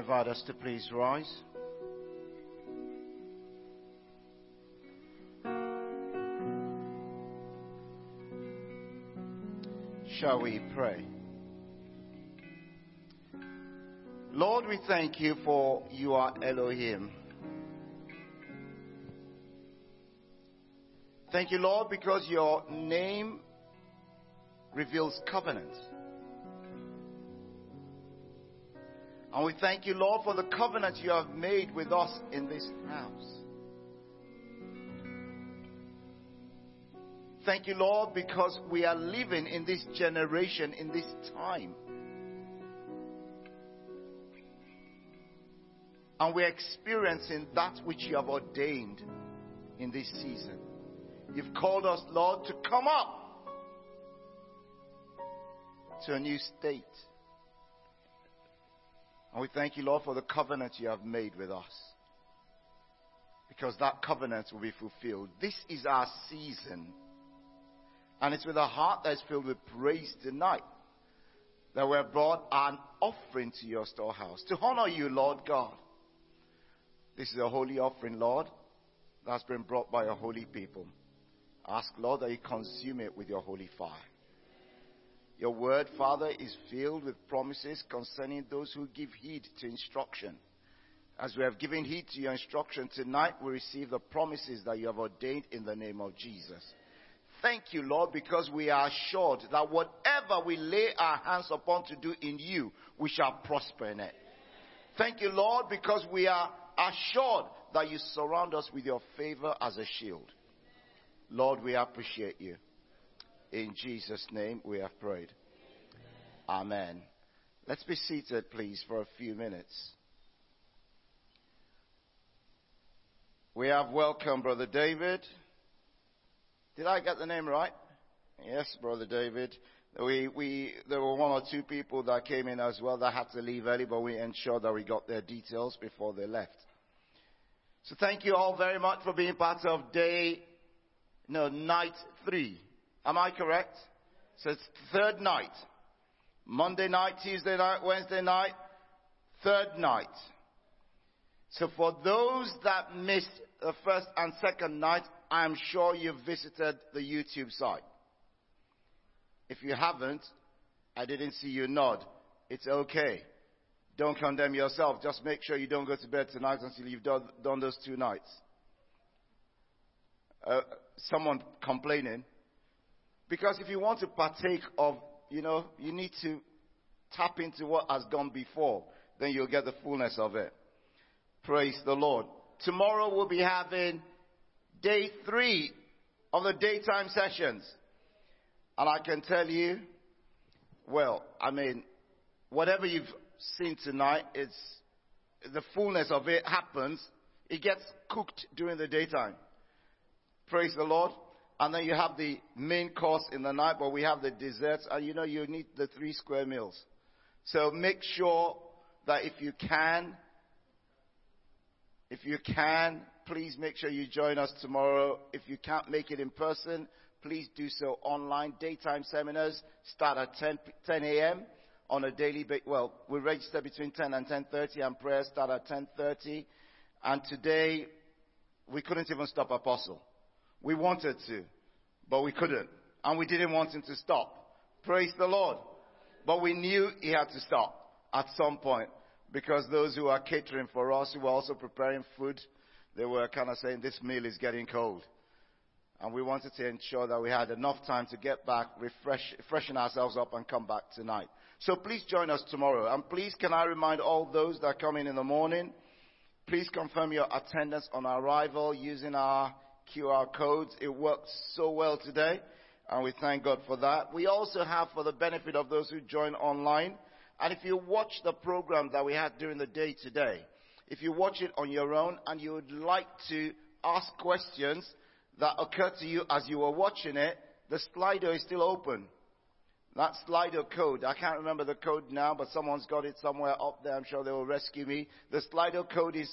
Invite us to please rise. Shall we pray? Lord, we thank you for you are Elohim. Thank you, Lord, because your name reveals covenant. Thank you, Lord, for the covenant you have made with us in this house. Thank you, Lord, because we are living in this generation, in this time. And we're experiencing that which you have ordained in this season. You've called us, Lord, to come up to a new state. And we thank you, Lord, for the covenant you have made with us. Because that covenant will be fulfilled. This is our season. And it's with a heart that is filled with praise tonight that we have brought an offering to your storehouse to honor you, Lord God. This is a holy offering, Lord, that's been brought by your holy people. Ask, Lord, that you consume it with your holy fire. Your word, Father, is filled with promises concerning those who give heed to instruction. As we have given heed to your instruction tonight, we receive the promises that you have ordained in the name of Jesus. Thank you, Lord, because we are assured that whatever we lay our hands upon to do in you, we shall prosper in it. Thank you, Lord, because we are assured that you surround us with your favor as a shield. Lord, we appreciate you. In Jesus' name we have prayed. Amen. Let's be seated, please, for a few minutes. We have welcomed Brother David. Did I get the name right? Yes, Brother David. We, we, there were one or two people that came in as well that had to leave early, but we ensured that we got their details before they left. So thank you all very much for being part of day, no, night three. Am I correct? So it's third night. Monday night, Tuesday night, Wednesday night, third night. So for those that missed the first and second night, I'm sure you've visited the YouTube site. If you haven't, I didn't see you nod. It's okay. Don't condemn yourself. Just make sure you don't go to bed tonight until you've done, done those two nights. Uh, someone complaining. Because if you want to partake of, you know, you need to tap into what has gone before, then you'll get the fullness of it. Praise the Lord. Tomorrow we'll be having day three of the daytime sessions. And I can tell you, well, I mean, whatever you've seen tonight, it's the fullness of it happens. It gets cooked during the daytime. Praise the Lord. And then you have the main course in the night, but we have the desserts, and you know you need the three square meals. So make sure that if you can, if you can, please make sure you join us tomorrow. If you can't make it in person, please do so online. Daytime seminars start at 10, 10 a.m. on a daily basis. Well, we register between 10 and 10.30 and prayers start at 10.30. And today, we couldn't even stop Apostle. We wanted to, but we couldn't. And we didn't want him to stop. Praise the Lord. But we knew he had to stop at some point because those who are catering for us, who were also preparing food, they were kind of saying this meal is getting cold. And we wanted to ensure that we had enough time to get back, refresh, freshen ourselves up and come back tonight. So please join us tomorrow. And please can I remind all those that come in in the morning, please confirm your attendance on arrival using our QR codes. It works so well today, and we thank God for that. We also have, for the benefit of those who join online, and if you watch the program that we had during the day today, if you watch it on your own and you would like to ask questions that occurred to you as you were watching it, the Slido is still open. That Slido code, I can't remember the code now, but someone's got it somewhere up there. I'm sure they will rescue me. The Slido code is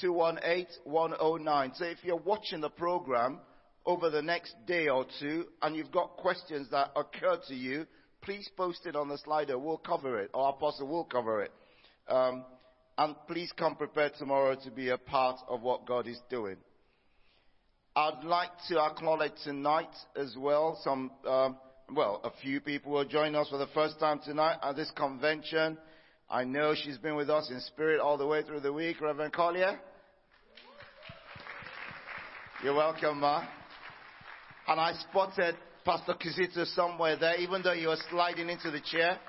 218109. So if you're watching the program over the next day or two and you've got questions that occur to you, please post it on the Slido. We'll cover it, or Apostle will cover it. Um, and please come prepared tomorrow to be a part of what God is doing. I'd like to acknowledge tonight as well some, um, well, a few people will join us for the first time tonight at this convention. I know she's been with us in spirit all the way through the week, Reverend Collier. You're welcome, Ma. And I spotted Pastor Kizito somewhere there, even though you were sliding into the chair.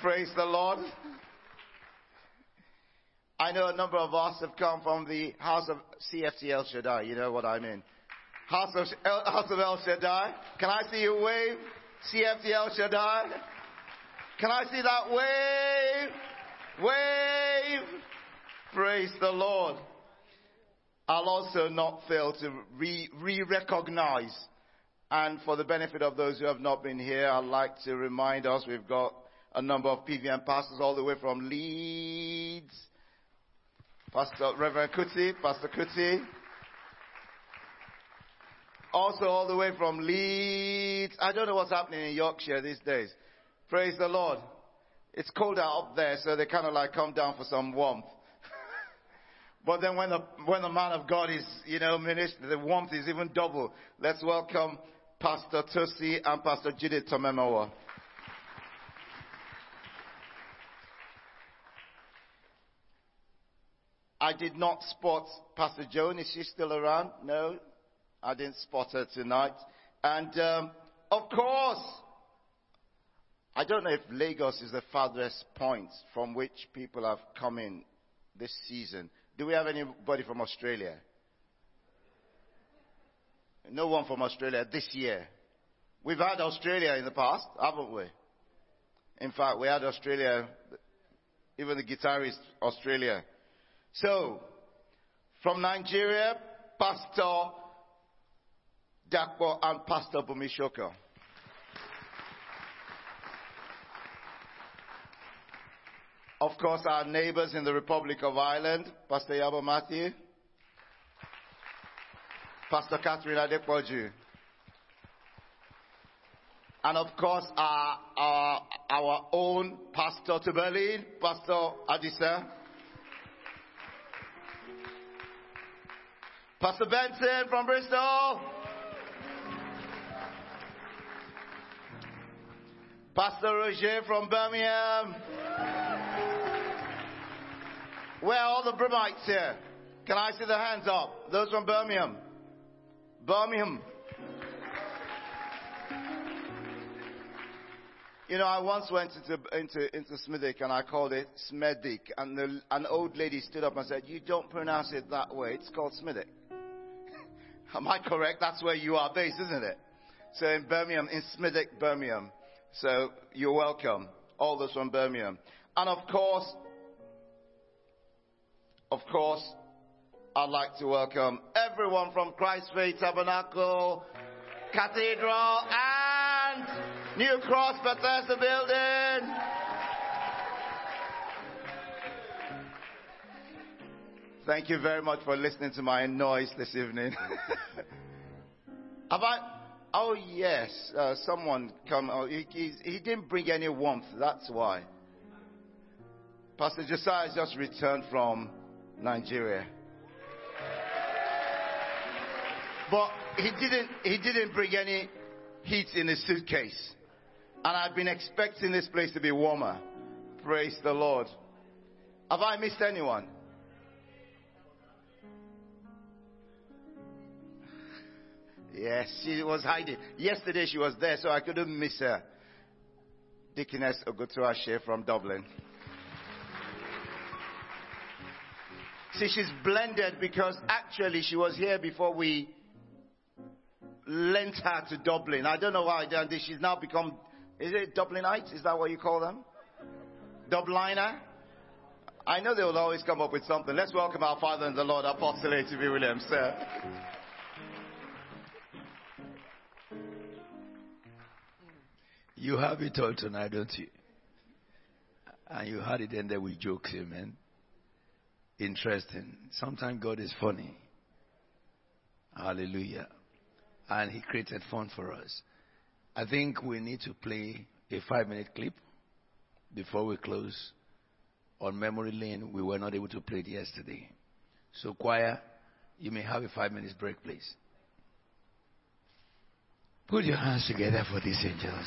Praise the Lord. I know a number of us have come from the house of CFT El Shaddai. You know what I mean. House of El, house of El Shaddai. Can I see you wave? CFT El Shaddai. Can I see that wave? Wave. Praise the Lord. I'll also not fail to re, re-recognize. And for the benefit of those who have not been here, I'd like to remind us we've got a number of PVM pastors all the way from Leeds. Pastor Reverend Kuti, Pastor Kuti. Also all the way from Leeds. I don't know what's happening in Yorkshire these days. Praise the Lord. It's colder up there, so they kind of like come down for some warmth. but then when the, when the man of God is, you know, minister, the warmth is even double. Let's welcome Pastor Tosi and Pastor Judith Tomemowa. I did not spot Pastor Joan. Is she still around? No, I didn't spot her tonight. And um, of course, I don't know if Lagos is the farthest point from which people have come in this season. Do we have anybody from Australia? No one from Australia this year. We've had Australia in the past, haven't we? In fact, we had Australia, even the guitarist Australia. So, from Nigeria, Pastor Dakpo and Pastor Bumishoko. Of course, our neighbors in the Republic of Ireland, Pastor Yabo Matthew, Pastor Catherine Adepoju, and of course, our, our, our own pastor to Berlin, Pastor Adisa. Pastor Benson from Bristol. Pastor Roger from Birmingham. Where are all the Brimites here? Can I see the hands up? Those from Birmingham. Birmingham. You know, I once went into, into, into Smithwick and I called it Smedic. And the, an old lady stood up and said, You don't pronounce it that way. It's called Smithwick. Am I correct? That's where you are based, isn't it? So in Birmingham, in Smithwick, Birmingham. So you're welcome. All those from Birmingham. And of course, of course, I'd like to welcome everyone from Christ Faith Tabernacle, Cathedral, and New Cross Bethesda Building. Thank you very much for listening to my noise this evening. I? Oh yes, uh, someone come. Oh, he, he, he didn't bring any warmth. That's why. Pastor Josiah has just returned from Nigeria. But he didn't, he didn't bring any heat in his suitcase. And I've been expecting this place to be warmer. Praise the Lord. Have I missed anyone? Yes, she was hiding. Yesterday she was there, so I couldn't miss her. Deaconess Ogutuashe from Dublin. See, she's blended because actually she was here before we lent her to Dublin. I don't know why. She's now become, is it Dublinite? Is that what you call them? Dubliner? I know they will always come up with something. Let's welcome our Father and the Lord, Apostle A.T.B. Williams, sir. You have it all tonight, don't you? And you had it ended with jokes, amen. Interesting. Sometimes God is funny. Hallelujah. And He created fun for us. I think we need to play a five minute clip before we close. On memory lane, we were not able to play it yesterday. So, choir, you may have a five minutes break, please. Put your hands together for these angels.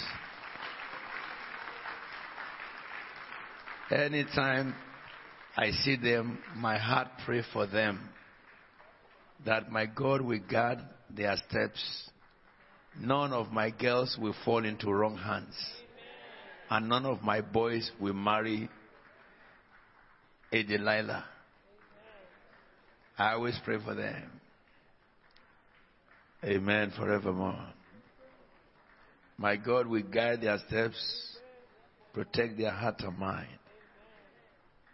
Anytime I see them, my heart pray for them that my God will guard their steps. None of my girls will fall into wrong hands. And none of my boys will marry a Delilah. I always pray for them. Amen forevermore. My God will guide their steps, protect their heart and mind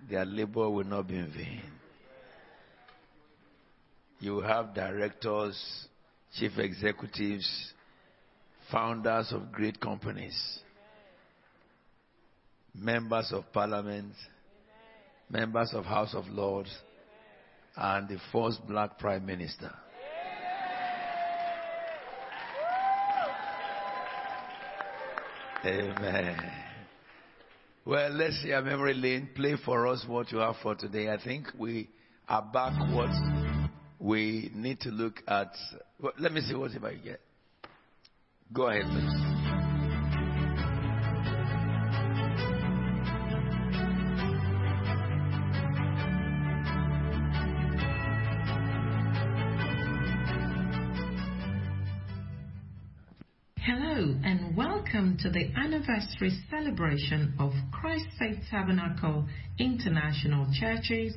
their labor will not be in vain. You have directors, chief executives, founders of great companies, members of parliament, members of House of Lords, and the first black prime minister. Amen. Well, let's see memory lane. Play for us what you have for today. I think we are back what we need to look at. Let me see what if I get. Go ahead, please. The anniversary celebration of Christ Faith Tabernacle International Churches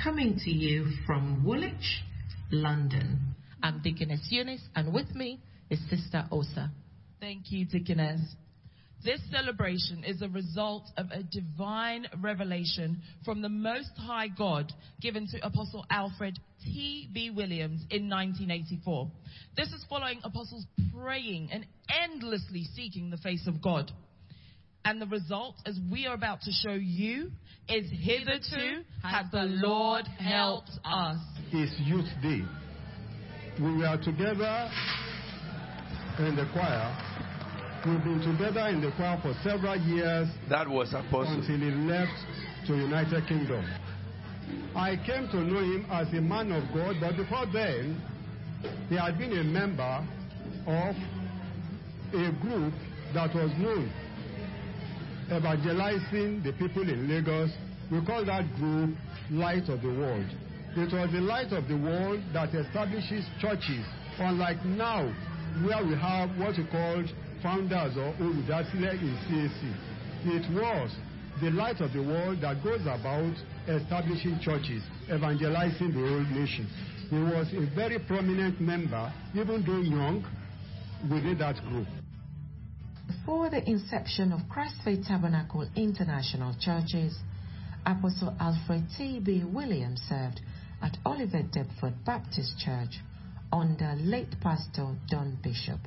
coming to you from Woolwich, London. I'm Deaconess Eunice and with me is Sister Osa. Thank you, Deaconess. This celebration is a result of a divine revelation from the Most High God given to Apostle Alfred T.B. Williams in 1984. This is following apostles praying and endlessly seeking the face of God. And the result, as we are about to show you, is hitherto has the Lord helped us. It's Youth Day. We were together in the choir We've been together in the choir for several years. That was apostle. Until he left to United Kingdom. I came to know him as a man of God, but before then, he had been a member of a group that was known evangelizing the people in Lagos. We call that group Light of the World. It was the light of the world that establishes churches, unlike now, where we have what we call founders or olùdásílẹ̀ in CAC. It was the light of the world that goes about establishing churches, evangelizing the whole nation. He was a very prominent member, even though young, within that group. Before the inception of Christ Faith Tabernacle International Churches, Apostle Alfred T.B. Williams served at Olivet Deptford Baptist Church under late Pastor Don Bishop.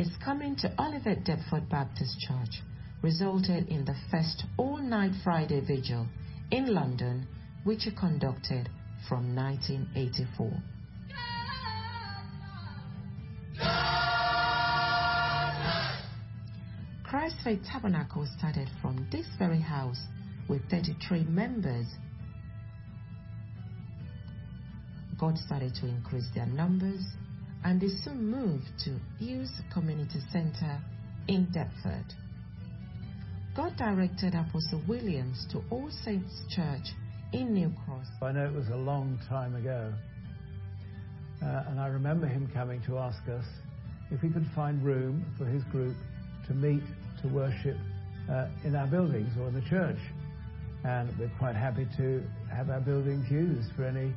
His coming to Olivet Deptford Baptist Church resulted in the first all-night Friday vigil in London, which he conducted from 1984. Christ Faith Tabernacle started from this very house with 33 members. God started to increase their numbers and they soon moved to Hughes Community Center in Deptford. God directed Apostle Williams to All Saints Church in New Cross. I know it was a long time ago. Uh, and I remember him coming to ask us if we could find room for his group to meet to worship uh, in our buildings or in the church. And we're quite happy to have our buildings used for any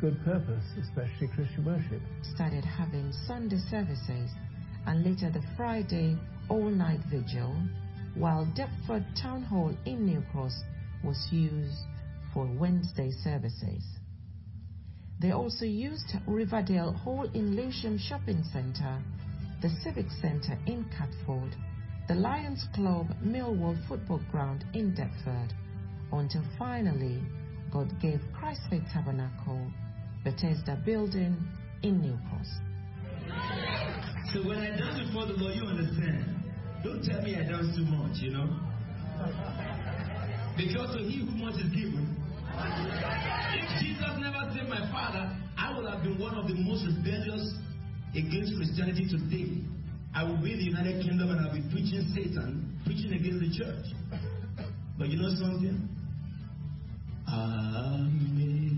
good purpose, especially Christian worship. Started having Sunday services and later the Friday all night vigil, while Deptford Town Hall in New Cross was used for Wednesday services. They also used Riverdale Hall in Lewisham Shopping Centre, the Civic Centre in Catford, the Lions Club Millwall Football Ground in Deptford, until finally God gave Christ Faith Tabernacle Bethesda Building in New Cross. So when I dance before the Lord, you understand. Don't tell me I dance too much, you know. Because to he who much is given. If Jesus never saved my father, I would have been one of the most rebellious against Christianity today. I will be in the United Kingdom and I'll be preaching Satan, preaching against the church. But you know something? Amen.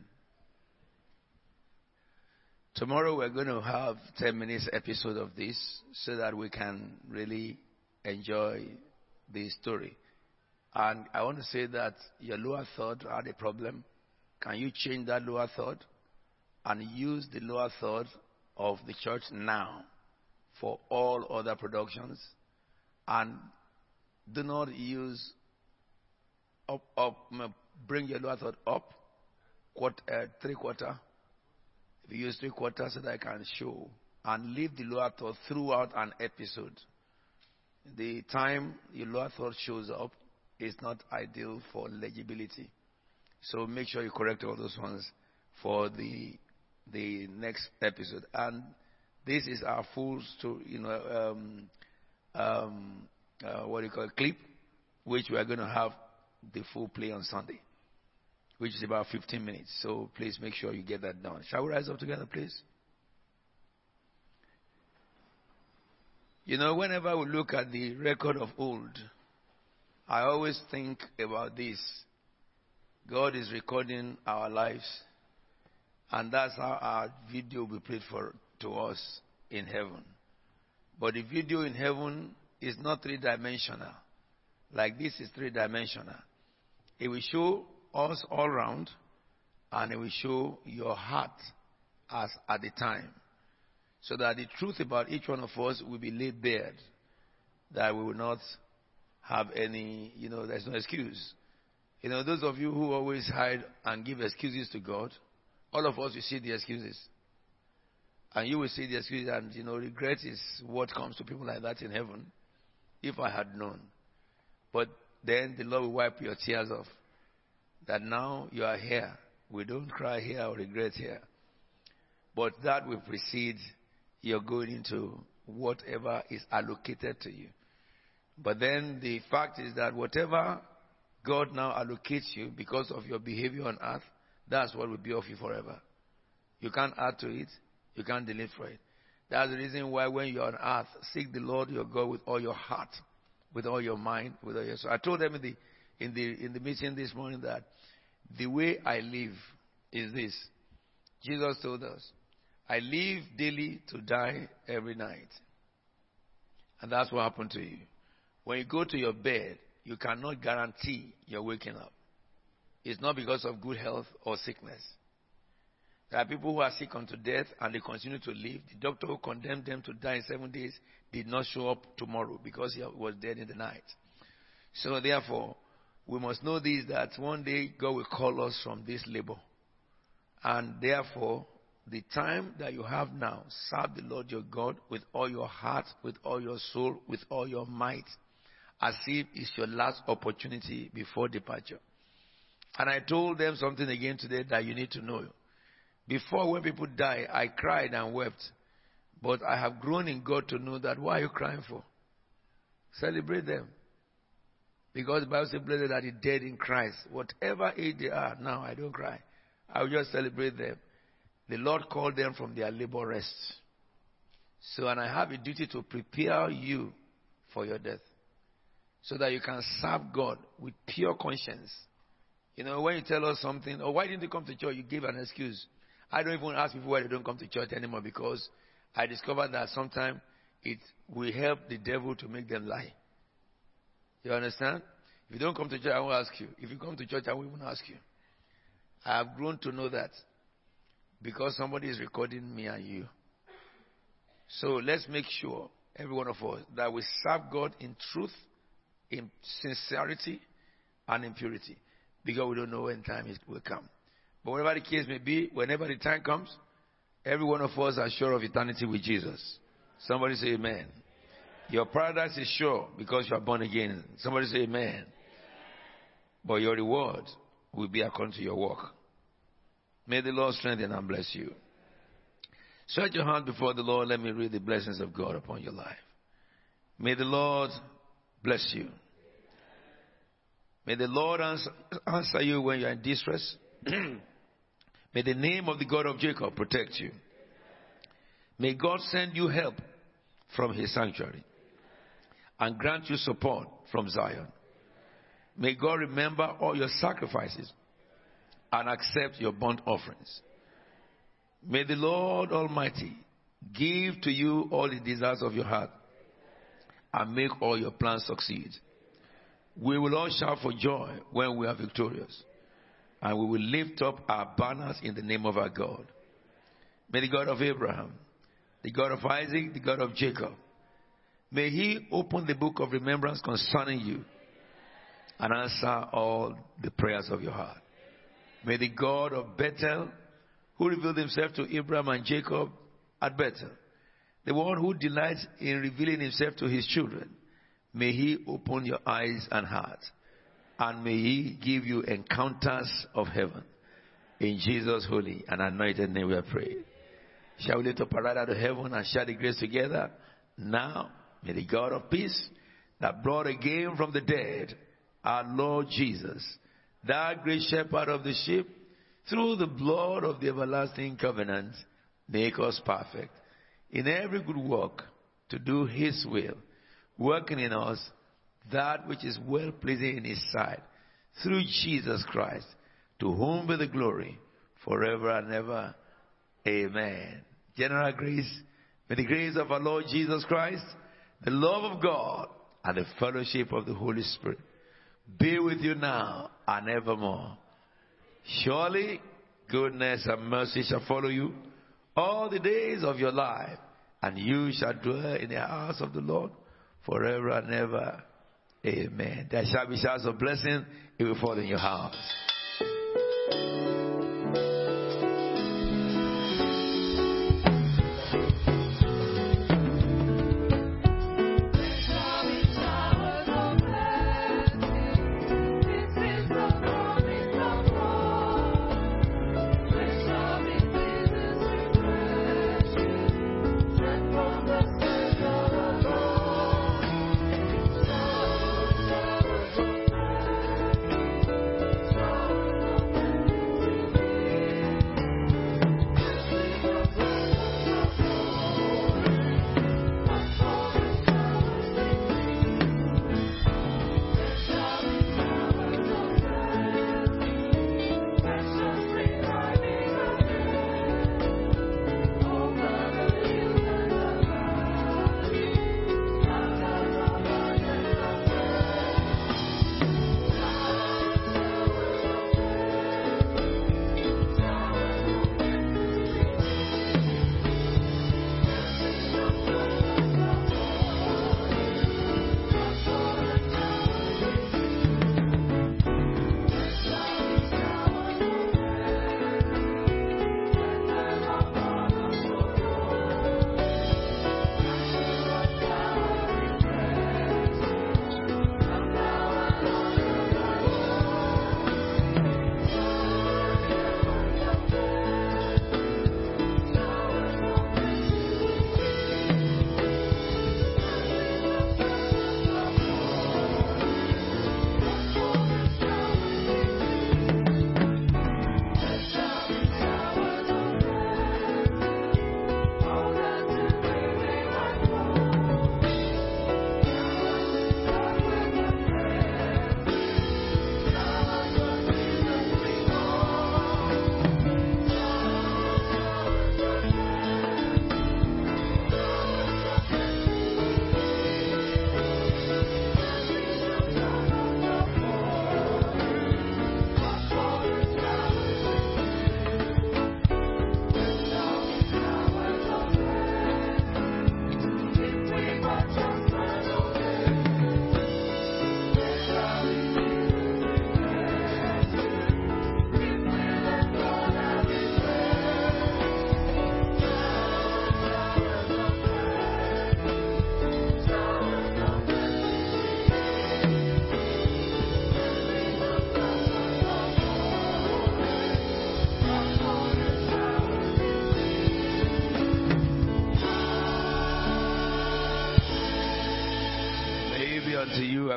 Tomorrow we're going to have 10 minutes episode of this so that we can really enjoy the story. And I want to say that your lower third had a problem. Can you change that lower third and use the lower third of the church now for all other productions? And do not use up, up, bring your lower third up, quarter, uh, three quarter. If you use three quarters that I can show, and leave the lower third throughout an episode. The time your lower third shows up is not ideal for legibility. So make sure you correct all those ones for the the next episode. And this is our full story, you know, um, um, uh, what do you call it, clip, which we are going to have the full play on Sunday, which is about 15 minutes. So please make sure you get that done. Shall we rise up together, please? You know, whenever we look at the record of old, I always think about this. God is recording our lives, and that's how our video will be played for to us in heaven. But the video in heaven is not three dimensional, like this is three dimensional. It will show us all round, and it will show your heart as at the time, so that the truth about each one of us will be laid bare, that we will not have any, you know, there's no excuse. You know, those of you who always hide and give excuses to God, all of us will see the excuses. And you will see the excuses, and, you know, regret is what comes to people like that in heaven, if I had known. But then the Lord will wipe your tears off. That now you are here. We don't cry here or regret here. But that will precede your going into whatever is allocated to you. But then the fact is that whatever God now allocates you because of your behavior on earth, that's what will be of you forever. You can't add to it, you can't delete from it. That's the reason why when you're on earth, seek the Lord your God with all your heart, with all your mind, with all your soul. I told them in the in the in the meeting this morning that the way I live is this. Jesus told us, I live daily to die every night. And that's what happened to you. When you go to your bed, you cannot guarantee you're waking up. It's not because of good health or sickness. There are people who are sick unto death and they continue to live. The doctor who condemned them to die in seven days did not show up tomorrow because he was dead in the night. So therefore, we must know this that one day God will call us from this labor. And therefore, the time that you have now, serve the Lord your God with all your heart, with all your soul, with all your might, as if it's your last opportunity before departure. And I told them something again today that you need to know. Before, when people die, I cried and wept. But I have grown in God to know that what are you crying for? Celebrate them. Because the Bible says, Blessed are the dead in Christ. Whatever age they are now, I don't cry. I will just celebrate them. The Lord called them from their labor rest. So, and I have a duty to prepare you for your death. So that you can serve God with pure conscience. You know, when you tell us something, oh, why didn't you come to church? You give an excuse. I don't even ask people why they don't come to church anymore because I discovered that sometimes it will help the devil to make them lie. You understand? If you don't come to church, I won't ask you. If you come to church, I won't ask you. I have grown to know that because somebody is recording me and you. So let's make sure, every one of us, that we serve God in truth, in sincerity, and in purity. Because we don't know when time will come. But whatever the case may be, whenever the time comes, every one of us are sure of eternity with Jesus. Somebody say amen. Your paradise is sure because you are born again. Somebody say amen. But your reward will be according to your work. May the Lord strengthen and bless you. Stretch your hand before the Lord. Let me read the blessings of God upon your life. May the Lord bless you. May the Lord answer, answer you when you are in distress. May the name of the God of Jacob protect you. May God send you help from his sanctuary and grant you support from Zion. May God remember all your sacrifices and accept your burnt offerings. May the Lord Almighty give to you all the desires of your heart and make all your plans succeed. We will all shout for joy when we are victorious, and we will lift up our banners in the name of our God. May the God of Abraham, the God of Isaac, the God of Jacob, may He open the book of remembrance concerning you and answer all the prayers of your heart. May the God of Bethel, who revealed himself to Abraham and Jacob at Bethel, the one who delights in revealing himself to his children, may he open your eyes and heart, and may he give you encounters of heaven. In Jesus' holy and anointed name we pray. Shall we lift up our right of heaven and share the grace together? Now, may the God of peace that brought again from the dead our Lord Jesus, that great shepherd of the sheep, through the blood of the everlasting covenant, make us perfect in every good work to do his will, working in us that which is well pleasing in his sight, through Jesus Christ, to whom be the glory forever and ever. Amen. General grace, may the grace of our Lord Jesus Christ, the love of God, and the fellowship of the Holy Spirit be with you now and evermore. Surely goodness and mercy shall follow you all the days of your life, and you shall dwell in the house of the Lord forever and ever. Amen. There shall be showers of blessing, it will fall in your house.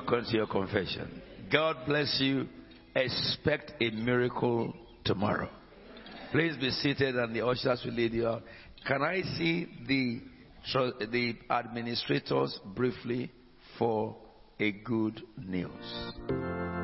According to your confession. God bless you. Expect a miracle tomorrow. Please be seated and the ushers will lead you out. Can I see the, the administrators briefly for a good news?